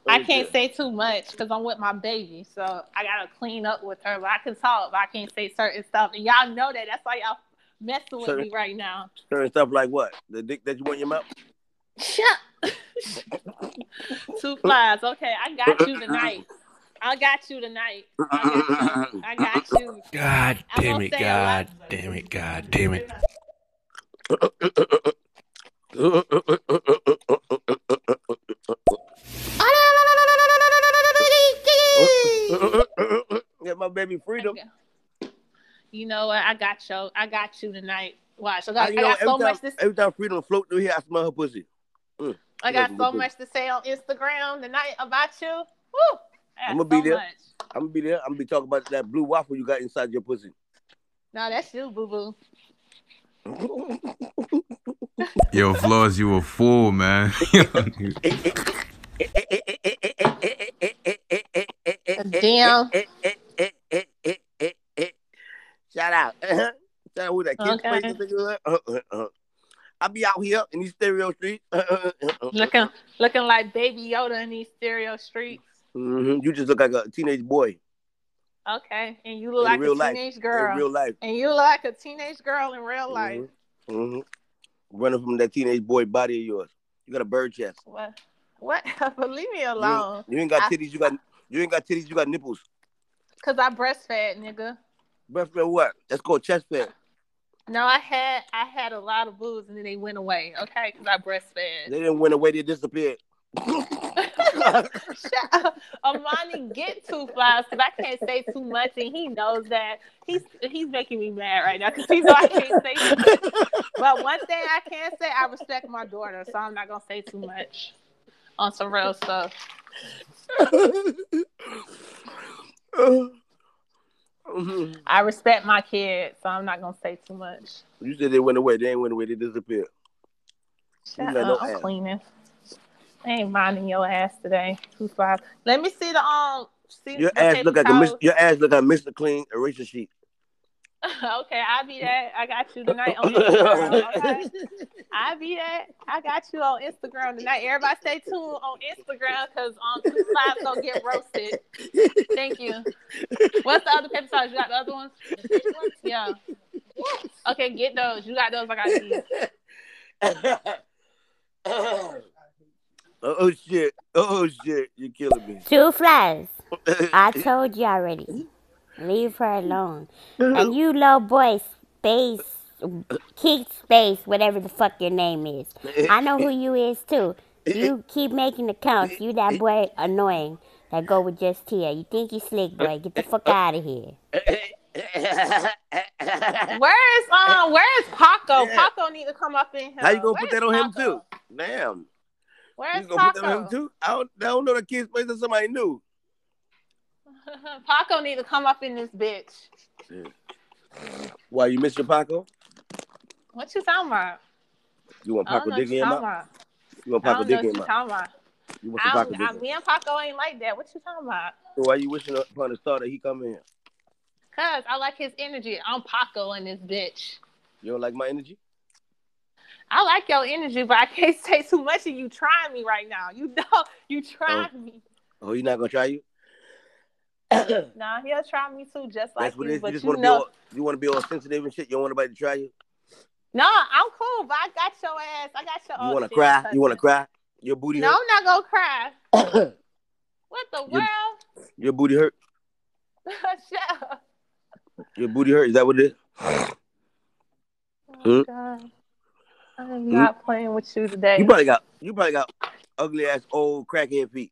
I oh, can't say too much because I'm with my baby, so I gotta clean up with her. But I can talk, but I can't say certain stuff, and y'all know that. That's why y'all messing with Certain- me right now. Certain stuff like what? The dick that you want in your mouth? Shut. Two flies. Okay, I got you tonight. I got you tonight. I got you. I got you. God damn it, God damn it, God damn it. Get my baby freedom. You know what? I got you. I got you tonight. Watch. I I, got, I you know, got so time, much to every time freedom float through here, I smell her pussy. Mm. I got so good much to say on Instagram tonight about you. Woo! I I'm gonna be so there. much. I'm gonna be there. I'm gonna be talking about that blue waffle you got inside your pussy. No, that's you, boo boo. Yo, flaws, you a fool, man. Damn. Shout out. Shout out who that kid Okay. I be out here in these stereo streets. Looking looking like baby Yoda in these stereo streets. Mhm. You just look like a teenage boy Okay. And you look in like real a life. teenage girl. In real life. And you look like a teenage girl in real life. Mm-hmm. Running from that teenage boy body of yours. You got a bird chest. What? What? but leave me You alone. ain't, you ain't got I- titties. You got you ain't got titties. You got nipples. Cause I breastfed, nigga. Breastfed what? That's called chest fed. No, I had I had a lot of boobs and then they went away. Okay, cause I breastfed. They didn't went away. They disappeared. Amani get two flies because I can't say too much and he knows that. He's he's making me mad right now because he know I can't say too much. But one thing I can say, I respect my daughter, so I'm not gonna say too much on some real stuff. I respect my kids, so I'm not gonna say too much. You said they went away. They ain't went away. They disappeared. Shut got no I'm ass. cleaning. I ain't minding your ass today. Two five. Let me see the um. See Your the ass look like a your ass look like Mr. Clean eraser sheet. okay, I'll be that. I got you tonight on Instagram. Okay? I'll be that. I got you on Instagram tonight. Everybody stay tuned on Instagram because um two five gonna get roasted. Thank you. What's the other paper towels? You got the other ones? Yeah. Okay, get those. You got those. I got these. Oh shit! Oh shit! You're killing me. Two flies. I told you already. Leave her alone. And you little boy, space, kick space, whatever the fuck your name is. I know who you is too. You keep making the accounts. You that boy annoying that go with just Tia. You think you slick boy? Get the fuck out of here. Where is um? Where is Paco? Paco need to come up in here. How you gonna Where put that on him too? Damn. Where's You gonna put that on him Paco? too? I don't, I don't know the kid's place that somebody knew. Paco need to come up in this bitch. Why you miss your Paco? What you talking about? You want Paco dick in you him talking out? about. You want Paco dick in you him out? talking about. You want Paco don't, dick I, me and Paco ain't like that. What you talking about? So why you wishing upon the star that he come in? Cause I like his energy. I'm Paco in this bitch. You don't like my energy? I like your energy, but I can't say too much of you trying me right now. You know, you oh. trying me. Oh, you not gonna try you? Nah, he'll try me too, just like That's what it you. is. But You just want to know, be all you want to be all sensitive and shit. You don't want nobody to try you. no, I'm cool. But I got your ass. I got your. You want to cry? You want to cry? Your booty No, hurt. I'm not gonna cry. what the Your- world? Your booty hurt. Shut up. Your booty hurt. Is that what it is? Hmm? Oh, God. I'm not playing with you today. You probably got you probably got ugly ass old crackhead feet.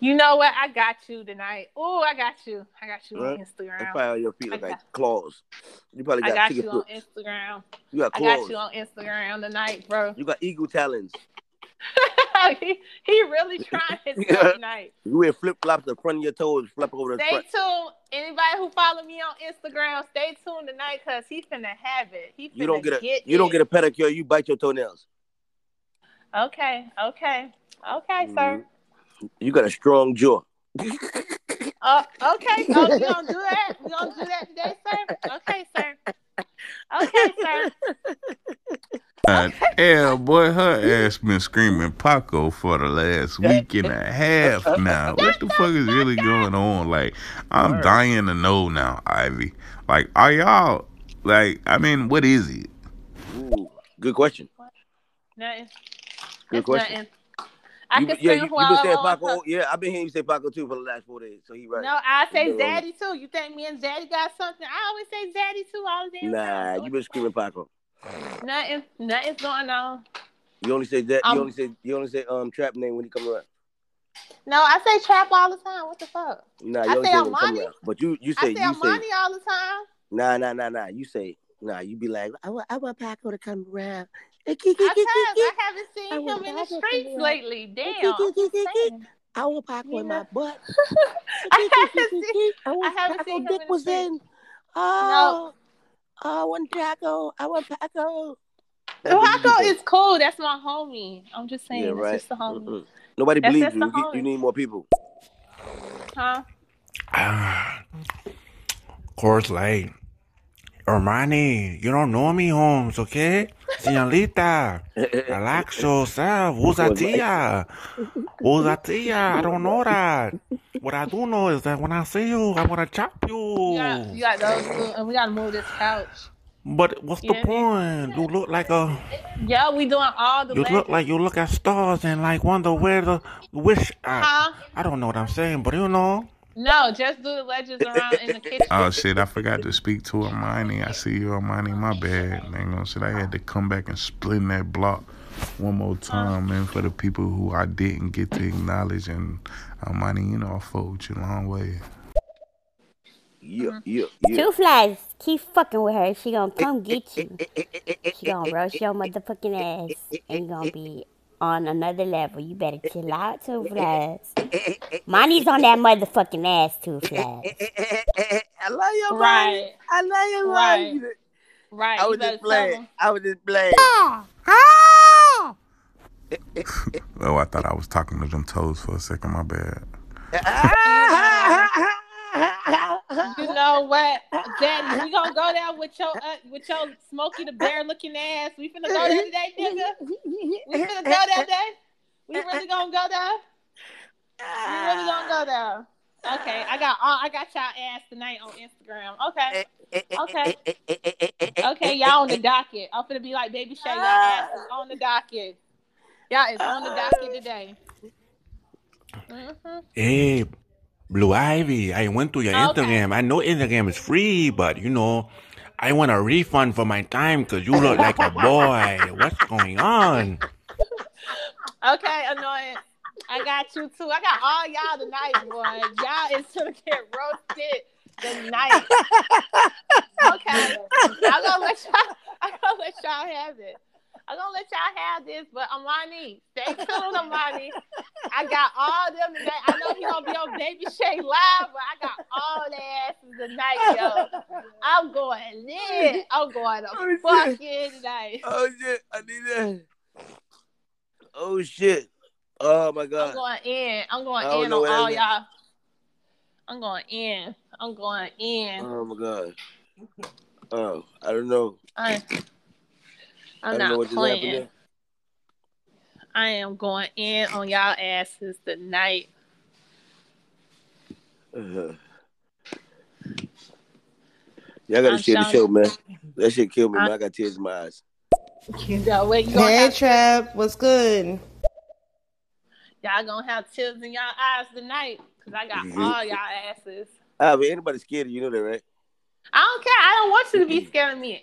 You know what? I got you tonight. Oh, I got you. I got you on Right? That's Instagram. probably your feet I like claws. You probably I got, got chicken you on. Instagram. You got claws. I got you on Instagram tonight, bro. You got eagle talons. he, he really trying his Yeah. tonight. You wear flip flops the front of your toes, flip over the Stay front. tuned. Anybody who follow me on Instagram, stay tuned tonight because he's finna have it. He finna You don't get a get you don't get a pedicure. You bite your toenails. Okay, okay, okay, sir. Mm-hmm. You got a strong jaw. Uh, okay, so we gonna do that? We gonna do that today, sir? Okay, sir. Okay, sir. God damn, boy, her ass been screaming Paco for the last week and a half now. What the fuck is really going on? Like, I'm dying to know now, Ivy. Like, are y'all like? I mean, what is it? Ooh, good question. Nothing. Good It's question. nothing. I You, can yeah, you, you been saying. Paco. Yeah, I've been hearing you say Paco too for the last four days. So he right. No, I say You Zaddy too. You think me and Zaddy got something? I always say Zaddy too all the damn time. Nah, you been screaming Paco. Nothing, nothing's going on. You only say that. Um, you only say you only say um trap name when he come around. No, I say trap all the time. What the fuck? Nah, I only say say when he come around. But you you I say say you say Armani all the time. nah nah nah nah. You say nah. You be like I want I want Paco to come around. I I haven't seen him in the streets lately. Damn. I'm just saying. I want Paco in my butt. I haven't seen. I want I haven't Paco seen him dick in the was in. Oh, I want Paco. I want Paco. Paco is cool. That's my homie. I'm just saying. Yeah, That's right. just a homie. Mm-mm. Nobody That's believes just you. You, you need more people. Huh? Of course, like, Armani, you don't know me, Holmes, okay? Señorita, relax yourself. Who's that tia? Who's that tia? I don't know that. What I do know is that when I see you, I want to chop you. You got, you got those two, and we gotta move this couch. But what's the Yeah. point? You look like a, Yeah, we doing all the you look like you look at stars and like wonder where the wish at. Huh? I don't know what I'm saying, but you know. No, just do the legends around in the kitchen. Oh shit, I forgot to speak to Armani. I see you, Armani. My bad. Man, gonna shit. I had to come back and split that block one more time, man, for the people who I didn't get to acknowledge. And Armani, you know, I fought with you a long way. Mm-hmm. Yeah, yeah, Two flies. Keep fucking with her. She gonna come eh, eh, get eh, you. She gonna roast your motherfucking ass. And you gonna be on another level. You better chill out, two flies. Money's on that motherfucking ass, two flies. I love your Right. money. I love your Right. money. Right. I was just playing. I was just playing. Oh, I thought I was talking to them toes for a second. My bad. You know what, Daddy? We gonna go down with your uh, with your Smokey the Bear looking ass. We finna go there today, nigga. We finna go there today. We really gonna go there. We really gonna go there. Okay, I got all I got y'all ass tonight on Instagram. Okay, okay, okay. Y'all on the docket. I'm finna be like Baby Shay. Y'all ass is on the docket. Y'all is on the docket today. Mhm. Hey, Blue Ivy, I went to your. Instagram. I know Instagram is free, but you know, I want a refund for my time because you look like a boy. What's going on? Okay, annoying. I got you too. I got all y'all tonight, boy. Y'all is gonna get roasted tonight. Okay, I'm gonna let y'all. I'm gonna let y'all have it. I'm gonna let y'all have this, but Amani, stay tuned, Amani. I got all them today. I know he gonna be on Baby Shay live, but I got all the asses tonight, yo. I'm going in. I'm going to Oh, fuck shit. in tonight. Oh shit, I need that. Oh shit. Oh my god. I'm going in. I'm going in on all y'all. I'm going in. I'm going in. Oh my god. Oh, I don't know. I I'm don't know not what just happened playing. I am going in on y'all asses tonight. Uh-huh. Y'all gotta I'm share the show, man. That shit killed me, I- man. I got tears in my eyes. You know what? You gonna Hey, have, Trap, what's good? y'all gonna have tears in y'all eyes tonight because I got Mhm. all y'all asses. Ah, but anybody scared of you, you know that, right? I don't care. I don't want you to be scared of me.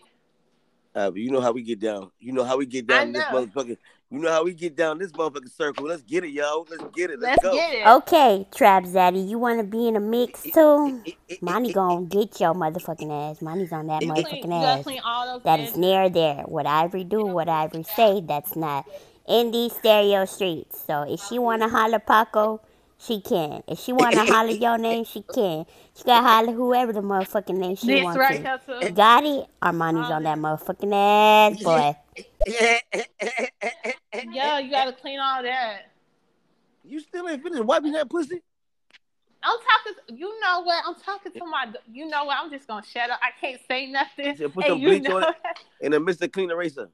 Ah, but you know how we get down. You know how we get down in this know. motherfucking. You know how we get down this motherfucking circle. Let's get it, y'all. Let's get it. Let's, Let's go. get it. Okay, Trap Zaddy, you wanna be in a mix too? Money gonna get your motherfucking ass. Money's on that You clean- motherfucking ass. clean all That is near there. What Ivory do, what Ivory say, that's not in these stereo streets. So if she wanna holler Paco, she can. If she wanna holler your name, she can. She gotta holler whoever the motherfucking name she This wants right to. here. You got it? Armani's on that motherfucking ass, boy. Yeah, you gotta clean all that. You still ain't finished wiping that pussy? I'm talking. You know what? I'm talking to my. You know what? I'm just gonna shut up. I can't say nothing. Just put Hey, some you bleach know, on it and a Mr. Clean Eraser.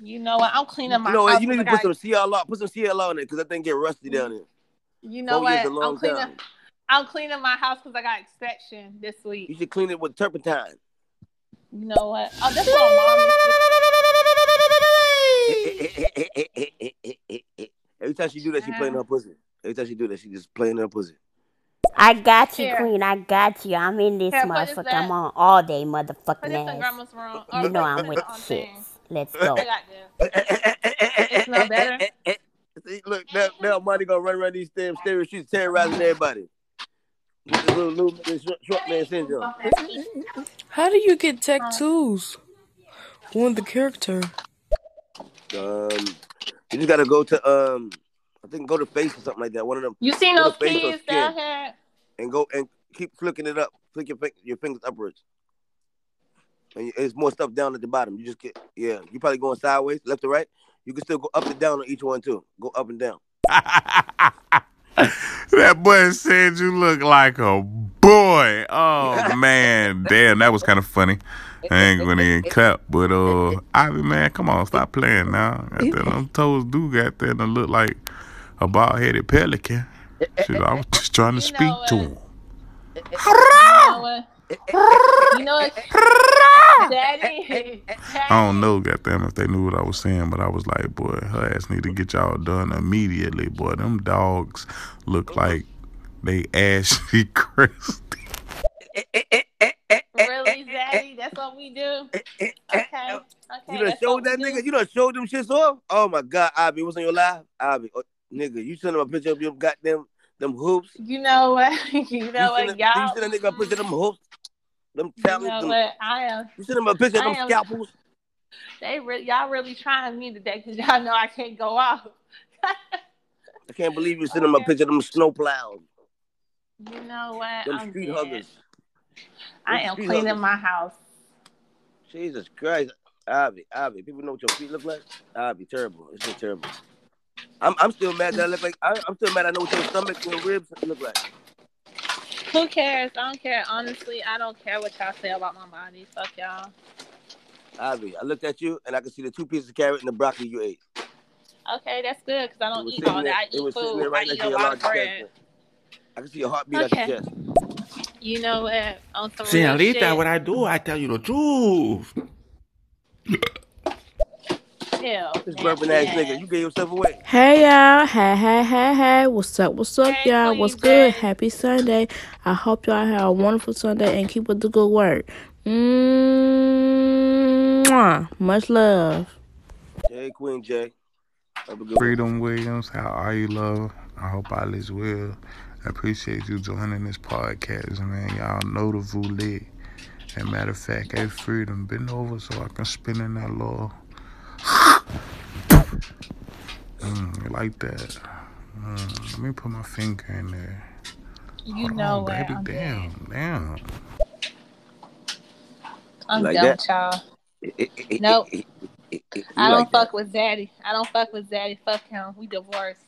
you know what? I'm cleaning my You know what? house. You need to 'cause put I some got- CLR. Put some CLR on it because that thing get rusty down there. You know Four what? long I'm cleaning. time. I'm cleaning my house because I got inspection this week. You should clean it with turpentine. You know what? Oh, that's what mom Every time she do that, she playing her pussy. Every time she do that, she just playing her pussy. I got you, Here. Queen. I got you. I'm in this Here, motherfucker. I'm on all day Put motherfucking ass. grandma's room. You know I'm with on the shits. Let's go. I got this. It's no better. See, look, now, now money gonna run around these damn stereo streets terrorizing everybody. With this little, little short, short man syndrome. How do you get tattoos twos? On the character. Um, you just gotta go to um, I think go to face or something like that. One of them. You seen those face or kids down here? and go and keep flicking it up. Flick your your fingers upwards. And it's more stuff down at the bottom. You just get yeah. You probably going sideways, left or right. You can still go up and down on each one too. Go up and down. That boy said you look like a boy. Oh man, damn, that was kind of funny. I ain't gonna even clap, but uh, Ivy man, come on, stop playing now. Got that them toes do got that and look like a bald headed pelican. Shit, I was just trying to speak to him. You know what? You know what? Daddy. I don't know, goddamn, if they knew what I was saying, but I was like, boy, her ass need to get y'all done immediately, boy. Them dogs look like they ashy crusty. Really, Zaddy? That's what we do? Okay. Okay. You done that's showed that we nigga? do. You done showed them shits off? Oh my god, Ivy, what's on your live? Ivy, oh, nigga, you sent him a picture of your goddamn them hoops. You know what? You know you what, sent y'all? You sent a nigga a picture of them hoops, them You talents. know them. I am. You sent him a picture of them am- scalpels. They really, y'all really trying me today because y'all know I can't go out. I can't believe you sent him a picture of them snow plows, You know what? them I'm street dead. huggers. I Them am cleaning huggers. my house. Jesus Christ, Ivy, Ivy. People know what your feet look like. Ivy, terrible. It's just terrible. I'm I'm still mad that I look like. I, I'm still mad. I know what your stomach and ribs look like. Who cares? I don't care. Honestly, I don't care what y'all say about my body. Fuck y'all. Ivy, I looked at you and I could see the two pieces of carrot and the broccoli you ate. Okay, that's good because I don't was eat all there- that. I it eat was sitting food. right I eat a lot of bread. chest. I can see your heartbeat at Okay. your chest. You know what? On some real Senorita, shit. what I do, I tell you the truth. Ew, This burping ass nigga, you gave yourself away. Hey y'all, hey hey hey hey, what's up? What's up, y'all? What's good? Happy Sunday. I hope y'all have a wonderful Sunday and keep with the good work. Mwah. Much love. Hey, Queen J. Have a good one. Freedom Williams, how are you, love? I hope all is well. I appreciate you joining this podcast, man. Y'all know the lit. And matter of fact, hey, Freedom, bend over so I can spin in that little. Mm, you like that? Mm, let me put my finger in there. You Hold know on, what? baby. I'm damn, damn. I'm Like done that? with y'all. Nope. You I don't like that? fuck with Zaddy. I don't fuck with Zaddy. Fuck him. We divorced.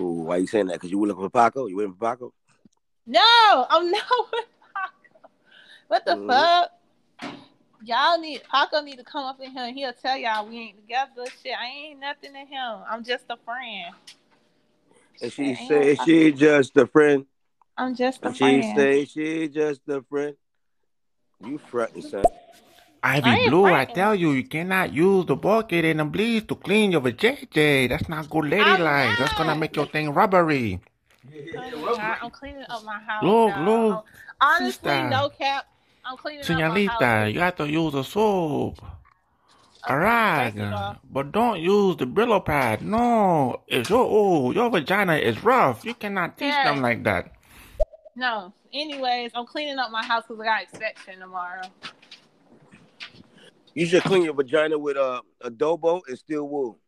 Ooh, why you saying that? Because you were looking for Paco? You waiting for Paco? No, I'm not with Paco. What the Mhm. fuck? Y'all need Paco need to come up in here and he'll tell y'all we ain't together. Shit, I ain't nothing to him. I'm just a friend. And she Shit, ain't say no she just a friend. I'm just a And she friend. say she just a friend. You frontin', son. Ivy ain't Blue, I tell you, you cannot use the bucket and the bleach to clean your vajayjay. That's not good ladylike. That's gonna make your thing rubbery. I- I'm cleaning up my house. Look, y'all. look, Honestly, sister. no cap. I'm cleaning up Senorita, you have to use a soap. Okay, Alright, first of all- but don't use the Brillo pad. No, if your oh, your vagina is rough, you cannot teach Yeah. them like that. No. Anyways, I'm cleaning up my house because I got inspection tomorrow. You should clean your vagina with uh, adobo and steel wool.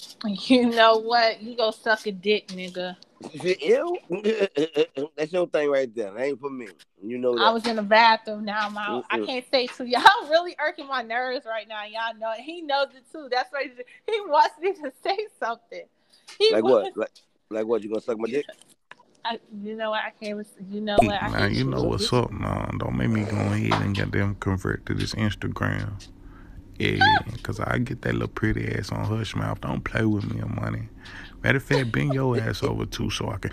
You know what? You go suck a dick, nigga. Ew. That's your thing right there. That ain't for me. You know that. I was in the bathroom. Now I'm out. I Mm-mm. can't say to y'all. Really irking my nerves right now. Y'all know it. He knows it too. That's why he, he wants me to say something. He like wants- what? Like, like what? You gonna suck my dick? I, you know what? I can't. You know what? I Now you know what's up, man. Don't make me go ahead and get them convert to this Instagram. Yeah, cause I get that little pretty ass on hush mouth. Don't play with me on money. Matter of fact, bend your ass over too so I can.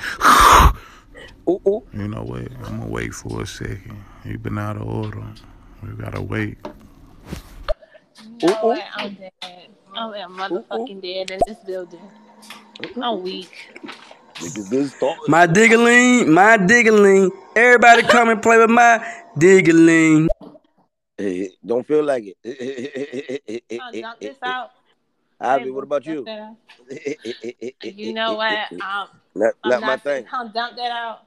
Ooh, You know what? I'm gonna wait for a second. You been out of order. We gotta wait. You know what? I'm dead. I'm a motherfucking dead in this building. I'm weak. Niggas good start. My diggling, my diggling. Everybody come and play with my diggaling. Hey, don't feel like it. I'll dump this out. Ivy, what about you? You know what? Um, Not, I'm not my thing. I'll dump that out.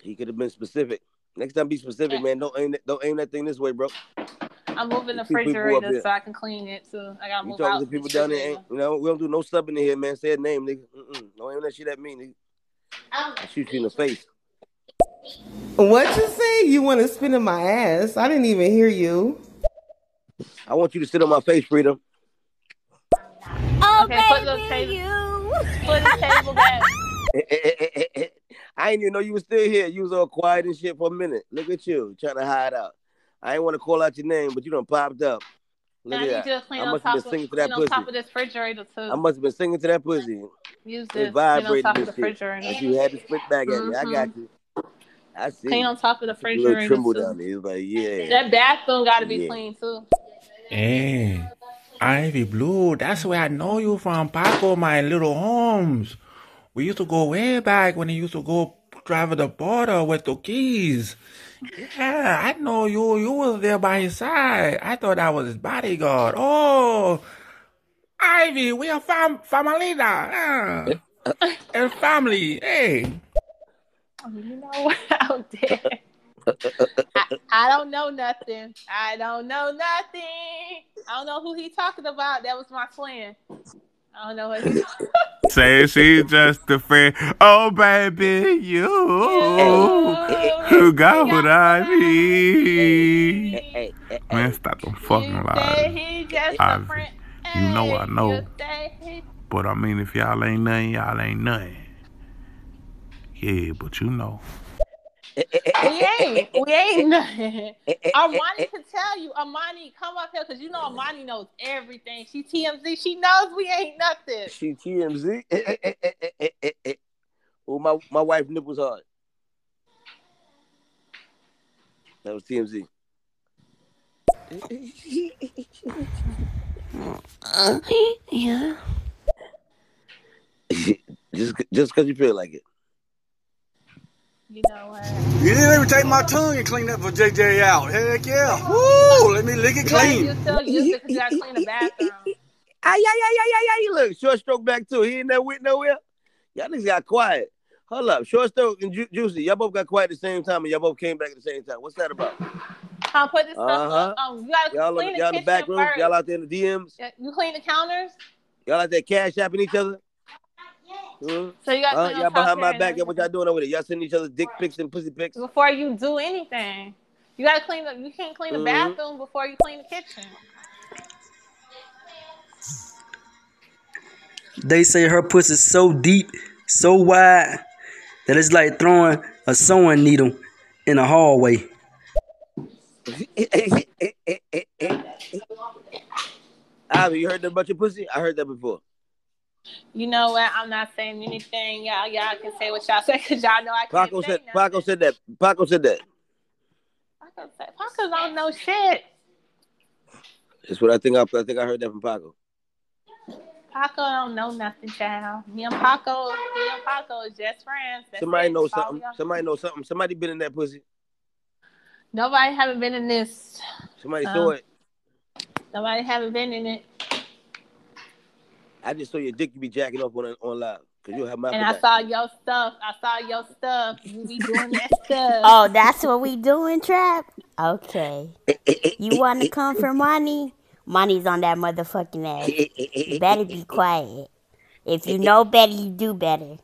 He could have been specific. Next time, be specific, man. Don't aim that, don't aim that thing this way, bro. I'm moving the Two people up refrigerator so I can clean it too. I gotta You move talking out. to people down there? Ain't, you know, we don't do no subbing in here, man. Say a name, nigga. Mm-mm. Don't aim that shit at me, nigga. I shoot you in the face. What you say? You want to spin in my ass? I didn't even hear you. I want you to sit on my face, Freedom. Oh, okay, put the table. Put the table back. Eh, eh, eh, I didn't even know you was still here. You was all quiet and shit for a minute. Look at you trying to hide out. I ain't want to call out your name, but you done popped up. Look Now you at that. just clean I on must have top been of singing to that pussy. top of this refrigerator too. I must have been singing to that pussy. Use It this clean vibrated top of and the shit. refrigerator. You had to spit back at me. I got Mhm. you. I see. Clean on top of the Took a little refrigerator tremble down there. He was like, yeah. That bathroom got to be Yeah. clean too. Hey, Ivy Blue, that's where I know you from, Paco, my little homes. We used to go way back when he used to go drive the border with the keys. Yeah, I know you. You was there by his side. I thought I was his bodyguard. Oh, Ivy, we are fam family now. Uh, and family. Hey. You know what out there? I, I don't know nothing. I don't know nothing. I don't know who he talking about. That was my twin. I don't know what he Say she's just a friend. Oh, baby, you who got what I need. Man, stop them fucking say lies. he just a you know I know. You say he But I mean, if y'all ain't nothing, y'all ain't nothing. Yeah, but you know. We ain't. We ain't nothing. Armani can tell you. Armani, come up here because you know Armani knows everything. She TMZ. She knows we ain't nothing. She TMZ. oh, my, my wife nipples hard. That was TMZ. yeah. just just because you feel like it. You know what? You didn't even take my tongue and clean that for JJ out. Heck yeah. Woo! Let me lick it clean. you still use it because you gotta clean the bathroom. Ah, yeah, yeah, yeah, yeah, yeah. You look short stroke back too. He ain't that with nowhere. Y'all niggas got quiet. Hold up, short stroke and Ju- juicy. Y'all both got quiet at the same time, and y'all both came back at the same time. What's that about? I'll put this stuff Uh-huh. up. Um, you gotta Y'all, clean in, the y'all in the back room. first. Y'all out there in the DMs. You clean the counters, Y'all out there cash apping each other. Hmm? so you gotta Huh? clean Y'all behind my there back. Yeah, what y'all doing over there? Y'all sending each other dick pics and pussy pics. before you do anything. You gotta clean the. You can't clean the Mhm. bathroom before you clean the kitchen. They say her pussy's so deep, so wide, that it's like throwing a sewing needle in a hallway. Ivy, you heard that about your pussy? I heard that before. You know what? I'm not saying anything. Y'all, y'all can say what y'all say because y'all know I can't Paco say said. nothing. Paco said that. Paco said that. Paco say, Paco don't know shit. That's what I think. I, I think I heard that from Paco. Paco don't know nothing, child. Me and Paco, me and Paco is just friends. That's Somebody it. knows something. are. Somebody knows something. Somebody been in that pussy. Nobody haven't been in this. Somebody Um, saw it. Nobody haven't been in it. I just saw your dick. You be jacking off on on live because you have my. And I back. saw your stuff. I saw your stuff. You be doing that stuff. Oh, that's what we doing, Trap? Okay. You want to come for money? Money's on that motherfucking ass. You better be quiet. If you know better, you do better.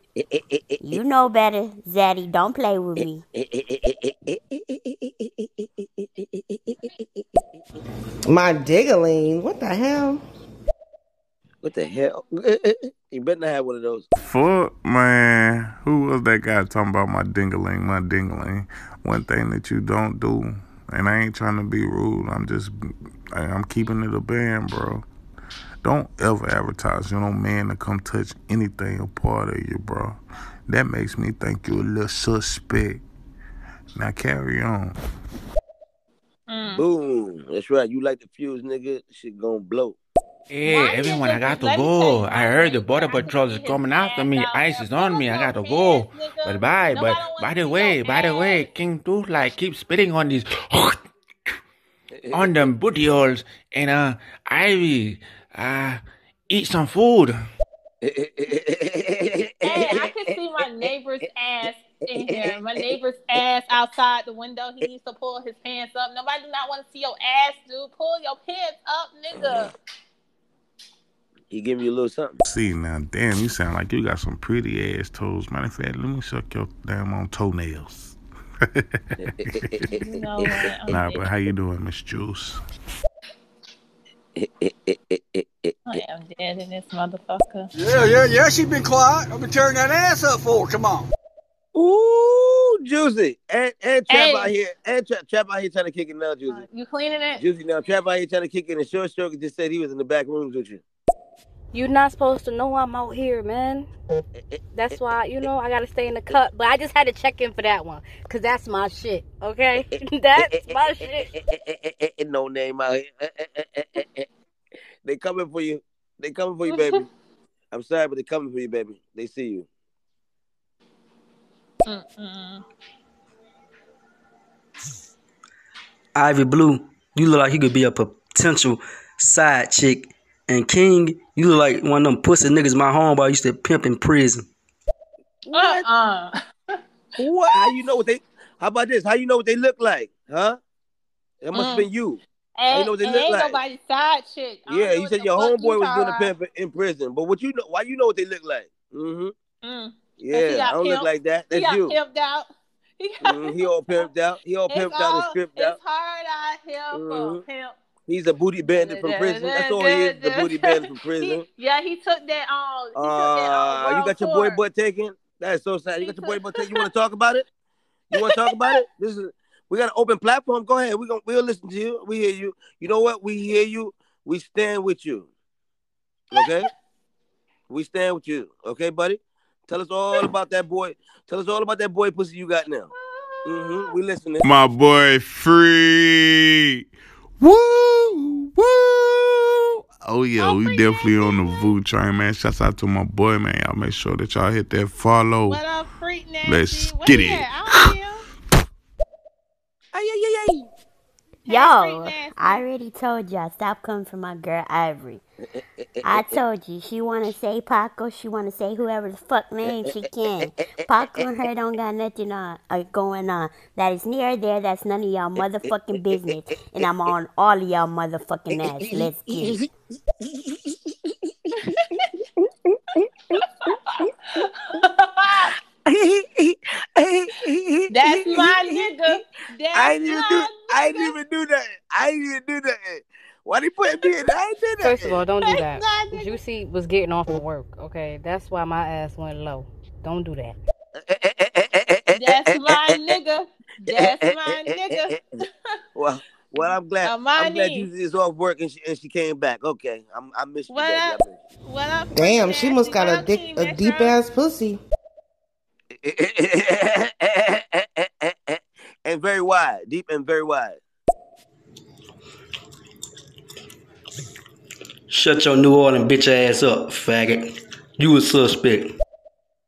You know better, Zaddy. Don't play with me. My diggling. What the hell? What the hell? you better not have one of those. Fuck, man. Who was that guy talking about my dingaling, my dingaling? One thing that you don't do, and I ain't trying to be rude. I'm just, I- I'm keeping it a band, bro. Don't ever advertise your no man to come touch anything a part of you, bro. That makes me think you a little suspect. Now carry on. Mm. Boom. That's right. You like the fuse, nigga. Shit gonna blow. Yeah, everyone, I got to go. I heard the border patrol is coming after me. ICE is on me. I got to go. But bye. But by the way, by the way, King Tooth like keep spitting on these on them booty holes and uh Ivy, uh eat some food. Hey, I can see my neighbor's ass in here. My neighbor's ass outside the window. He needs to pull his pants up. Nobody do not want to see your ass, dude. Pull your pants up, nigga. He give you a little something. See now, damn, you sound like you got some pretty ass toes. Matter of fact, let me suck your damn on toenails. You know nah, but how you doing, Miss Juice? I am dead in this motherfucker. Yeah, yeah, yeah. She been quiet. I've been tearing that ass up for her. Come on. Ooh, juicy. And and trap Hey. out here. And trap, trap out here trying to kick it now, juicy. You cleaning it? Juicy now. Trap out here trying to kick it. And short stroke just said he was in the back rooms with you. You're not supposed to know I'm out here, man. That's why, you know, I gotta stay in the cut. But I just had to check in for that one. Cause that's my shit, okay? that's my shit. no name out here. Eh, eh, eh, they coming for you. They coming for you, baby. I'm sorry, but they coming for you, baby. They see you. Mm-mm. Ivy Blue, you look like you could be a potential side chick. And King, you look like one of them pussy niggas my homeboy used to pimp in prison. Uh-uh. What? How you know what they? How about this? How you know what they look like? Huh? It must have Mm. been you. How you Ain't, know what they look ain't like? nobody side chick. I Yeah, you said your homeboy you was doing talking a pimp in prison. But what you know? Why you know what they look like? Mm-hmm. Mm. Yeah, I don't look like that. He got you. pimped out. He got Mhm, He all pimped out. He all it's pimped out and all- stripped it's out. hard out here for a Mhm. pimp. He's a booty bandit from prison. That's all he is. The booty bandit from prison. He, yeah, he took that on. He took that Uh, you got your boy tour. butt taken. That's so sad. You got your boy butt taken. You want to talk about it? You want to talk about it? This is we got an open platform. Go ahead. We going we'll listen to you. We hear you. You know what? We hear you. We stand with you. Okay? we stand with you. Okay, buddy? Tell us all about that boy. Tell us all about that boy pussy you got now. Mm-hmm. We listening. My boy Free. Woo! Woo! Oh yeah, oh, we definitely on the Voo train, man. Shouts out to my boy, man. Y'all make sure that y'all hit that follow. What up, freak nasty? Let's get it. at? I don't see him. Yo, I already told y'all, stop coming for my girl Ivory. I told you, she wanna say Paco, she wanna say whoever the fuck name she can. Paco and her don't got nothing on, uh, going on. That is near there, that's none of y'all motherfucking business. And I'm on all of y'all motherfucking ass. Let's get it. That's my nigga. That's I ain't even do. my I ain't even do that. I ain't even do that. Why they put me in? I ain't did that. First of all, don't do that. Juicy was getting off of work, okay? That's why my ass went low. Don't do that. That's my nigga. That's my nigga. Well, well, I'm glad. I'm glad Armani. you is off work and she, and she came back. Okay, I'm, I miss you, What baby. Up? What up? Damn, she must got a dick, a deep ass pussy. and very wide, deep and very wide. Shut your New Orleans bitch ass up, faggot. You a suspect.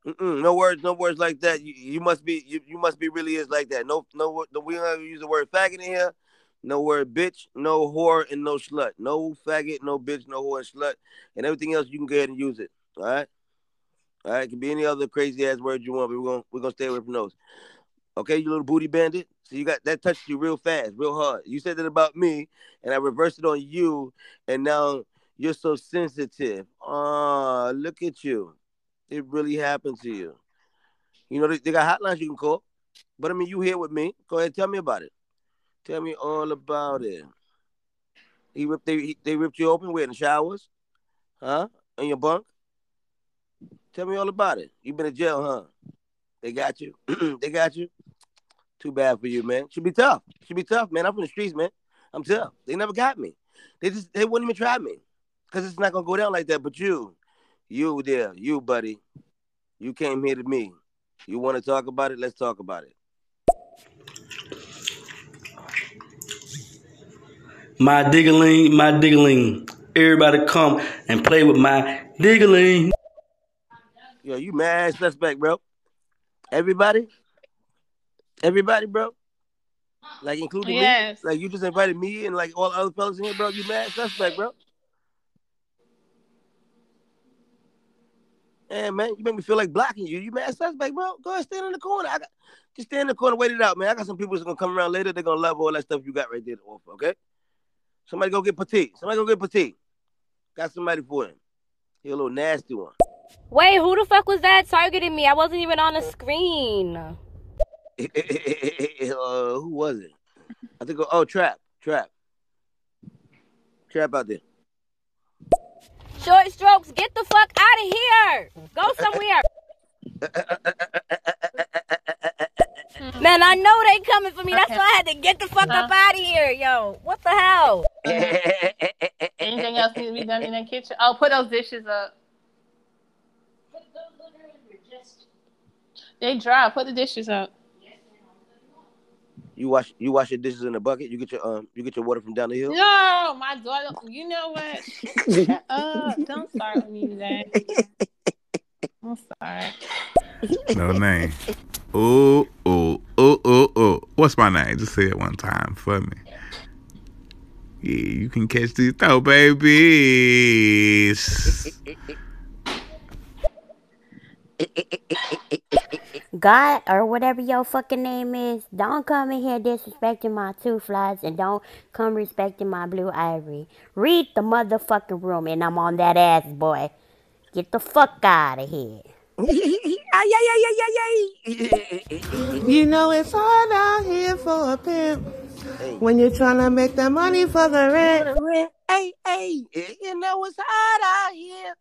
Mm-mm, no words, no words like that. You, you must be, you, you must be really is like that. No, no, no. We don't use the word faggot in here. No word bitch, no whore, and no slut. No faggot, no bitch, no whore, and slut, and everything else you can go ahead and use it. All right, all right. It can be any other crazy ass word you want, but we're gonna we're gonna stay away from those. Okay, you little booty bandit. So you got that touched you real fast, real hard. You said that about me, and I reversed it on you, and now you're so sensitive. Ah, look at you. It really happened to you. You know, they, they got hotlines you can call. But I mean, you here with me. Go ahead, tell me about it. Tell me all about it. He ripped they he- they ripped you open where in the showers? Huh? In your bunk? Tell me all about it. You been in jail, huh? They got you. they got you. Too bad for you, man. Should be tough. Should be tough, man. I'm from the streets, man. I'm tough. They never got me. They just they wouldn't even try me. Cause it's not gonna go down like that. But you, you there, you buddy, you came here to me. You want to talk about it? Let's talk about it. My diggling, my diggling. Everybody come and play with my diggaling. Yo, you mad suspect, bro. Everybody, everybody, bro. Like including Yes. me. Like you just invited me and like all the other fellas in here, bro. You mad suspect, bro. Yeah, man, you make me feel like blocking you. You mad suspect, bro. Go ahead, stand in the corner. I got just stand in the corner, wait it out, man. I got some people that's gonna come around later. They're gonna love all that stuff you got right there to offer. Okay. Somebody go get petite. Somebody go get petite. Got somebody for him. He a little nasty one. Wait, who the fuck was that targeting me? I wasn't even on the screen. uh, who was it? I think. Oh, trap, trap, trap out there. Short strokes, get the fuck out of here. Go somewhere. Man, I know they coming for me. That's why I had to get the fuck up out of here, yo. What the hell? Anything else need to be done in the kitchen? Oh, put those dishes up. They dry. Put the dishes up. You wash you wash your dishes in the bucket. You get your um you get your water from down the hill. No, my daughter. You know what? Shut up. Don't start with me today. I'm sorry. No name. Oh, oh, oh, oh, oh. What's my name? Just say it one time for me. Yeah, you can catch these throw babies. God or whatever your fucking name is, don't come in here disrespecting my two flies and don't come respecting my blue ivory. Read the motherfucking room and I'm on that ass, boy. Get the fuck out of here. You know it's hard out here for a pimp when you're trying to make the money for the rent. Hey, hey, you know it's hot out here.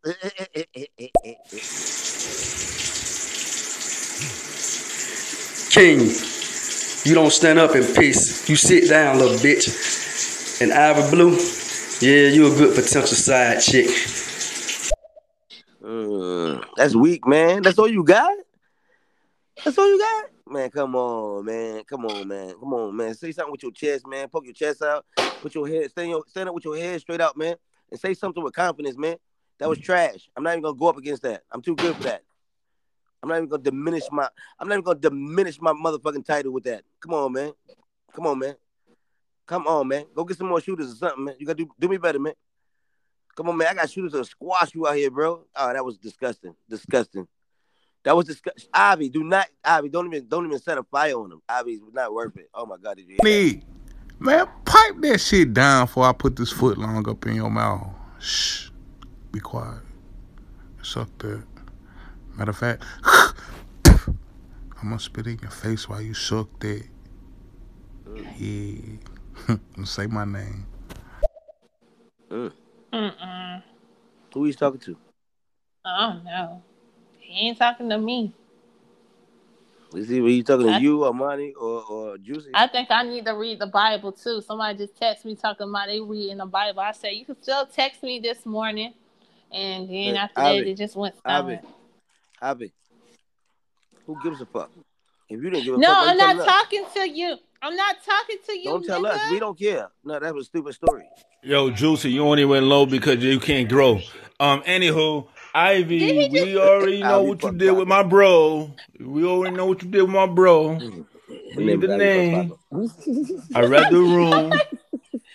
King, you don't stand up in peace. You sit down, little bitch. And Ivy Blue, yeah, you a good potential side chick. Mm, that's weak, man. That's all you got. That's all you got. Man, come on, man. Come on, man. Come on, man. Say something with your chest, man. Poke your chest out. Put your head, stand, your, stand up with your head straight out, man. And say something with confidence, man. That was trash. I'm not even gonna go up against that. I'm too good for that. I'm not even gonna diminish my. I'm not even gonna diminish my motherfucking title with that. Come on, man. Come on, man. Come on, man. Go get some more shooters or something, man. You gotta do, do me better, man. Come on, man. I got shooters to squash you out here, bro. Oh, that was disgusting. Disgusting. That was disgusting. Ivy, do not. Ivy, don't even don't even set a fire on them. Ivy's not worth it. Oh my god, did you? Hear that? Man, pipe that shit down before I put this foot long up in your mouth. Shh. Be quiet. Suck that. Matter of fact, I'm gonna spit in your face while you suck that. Yeah. Say my name. Mm. Mm-mm. Who he's talking to? I don't know. He ain't talking to me. Is he? Were you talking to I- you, Armani, or or Juicy? I think I need to read the Bible too. Somebody just texted me talking about they reading the Bible. I said you can still text me this morning, and then Hey, after that it just went Ivy, silent. Ivy. Who gives a fuck? If you didn't give a No, fuck, why you I'm not telling us? talking to you. I'm not talking to you. Don't tell nigga. us. We don't care. No, that was a stupid story. Yo, Juicy, you only went low because you can't grow. Um, anywho, Ivy, we already know what you did with my bro. We already know what you did with my bro. Leave the name. I read the room.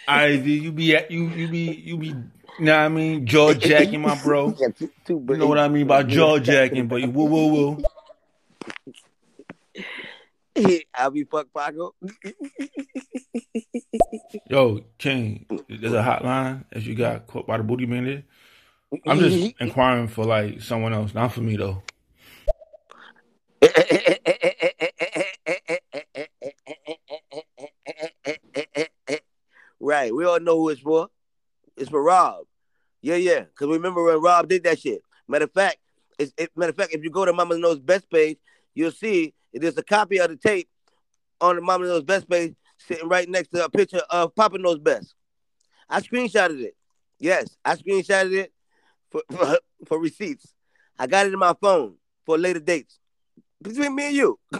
Ivy, you be at you you be you be you know what I mean, jaw jacking my bro. You know what I mean by jaw jacking, but you woo woo woo. I'll be fuck Paco. Yo, King, there's a hotline as you got caught by the booty bandit. I'm just inquiring for like someone else, not for me though. right. We all know who it's for. It's for Rob. Yeah, yeah. Because remember when Rob did that shit. Matter of fact, it, matter of fact, if you go to Mama Knows Best page, you'll see there's a copy of the tape on the Mama Knows Best page sitting right next to a picture of Papa Knows Best. I screenshotted it. Yes, I screenshotted it for, for, for receipts. I got it in my phone for later dates. Between me and you.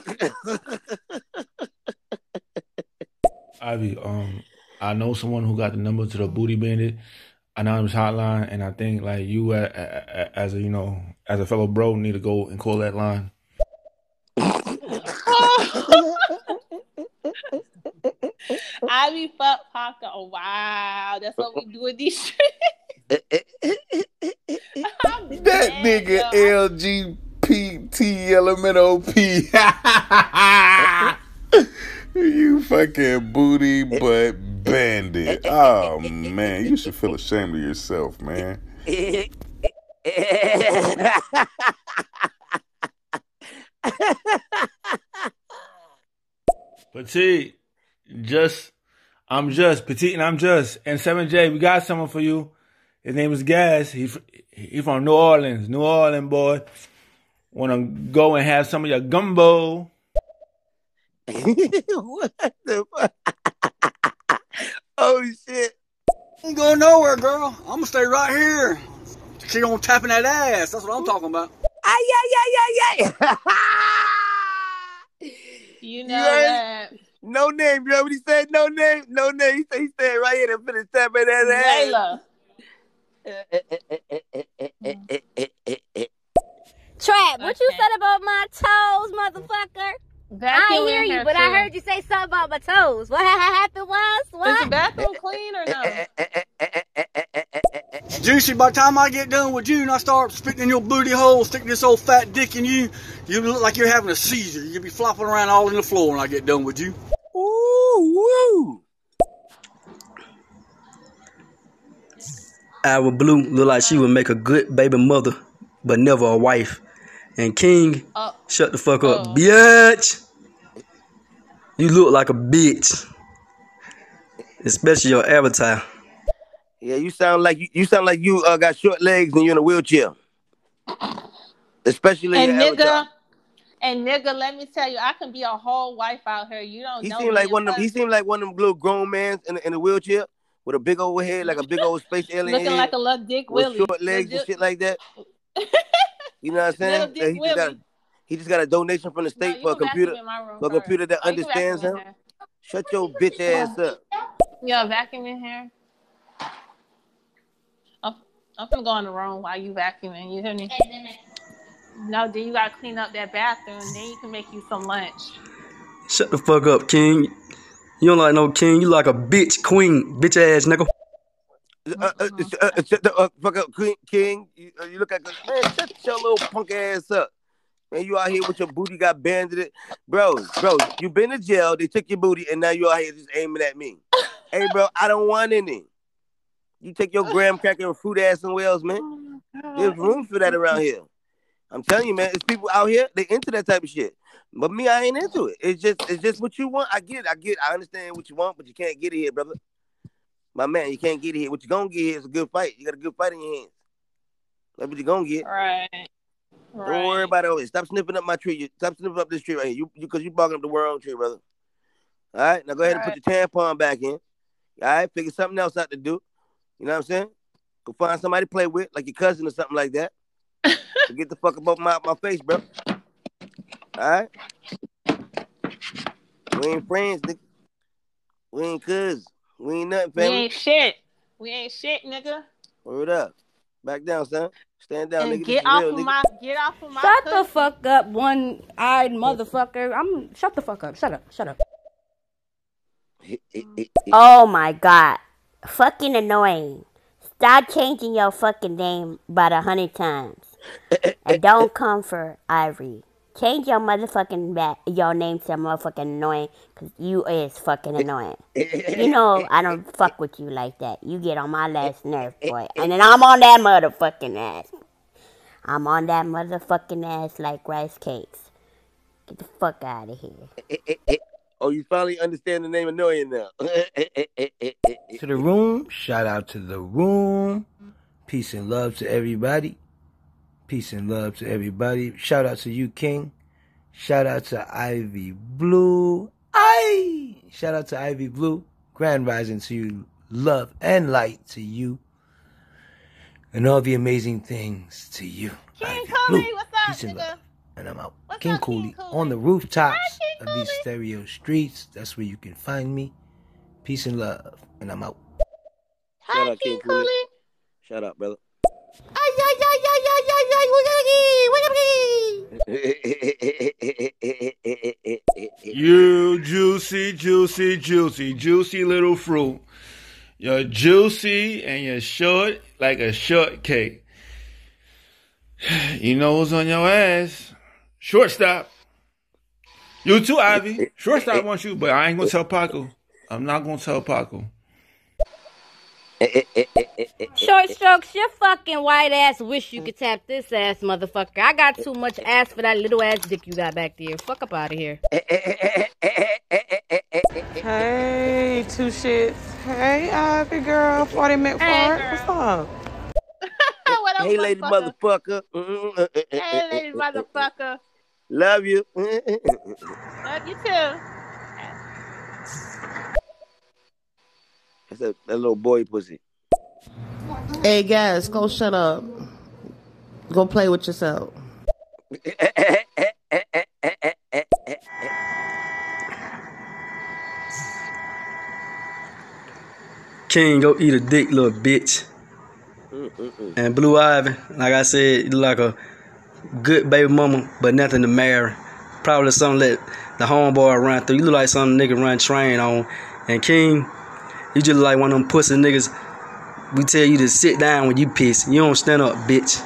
Ivy, um, I know someone who got the number to the booty bandit anonymous hotline, and I think like you, a- a- a- as a you know, as a fellow bro, need to go and call that line. I be fuck Paco. Oh, wow, that's what we do in these streets. That nigga LGBT elemental P. you fucking booty butt bandit. Oh man, you should feel ashamed of yourself, man. Petite, just, I'm just petite, and I'm just. And Seven J, we got someone for you. His name is Gas. He he from New Orleans, New Orleans boy. Want to go and have some of your gumbo? what the fuck? oh shit. Ain't going nowhere, girl. I'm gonna stay right here. She gonna tapping that ass. That's what I'm talking about. Ay, ay, ay, ay, ay. You know that. No name, you know what he said? No name, no name. He said he stayed right here and finished tapping that ass. Trap, what you said about my toes, motherfucker? I Vacuum ain't hear you, here, but I heard you say something about my toes. What happened was? What? Is the bathroom clean or no? Juicy, by the time I get done with you and I start spitting in your booty hole, sticking this old fat dick in you, you look like you're having a seizure. You'll be flopping around all in the floor when I get done with you. Ooh, woo. Our Blue look like she would make a good baby mother, but never a wife. And King, Oh. shut the fuck up, uh. bitch. You look like a bitch, especially your avatar. Yeah, you sound like you, you sound like you uh, got short legs and you're in a wheelchair. Especially And your nigga, avatar. and nigga, let me tell you, I can be a whole wife out here. You don't He know seemed me like one of them. He seemed like one of them little grown mans in, a- in a wheelchair with a big old head, like a big old space alien looking head, like a little Dick with Willie. short legs and Legit- shit like that. You know what I'm saying? Little Dick That he just got Willie. he just got a donation from the state you for a computer vacuum in my room for a computer that Oh, you can vacuum understands him. here. Shut your bitch ass up. Yeah, vacuum in here. I'm, I'm gonna go in the room while you vacuuming. You hear me? No, then you gotta clean up that bathroom. Then you can make you some lunch. Shut the fuck up, King. You don't like no king. You like a bitch queen, bitch ass nigga. Uh, uh, uh, uh, shut the uh, fuck up, King. King. You, uh, you look like a man. Shut your little punk ass up. Man, you out here with your booty got banded it, bro. Bro, you been to jail. They took your booty, and now you out here just aiming at me. hey, bro, I don't want any. You take your graham cracker and fruit ass somewhere else, man. Oh There's room for that around here. I'm telling you, man. It's people out here. They into that type of shit. But me, I ain't into it. It's just, it's just what you want. I get it. I get. It. I understand what you want, but you can't get it here, brother. My man, you can't get it here. What you gonna get here is a good fight. You got a good fight in your hands. That's what you gonna get. Right. Don't worry about it. Stop sniffing up my tree. You- Stop sniffing up this tree right here. You, you, cause you barking up the wrong tree, brother. All right, now go ahead and put your tampon back in. All right, figure something else out to do. You know what I'm saying? Go find somebody to play with, like your cousin or something like that. Get the fuck up off my, my face, bro. All right. We ain't friends, nigga. We ain't cousins. We ain't nothing, We ain't shit. We ain't shit, nigga. Word up. Back down, son. Stand down, And nigga. get off real, of nigga. my get off of my Shut pussy. the fuck up, one-eyed motherfucker. I'm shut the fuck up. Shut up. Shut up. Oh my god. Fucking annoying. Stop changing your fucking name about a hundred times. And don't come for Ivory. Change your motherfucking back, your name to motherfucking annoying, cause you is fucking annoying. You know I don't fuck with you like that. You get on my last nerve, boy. And then I'm on that motherfucking ass. I'm on that motherfucking ass like rice cakes. Get the fuck out of here. Oh, you finally understand the name annoying now. to the room. Shout out to the room. Peace and love to everybody. Peace and love to everybody. Shout out to you, King. Shout out to Ivy Blue. I shout out to Ivy Blue. Grand rising to you. Love and light to you. And all the amazing things to you. King Blue. Cooley, what's up, Peace and love. And I'm out. King Cooley on the rooftops of these stereo streets. That's where you can find me. Peace and love. And I'm out. Shout out, King Cooley. Shout out, brother. You juicy, juicy, juicy, juicy little fruit. You're juicy and you're short like a shortcake. You know what's on your ass? Shortstop. You too, Ivy. Shortstop wants you, but I ain't gonna tell Paco. I'm not gonna tell Paco. Short strokes, your fucking white ass wish you could tap this ass, motherfucker. I got too much ass for that little ass dick you got back there. Fuck up out of here. Hey, two shits. Hey, Ivy girl, 40 minute Hey, fart. What's up? what up, hey, lady motherfucker? motherfucker. Mm-hmm. Hey, lady motherfucker. Love you. Love you too. That's that, that little boy pussy. Hey, guys, go shut up. Go play with yourself. King, go eat a dick, little bitch. Mm-mm-mm. And Blue Ivy, like I said, you look like a good baby mama, but nothing to marry. Probably something that the homeboy run through. You look like some nigga run train on. And King, you just like one of them pussy niggas. We tell you to sit down when you piss. You don't stand up, bitch.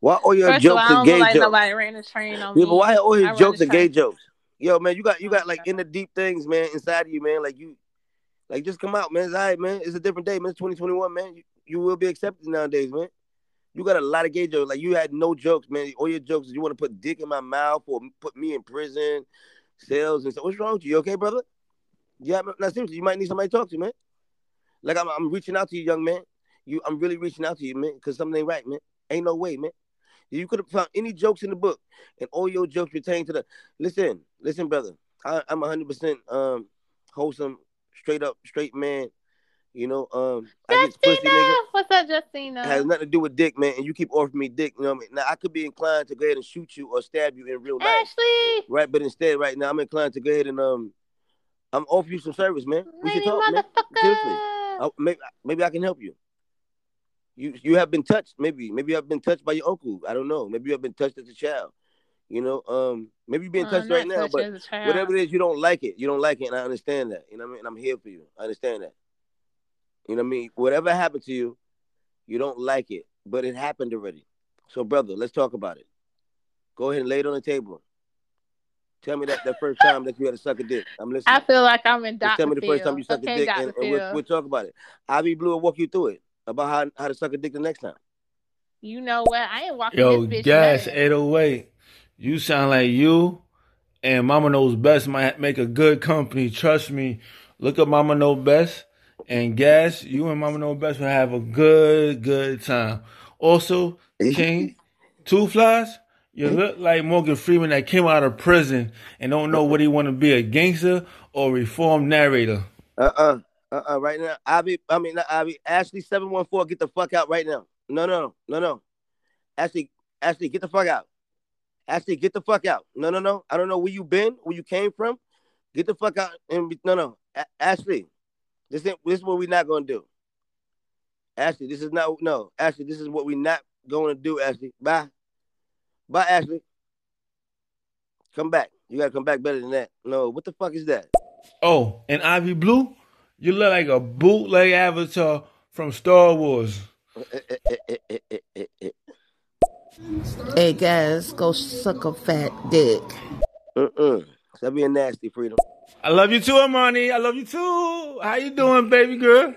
Why all your First of all, jokes I are don't gay like jokes? nobody ran the train on me. But why all I his run jokes the are gay jokes? Yo, man, you got you got like in the deep things, man, inside of you, man. Like you, like just come out, man. It's all right, man. It's a different day, man. It's 2021, man. You, you will be accepted nowadays, man. You got a lot of gay jokes. Like you had no jokes, man. All your jokes is you want to put dick in my mouth or put me in prison, cells and stuff. What's wrong with you? You okay, brother? Yeah, no, seriously, you might need somebody to talk to, man. Like I'm, I'm reaching out to you, young man. You, I'm really reaching out to you, man, because something ain't right, man. Ain't no way, man. You could have found any jokes in the book, and all your jokes pertain to the. Listen, listen, brother. I, I'm 100 percent um wholesome, straight up, straight man. You know, um, I get pussy, nigga. What's up, Justina? It has nothing to do with dick, man. And you keep offering me dick. You know what I mean? Now I could be inclined to go ahead and shoot you or stab you in real life, Ashley, right? But instead, right now, I'm inclined to go ahead and um, I'm offer you some service, man. We should talk, man. Seriously, I, maybe maybe I can help you. You you have been touched, maybe maybe you have been touched by your uncle. I don't know. Maybe you have been touched as a child. You know, um, maybe you're being touched right now, but as a child. whatever it is, you don't like it. You don't like it, and I understand that. You know what I mean? And I'm here for you. I understand that. You know what I mean? Whatever happened to you, you don't like it, but it happened already. So, brother, let's talk about it. Go ahead and lay it on the table. Tell me that that first time that you had to suck a dick. I'm listening. I feel like I'm in Just Dr. tell me the first time you sucked okay, a dick, Dr. and, and we'll, we'll talk about it. Ivy Blue will walk you through it about how, how to suck a dick the next time. You know what? I ain't walking Yo, this bitch Gas nothing. 808. You sound like you and Mama Knows Best might make a good company. Trust me. Look up Mama Knows Best and Gas. You and Mama Knows Best will have a good, good time. Also, King, Two Flies, you look like Morgan Freeman that came out of prison and don't know what he want to be, a gangster or reformed narrator. Uh uh-uh, uh uh right now. Ivy, I mean not Ivy. Ashley seven one four. Get the fuck out right now. No no no no. Ashley Ashley get the fuck out. Ashley get the fuck out. No no no. I don't know where you been, where you came from. Get the fuck out and be, no no. A- Ashley, this ain't, this is what we not gonna do. Ashley, this is not no. Ashley, this is what we not gonna do. Ashley, bye, bye. Ashley, come back. You gotta come back better than that. No, what the fuck is that? Oh, and Ivy Blue, you look like a bootleg avatar from Star Wars. Hey, guys, go suck a fat dick. Mm-mm. Stop being nasty, Freedom. I love you too, Armani. I love you too. How you doing, baby girl?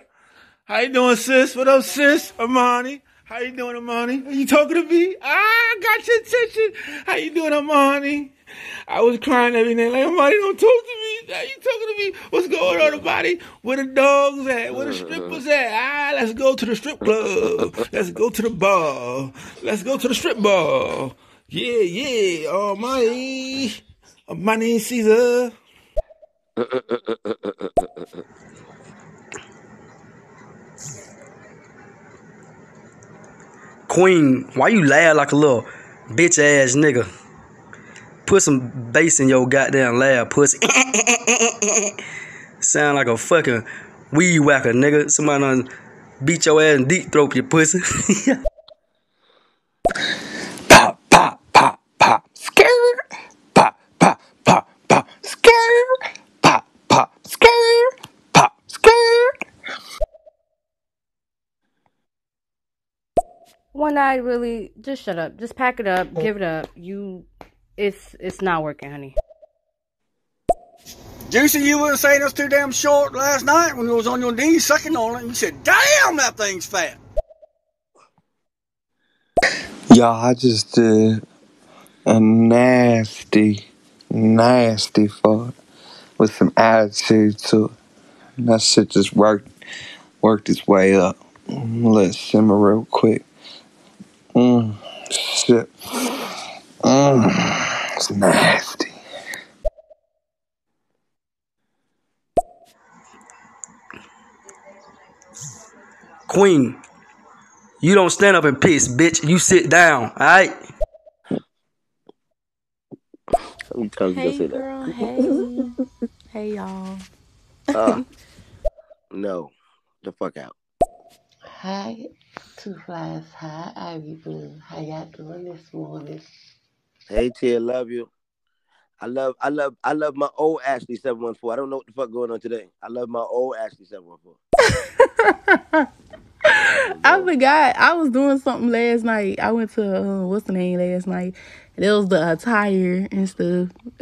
How you doing, sis? What up, sis? Armani. How you doing, Armani? Are you talking to me? Ah, I got your attention. How you doing, Armani? I was crying every night like, Armani, don't talk to me. How you talking to me? What's going on, Armani? Where the dogs at? Where the strippers at? Ah, let's go to the strip club. Let's go to the bar. Let's go to the strip bar. Yeah, yeah. Armani. Armani Caesar. Queen, why you laugh like a little bitch ass nigga? Put some bass in your goddamn laugh, pussy. Sound like a fucking weed whacker, nigga. Somebody done beat your ass and deep throat your pussy. One eye really just shut up. Just pack it up. Oh. Give it up. You it's it's not working, honey. Juicy, you wasn't saying us too damn short last night when you was on your knees sucking on it. You said, damn, that thing's fat. Y'all, I just did a nasty, nasty fuck with some attitude to it. And that shit just worked, worked its way up. Let it simmer real quick. Mm, shit. Mm, it's nasty. Queen, you don't stand up and piss, bitch. You sit down, all right? hey, girl, Hey, hey, y'all. Uh, no, the fuck out. Hi, Two Flies. Hi, Ivy Blue. How y'all doing this morning? Hey Tia, love you. I love, I love, I love my old Ashley seven one four. I don't know what the fuck going on today. I love my old Ashley seven one four. I forgot. I was doing something last night. I went to uh, what's the name last night? It was the attire and stuff.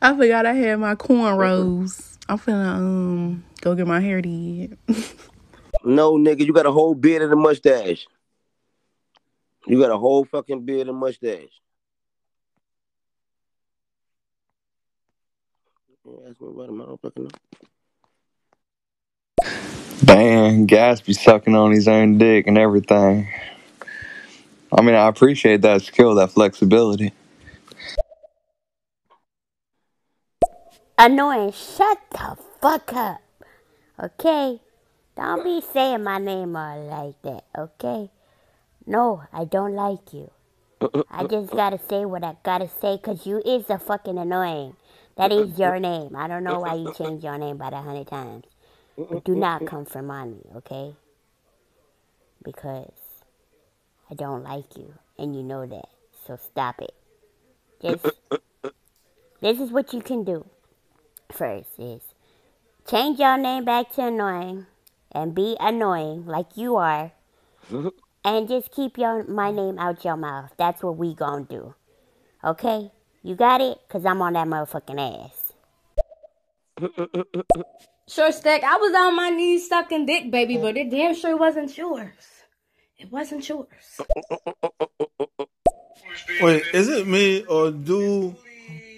I forgot I had my cornrows. I'm finna um go get my hair did. No, nigga, you got a whole beard and a mustache. You got a whole fucking beard and mustache. You Ask me about him. I don't fucking know. Damn, Gas be sucking on his own dick and everything. I mean, I appreciate that skill, that flexibility. Annoying. Shut the fuck up. Okay? Don't be saying my name all like that, okay? No, I don't like you. I just gotta say what I gotta say because you is a fucking annoying. That is your name. I don't know why you changed your name about a hundred times. But do not come for mommy, okay? Because I don't like you and you know that. So stop it. Just this is what you can do. First is change your name back to annoying and be annoying like you are and just keep your my name out your mouth. That's what we gonna do. Okay? You got it? Cause I'm on that motherfucking ass. Sure, Stack. I was on my knees sucking dick, baby, but it damn sure wasn't yours. It wasn't yours. Wait, is it me or do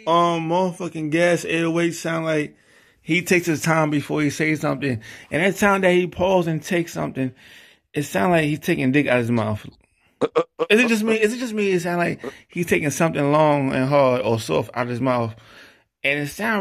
um motherfucking gas 808 sound like he takes his time before he says something, and that time that he pauses and takes something, it sounds like he's taking dick out of his mouth. Is it just me? Is it just me? It sound like he's taking something long and hard or soft out of his mouth, and it sounds